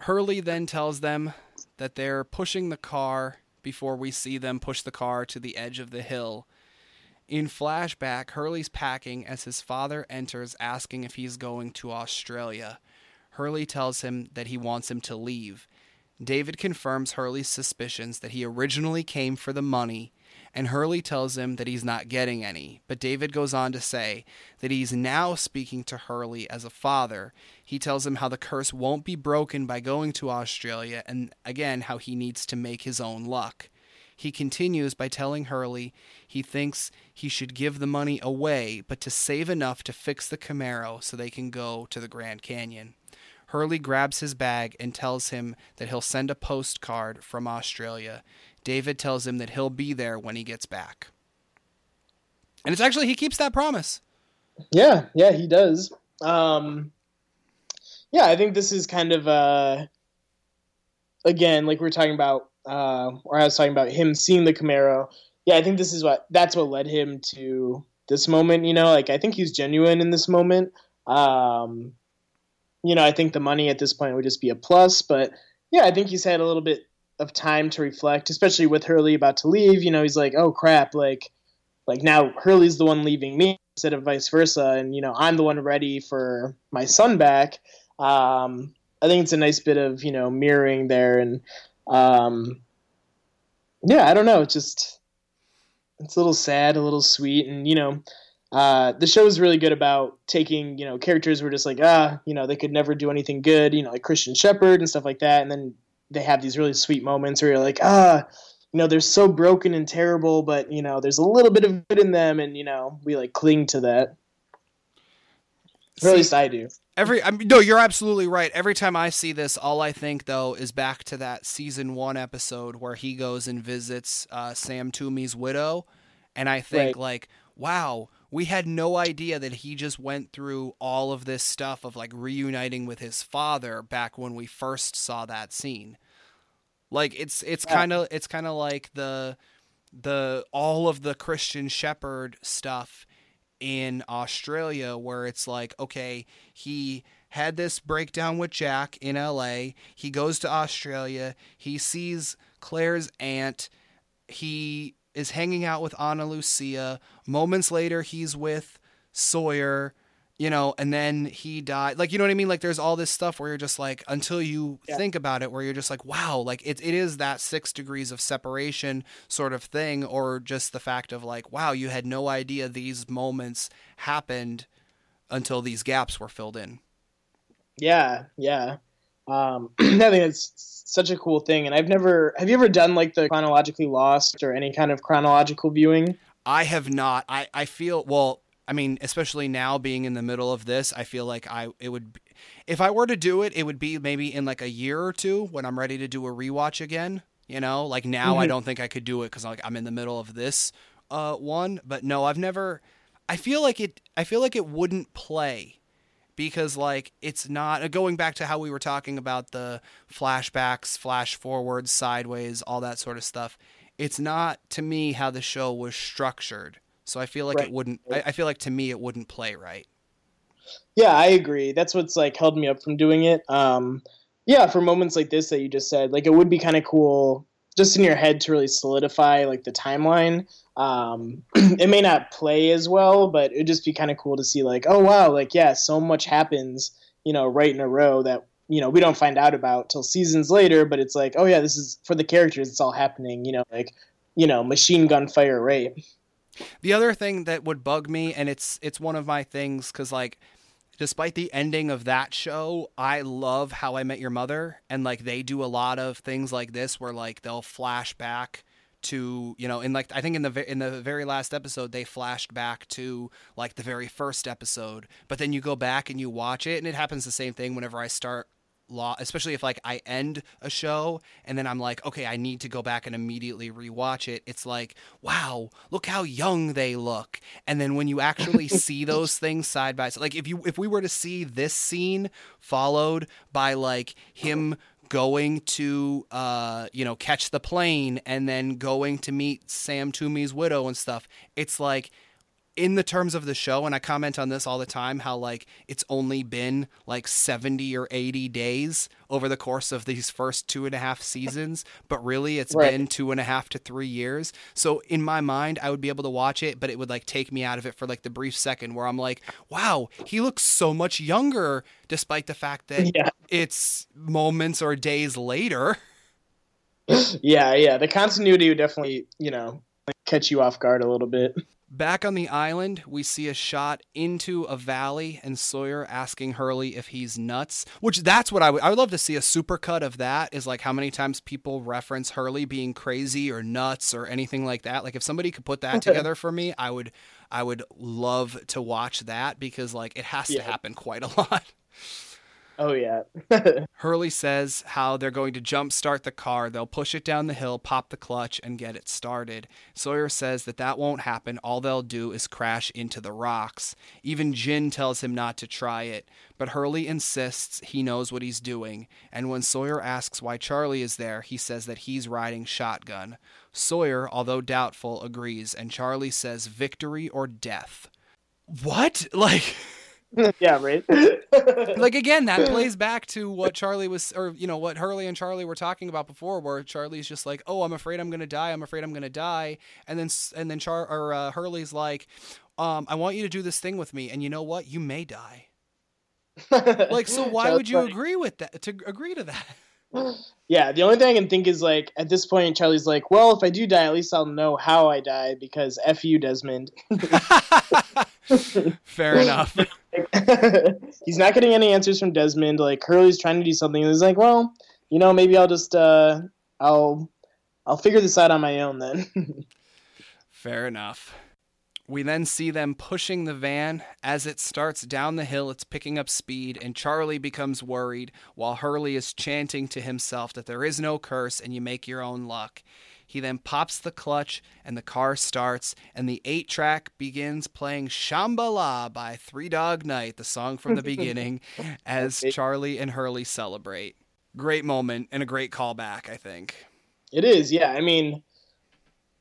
Hurley then tells them that they're pushing the car before we see them push the car to the edge of the hill. In flashback, Hurley's packing as his father enters asking if he's going to Australia. Hurley tells him that he wants him to leave. David confirms Hurley's suspicions that he originally came for the money and Hurley tells him that he's not getting any. But David goes on to say that he's now speaking to Hurley as a father. He tells him how the curse won't be broken by going to Australia, and again, how he needs to make his own luck. He continues by telling Hurley he thinks he should give the money away, but to save enough to fix the Camaro so they can go to the Grand Canyon. Hurley grabs his bag and tells him that he'll send a postcard from Australia. David tells him that he'll be there when he gets back. And it's actually, he keeps that promise. Yeah, yeah, he does. Um, yeah, I think this is kind of, uh, again, like we are talking about, uh, or I was talking about him seeing the Camaro. Yeah, I think this is what, that's what led him to this moment, you know, like I think he's genuine in this moment. Um, you know, I think the money at this point would just be a plus, but yeah, I think he's had a little bit of time to reflect, especially with Hurley about to leave. You know, he's like, oh crap, like, like now Hurley's the one leaving me instead of vice versa, and you know I'm the one ready for my son back. Um, I think it's a nice bit of you know mirroring there, and um, yeah, I don't know, it's just it's a little sad, a little sweet, and you know. Uh, the show is really good about taking, you know, characters were just like, ah, you know, they could never do anything good, you know, like Christian Shephard and stuff like that, and then they have these really sweet moments where you're like, ah, you know, they're so broken and terrible, but you know, there's a little bit of good in them, and you know, we like cling to that. or at least I do. Every I mean, no, you're absolutely right. Every time I see this, all I think though is back to that season one episode where he goes and visits uh, Sam Toomey's widow, and I think right. like, wow, we had no idea that he just went through all of this stuff of like reuniting with his father back when we first saw that scene. Like it's it's yeah. kind of it's kind of like the the all of the Christian Shepherd stuff in Australia where it's like okay, he had this breakdown with Jack in LA, he goes to Australia, he sees Claire's aunt, he is hanging out with Ana Lucia. Moments later, he's with Sawyer, you know, and then he died. Like, you know what I mean? Like, there's all this stuff where you're just like, until you yeah. think about it, where you're just like, wow, like it, it is that six degrees of separation sort of thing, or just the fact of like, wow, you had no idea these moments happened until these gaps were filled in. Yeah, yeah. Um, I think it's such a cool thing. And I've never, have you ever done like the chronologically lost or any kind of chronological viewing? I have not. I, I feel, well, I mean, especially now being in the middle of this, I feel like I, it would, if I were to do it, it would be maybe in like a year or two when I'm ready to do a rewatch again. You know, like now mm-hmm. I don't think I could do it because like I'm in the middle of this uh, one. But no, I've never. I feel like it. I feel like it wouldn't play because like it's not going back to how we were talking about the flashbacks, flash forwards, sideways, all that sort of stuff. It's not to me how the show was structured. So I feel like right. it wouldn't I, I feel like to me it wouldn't play right. Yeah, I agree. That's what's like held me up from doing it. Um yeah, for moments like this that you just said, like it would be kind of cool just in your head to really solidify like the timeline um, it may not play as well, but it'd just be kind of cool to see like, oh wow, like yeah, so much happens, you know, right in a row that you know we don't find out about till seasons later. But it's like, oh yeah, this is for the characters. It's all happening, you know, like you know, machine gun fire rate. The other thing that would bug me, and it's it's one of my things, because like despite the ending of that show, I love How I Met Your Mother, and like they do a lot of things like this where like they'll flash back to you know in like I think in the in the very last episode they flashed back to like the very first episode but then you go back and you watch it and it happens the same thing whenever I start law, especially if like I end a show and then I'm like, okay, I need to go back and immediately rewatch it. It's like, wow, look how young they look. And then when you actually see those things side by side, like if you if we were to see this scene followed by like him going to uh you know catch the plane and then going to meet Sam Toomey's widow and stuff, it's like in the terms of the show, and I comment on this all the time, how like it's only been like 70 or 80 days over the course of these first two and a half seasons, but really it's right. been two and a half to three years. So in my mind, I would be able to watch it, but it would like take me out of it for like the brief second where I'm like, wow, he looks so much younger, despite the fact that yeah. it's moments or days later. Yeah, yeah. The continuity would definitely, you know, catch you off guard a little bit. Back on the island, we see a shot into a valley and Sawyer asking Hurley if he's nuts, which that's what I would I would love to see a supercut of that is like how many times people reference Hurley being crazy or nuts or anything like that. Like if somebody could put that together for me, I would I would love to watch that because like it has yeah. to happen quite a lot. Oh yeah. Hurley says how they're going to jump start the car. They'll push it down the hill, pop the clutch, and get it started. Sawyer says that that won't happen. All they'll do is crash into the rocks. Even Jin tells him not to try it, but Hurley insists he knows what he's doing. And when Sawyer asks why Charlie is there, he says that he's riding shotgun. Sawyer, although doubtful, agrees, and Charlie says victory or death. What? Like yeah, right. like again, that plays back to what Charlie was, or you know, what Hurley and Charlie were talking about before, where Charlie's just like, "Oh, I'm afraid I'm gonna die. I'm afraid I'm gonna die," and then and then Char or uh, Hurley's like, um, "I want you to do this thing with me, and you know what? You may die." like, so why would you funny. agree with that? To agree to that? Yeah, the only thing I can think is like at this point, Charlie's like, "Well, if I do die, at least I'll know how I die because f you, Desmond." Fair enough. he's not getting any answers from Desmond. Like Hurley's trying to do something, and he's like, "Well, you know, maybe I'll just uh, I'll I'll figure this out on my own then." Fair enough. We then see them pushing the van. As it starts down the hill, it's picking up speed, and Charlie becomes worried while Hurley is chanting to himself that there is no curse and you make your own luck. He then pops the clutch, and the car starts, and the eight track begins playing Shambhala by Three Dog Night, the song from the beginning, as Charlie and Hurley celebrate. Great moment and a great callback, I think. It is, yeah. I mean,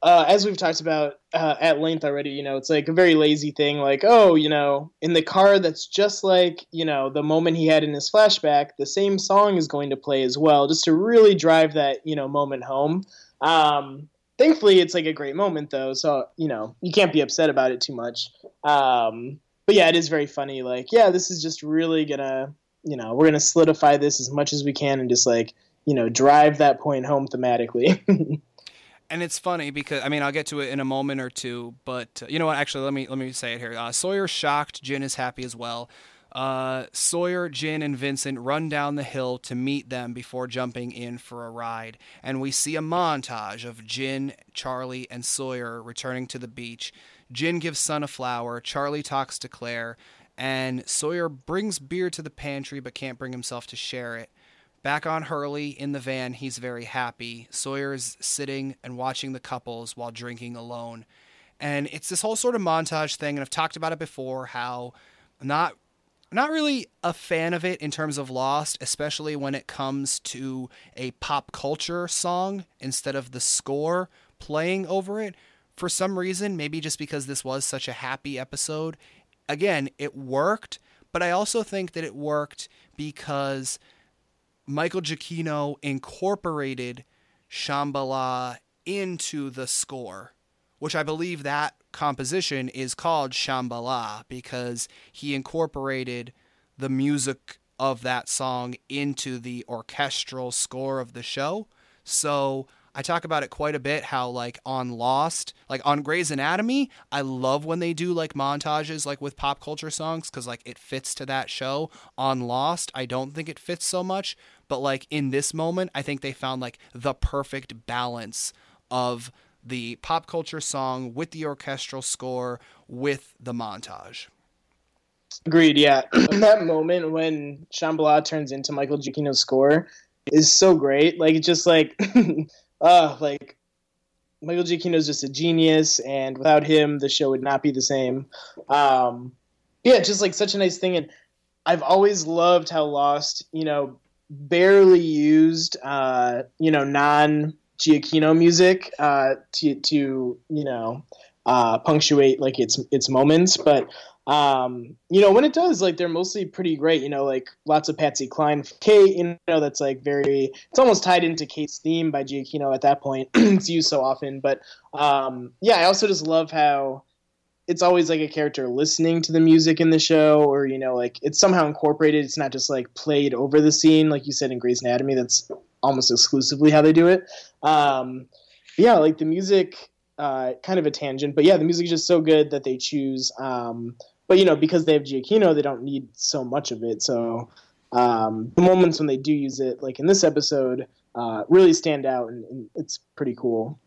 uh, as we've talked about uh, at length already, you know, it's like a very lazy thing. Like, oh, you know, in the car that's just like, you know, the moment he had in his flashback, the same song is going to play as well, just to really drive that, you know, moment home. Um, thankfully, it's like a great moment, though, so, you know, you can't be upset about it too much. Um, but yeah, it is very funny. Like, yeah, this is just really gonna, you know, we're gonna solidify this as much as we can and just like, you know, drive that point home thematically. and it's funny because I mean I'll get to it in a moment or two, but uh, you know what? Actually, let me let me say it here. Uh, Sawyer's shocked. Jin is happy as well. Uh, Sawyer, Jin, and Vincent run down the hill to meet them before jumping in for a ride, and we see a montage of Jin, Charlie, and Sawyer returning to the beach. Jin gives Sun a flower. Charlie talks to Claire, and Sawyer brings beer to the pantry but can't bring himself to share it. Back on Hurley in the van, he's very happy. Sawyer's sitting and watching the couples while drinking alone. And it's this whole sort of montage thing, and I've talked about it before how not not really a fan of it in terms of Lost, especially when it comes to a pop culture song instead of the score playing over it. For some reason, maybe just because this was such a happy episode, again, it worked, but I also think that it worked because Michael Giacchino incorporated Shambhala into the score, which I believe that composition is called Shambhala because he incorporated the music of that song into the orchestral score of the show. So I talk about it quite a bit how like on Lost, like on Grey's Anatomy, I love when they do like montages like with pop culture songs cuz like it fits to that show. On Lost, I don't think it fits so much, but like in this moment, I think they found like the perfect balance of the pop culture song with the orchestral score with the montage. Agreed. Yeah, that moment when Shambhala turns into Michael Giacchino's score is so great. Like it's just like, uh, like Michael Giacchino's just a genius, and without him, the show would not be the same. Um, yeah, just like such a nice thing, and I've always loved how Lost, you know, barely used, uh, you know, non Giacchino music uh, to to you know uh, punctuate like its its moments, but um, you know, when it does, like they're mostly pretty great. You know, like lots of Patsy Cline, Kate. You know, that's like very. It's almost tied into Kate's theme by Giacchino at that point. it's used so often, but um, yeah, I also just love how it's always like a character listening to the music in the show, or you know, like it's somehow incorporated. It's not just like played over the scene, like you said in Grey's Anatomy. That's almost exclusively how they do it. Um, yeah, like the music. Uh, kind of a tangent, but yeah, the music is just so good that they choose um, but you know because they have Giacchino, they don't need so much of it. So um, the moments when they do use it, like in this episode, uh, really stand out, and, and it's pretty cool.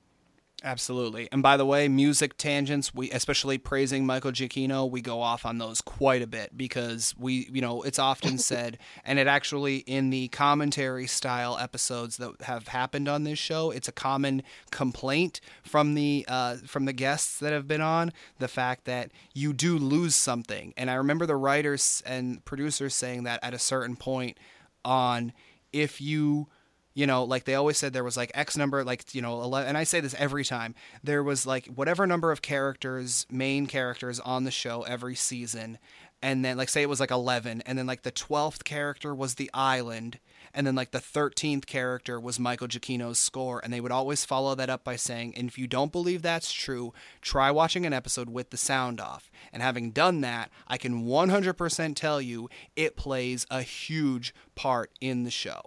Absolutely. And by the way, music tangents, we especially praising Michael Giacchino, we go off on those quite a bit because we, you know, it's often said and it actually in the commentary style episodes that have happened on this show, it's a common complaint from the uh, from the guests that have been on, the fact that you do lose something. And I remember the writers and producers saying that at a certain point on if you you know like they always said there was like x number like you know 11 and i say this every time there was like whatever number of characters main characters on the show every season and then like say it was like 11 and then like the 12th character was the island and then like the 13th character was michael giacchino's score and they would always follow that up by saying and if you don't believe that's true try watching an episode with the sound off. And having done that i can 100% tell you it plays a huge part in the show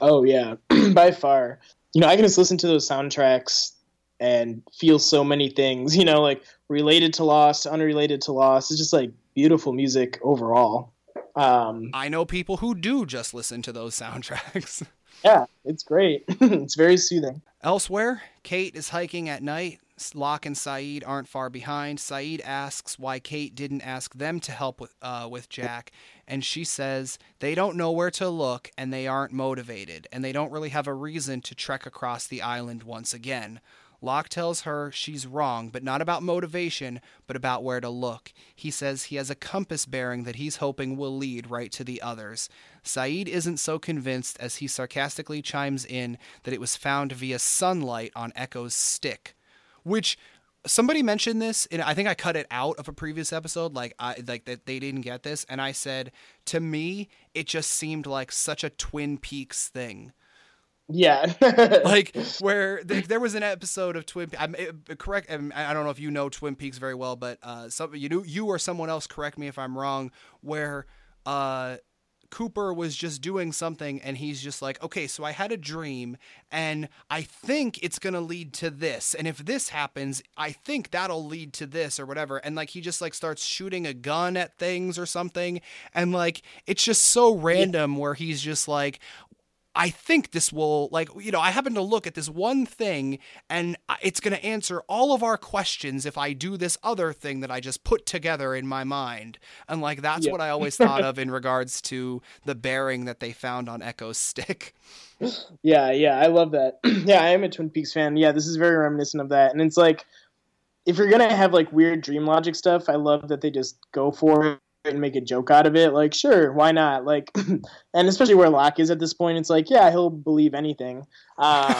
Oh yeah, by far. You know, I can just listen to those soundtracks and feel so many things. You know, like related to Lost, unrelated to Lost. It's just like beautiful music overall. Um, I know people who do just listen to those soundtracks. yeah, it's great. it's very soothing. Elsewhere, Kate is hiking at night. Locke and Sayid aren't far behind. Sayid asks why Kate didn't ask them to help with uh, with Jack, and she says they don't know where to look and they aren't motivated, and they don't really have a reason to trek across the island once again. Locke tells her she's wrong, but not about motivation, but about where to look. He says he has a compass bearing that he's hoping will lead right to the others. Sayid isn't so convinced as he sarcastically chimes in that it was found via sunlight on Eko's stick. Which somebody mentioned this and i think i cut it out of a previous episode like i like that they didn't get this and i said to me it just seemed like such a twin peaks thing. Yeah. Like where there was an episode of twin i'm correct i don't know if you know twin peaks very well but uh some you know you or someone else correct me if i'm wrong where uh Cooper was just doing something and he's just like, okay, so I had a dream and I think it's going to lead to this. And if this happens, I think that'll lead to this or whatever. And like he just like starts shooting a gun at things or something. And like it's just so random yeah. where he's just like, I think this will, like, you know, I happen to look at this one thing and it's going to answer all of our questions if I do this other thing that I just put together in my mind. And, like, that's yeah. what I always thought of in regards to the bearing that they found on Eko's stick. Yeah, yeah, I love that. yeah, I am a Twin Peaks fan. Yeah, this is very reminiscent of that. And it's like, if you're going to have, like, weird dream logic stuff, I love that they just go for it and make a joke out of it. Like, sure, why not? Like, and especially where Locke is at this point, it's like, yeah, he'll believe anything. Um,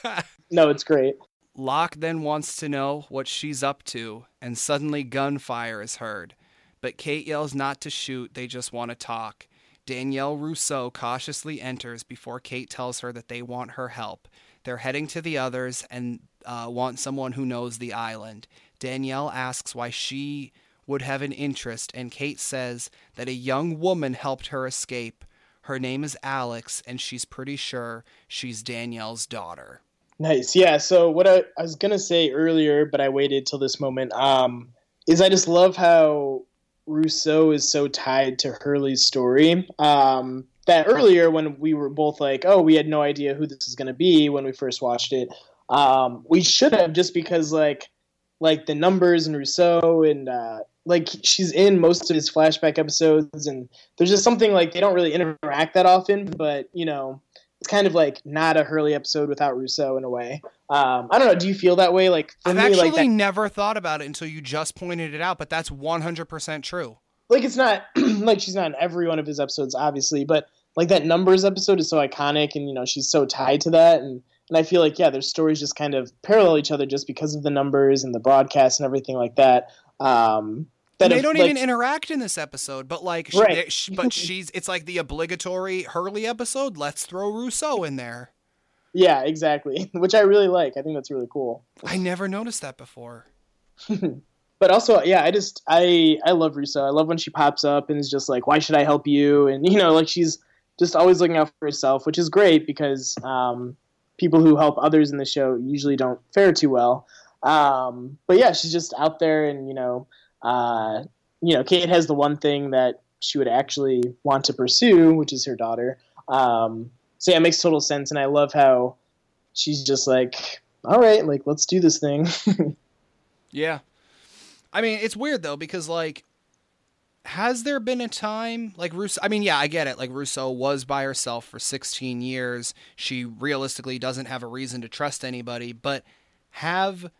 no, it's great. Locke then wants to know what she's up to, and suddenly gunfire is heard. But Kate yells not to shoot, they just want to talk. Danielle Rousseau cautiously enters before Kate tells her that they want her help. They're heading to the others and uh, want someone who knows the island. Danielle asks why she would have an interest, and Kate says that a young woman helped her escape. Her name is Alex, and she's pretty sure she's Danielle's daughter. Nice. Yeah. So, what I, I was going to say earlier, but I waited till this moment, um, is I just love how Rousseau is so tied to Hurley's story. Um, that earlier, when we were both like, oh, we had no idea who this is going to be when we first watched it, um, we should have just because, like, like the numbers and Rousseau and uh, like she's in most of his flashback episodes, and there's just something like they don't really interact that often, but you know, it's kind of like not a Hurley episode without Rousseau in a way. Um, I don't know. Do you feel that way? Like I've me, actually like never thought about it until you just pointed it out, but that's 100% true. Like it's not like she's not in every one of his episodes, obviously, but like that numbers episode is so iconic, and you know she's so tied to that, and and I feel like yeah, their stories just kind of parallel each other just because of the numbers and the broadcast and everything like that. Um, that they don't like, even interact in this episode, but like, right. she, but she's it's like the obligatory Hurley episode. Let's throw Rousseau in there. Yeah, exactly. Which I really like. I think that's really cool. I never noticed that before. but also, yeah, I just I I love Rousseau. I love when she pops up and is just like, "Why should I help you?" And you know, like she's just always looking out for herself, which is great because um, people who help others in the show usually don't fare too well. Um, but yeah, she's just out there, and you know, uh, you know, Kate has the one thing that she would actually want to pursue, which is her daughter. Um, so yeah, it makes total sense, and I love how she's just like, all right, like let's do this thing. yeah, I mean, it's weird though because like has there been a time like Rousseau? I mean, yeah, I get it. Like Rousseau was by herself for 16 years. She realistically doesn't have a reason to trust anybody, but have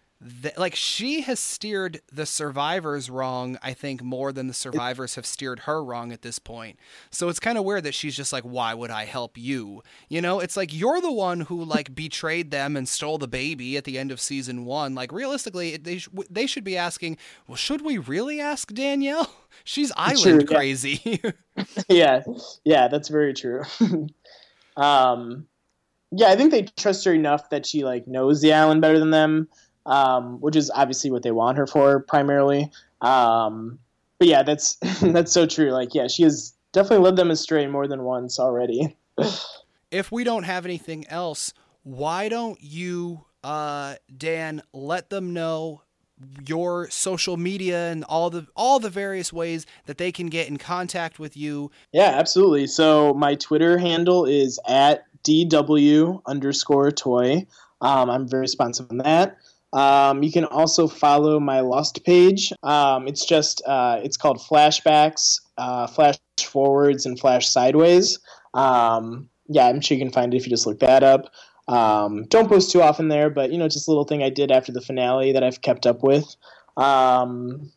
like she has steered the survivors wrong i think more than the survivors have steered her wrong at this point. So it's kind of weird that she's just like why would i help you? You know it's like you're the one who like betrayed them and stole the baby at the end of season one. Like realistically they, sh- they should be asking well should we really ask danielle? She's island true, crazy. Yeah yeah that's very true. Um yeah i think they trust her enough that she like knows the island better than them um, which is obviously what they want her for primarily. Um, but yeah, that's that's so true. Like, yeah, she has definitely led them astray more than once already. if we don't have anything else, why don't you, uh, Dan, let them know your social media and all the all the various ways that they can get in contact with you. Yeah, absolutely. So my Twitter handle is at dw underscore toy. Um, I'm very responsive on that. Um, you can also follow my Lost page. Um, it's just uh, it's called Flashbacks, uh, Flash Forwards, and Flash Sideways. Um, yeah, I'm sure you can find it if you just look that up. Um, don't post too often there, but you know, just a little thing I did after the finale that I've kept up with. Um,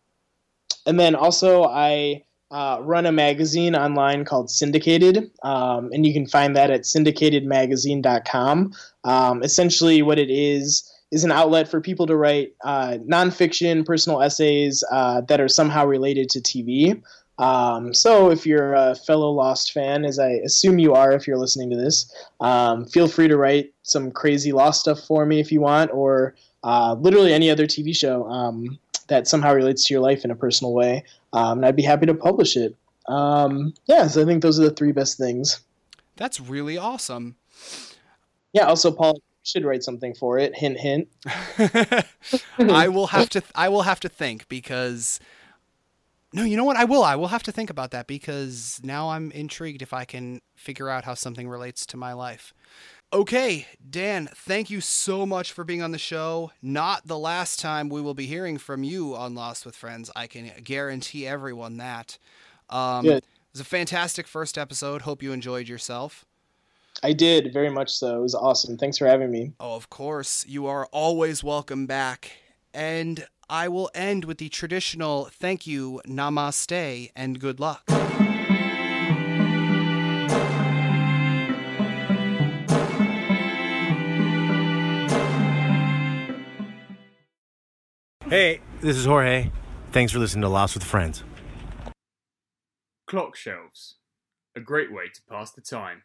and then also I uh, run a magazine online called Syndicated, um, and you can find that at syndicatedmagazine.com. Um, essentially, what it is is an outlet for people to write uh, nonfiction, personal essays uh, that are somehow related to TV. Um, so if you're a fellow Lost fan, as I assume you are if you're listening to this, um, feel free to write some crazy Lost stuff for me if you want, or uh, literally any other TV show um, that somehow relates to your life in a personal way. Um, and I'd be happy to publish it. Um, yeah, so I think those are the three best things. That's really awesome. Yeah, also, Paul, should write something for it. Hint, hint. I will have to. I will have to think because. No, you know what? I will. I will have to think about that because now I'm intrigued if I can figure out how something relates to my life. Okay, Dan, thank you so much for being on the show. Not the last time we will be hearing from you on Lost with Friends. I can guarantee everyone that. Um, It was a fantastic first episode. Hope you enjoyed yourself. I did very much so. It was awesome. Thanks for having me. Oh, of course. You are always welcome back. And I will end with the traditional thank you, namaste, and good luck. Hey, this is Jorge. Thanks for listening to Lost with Friends. Clock shelves. A great way to pass the time.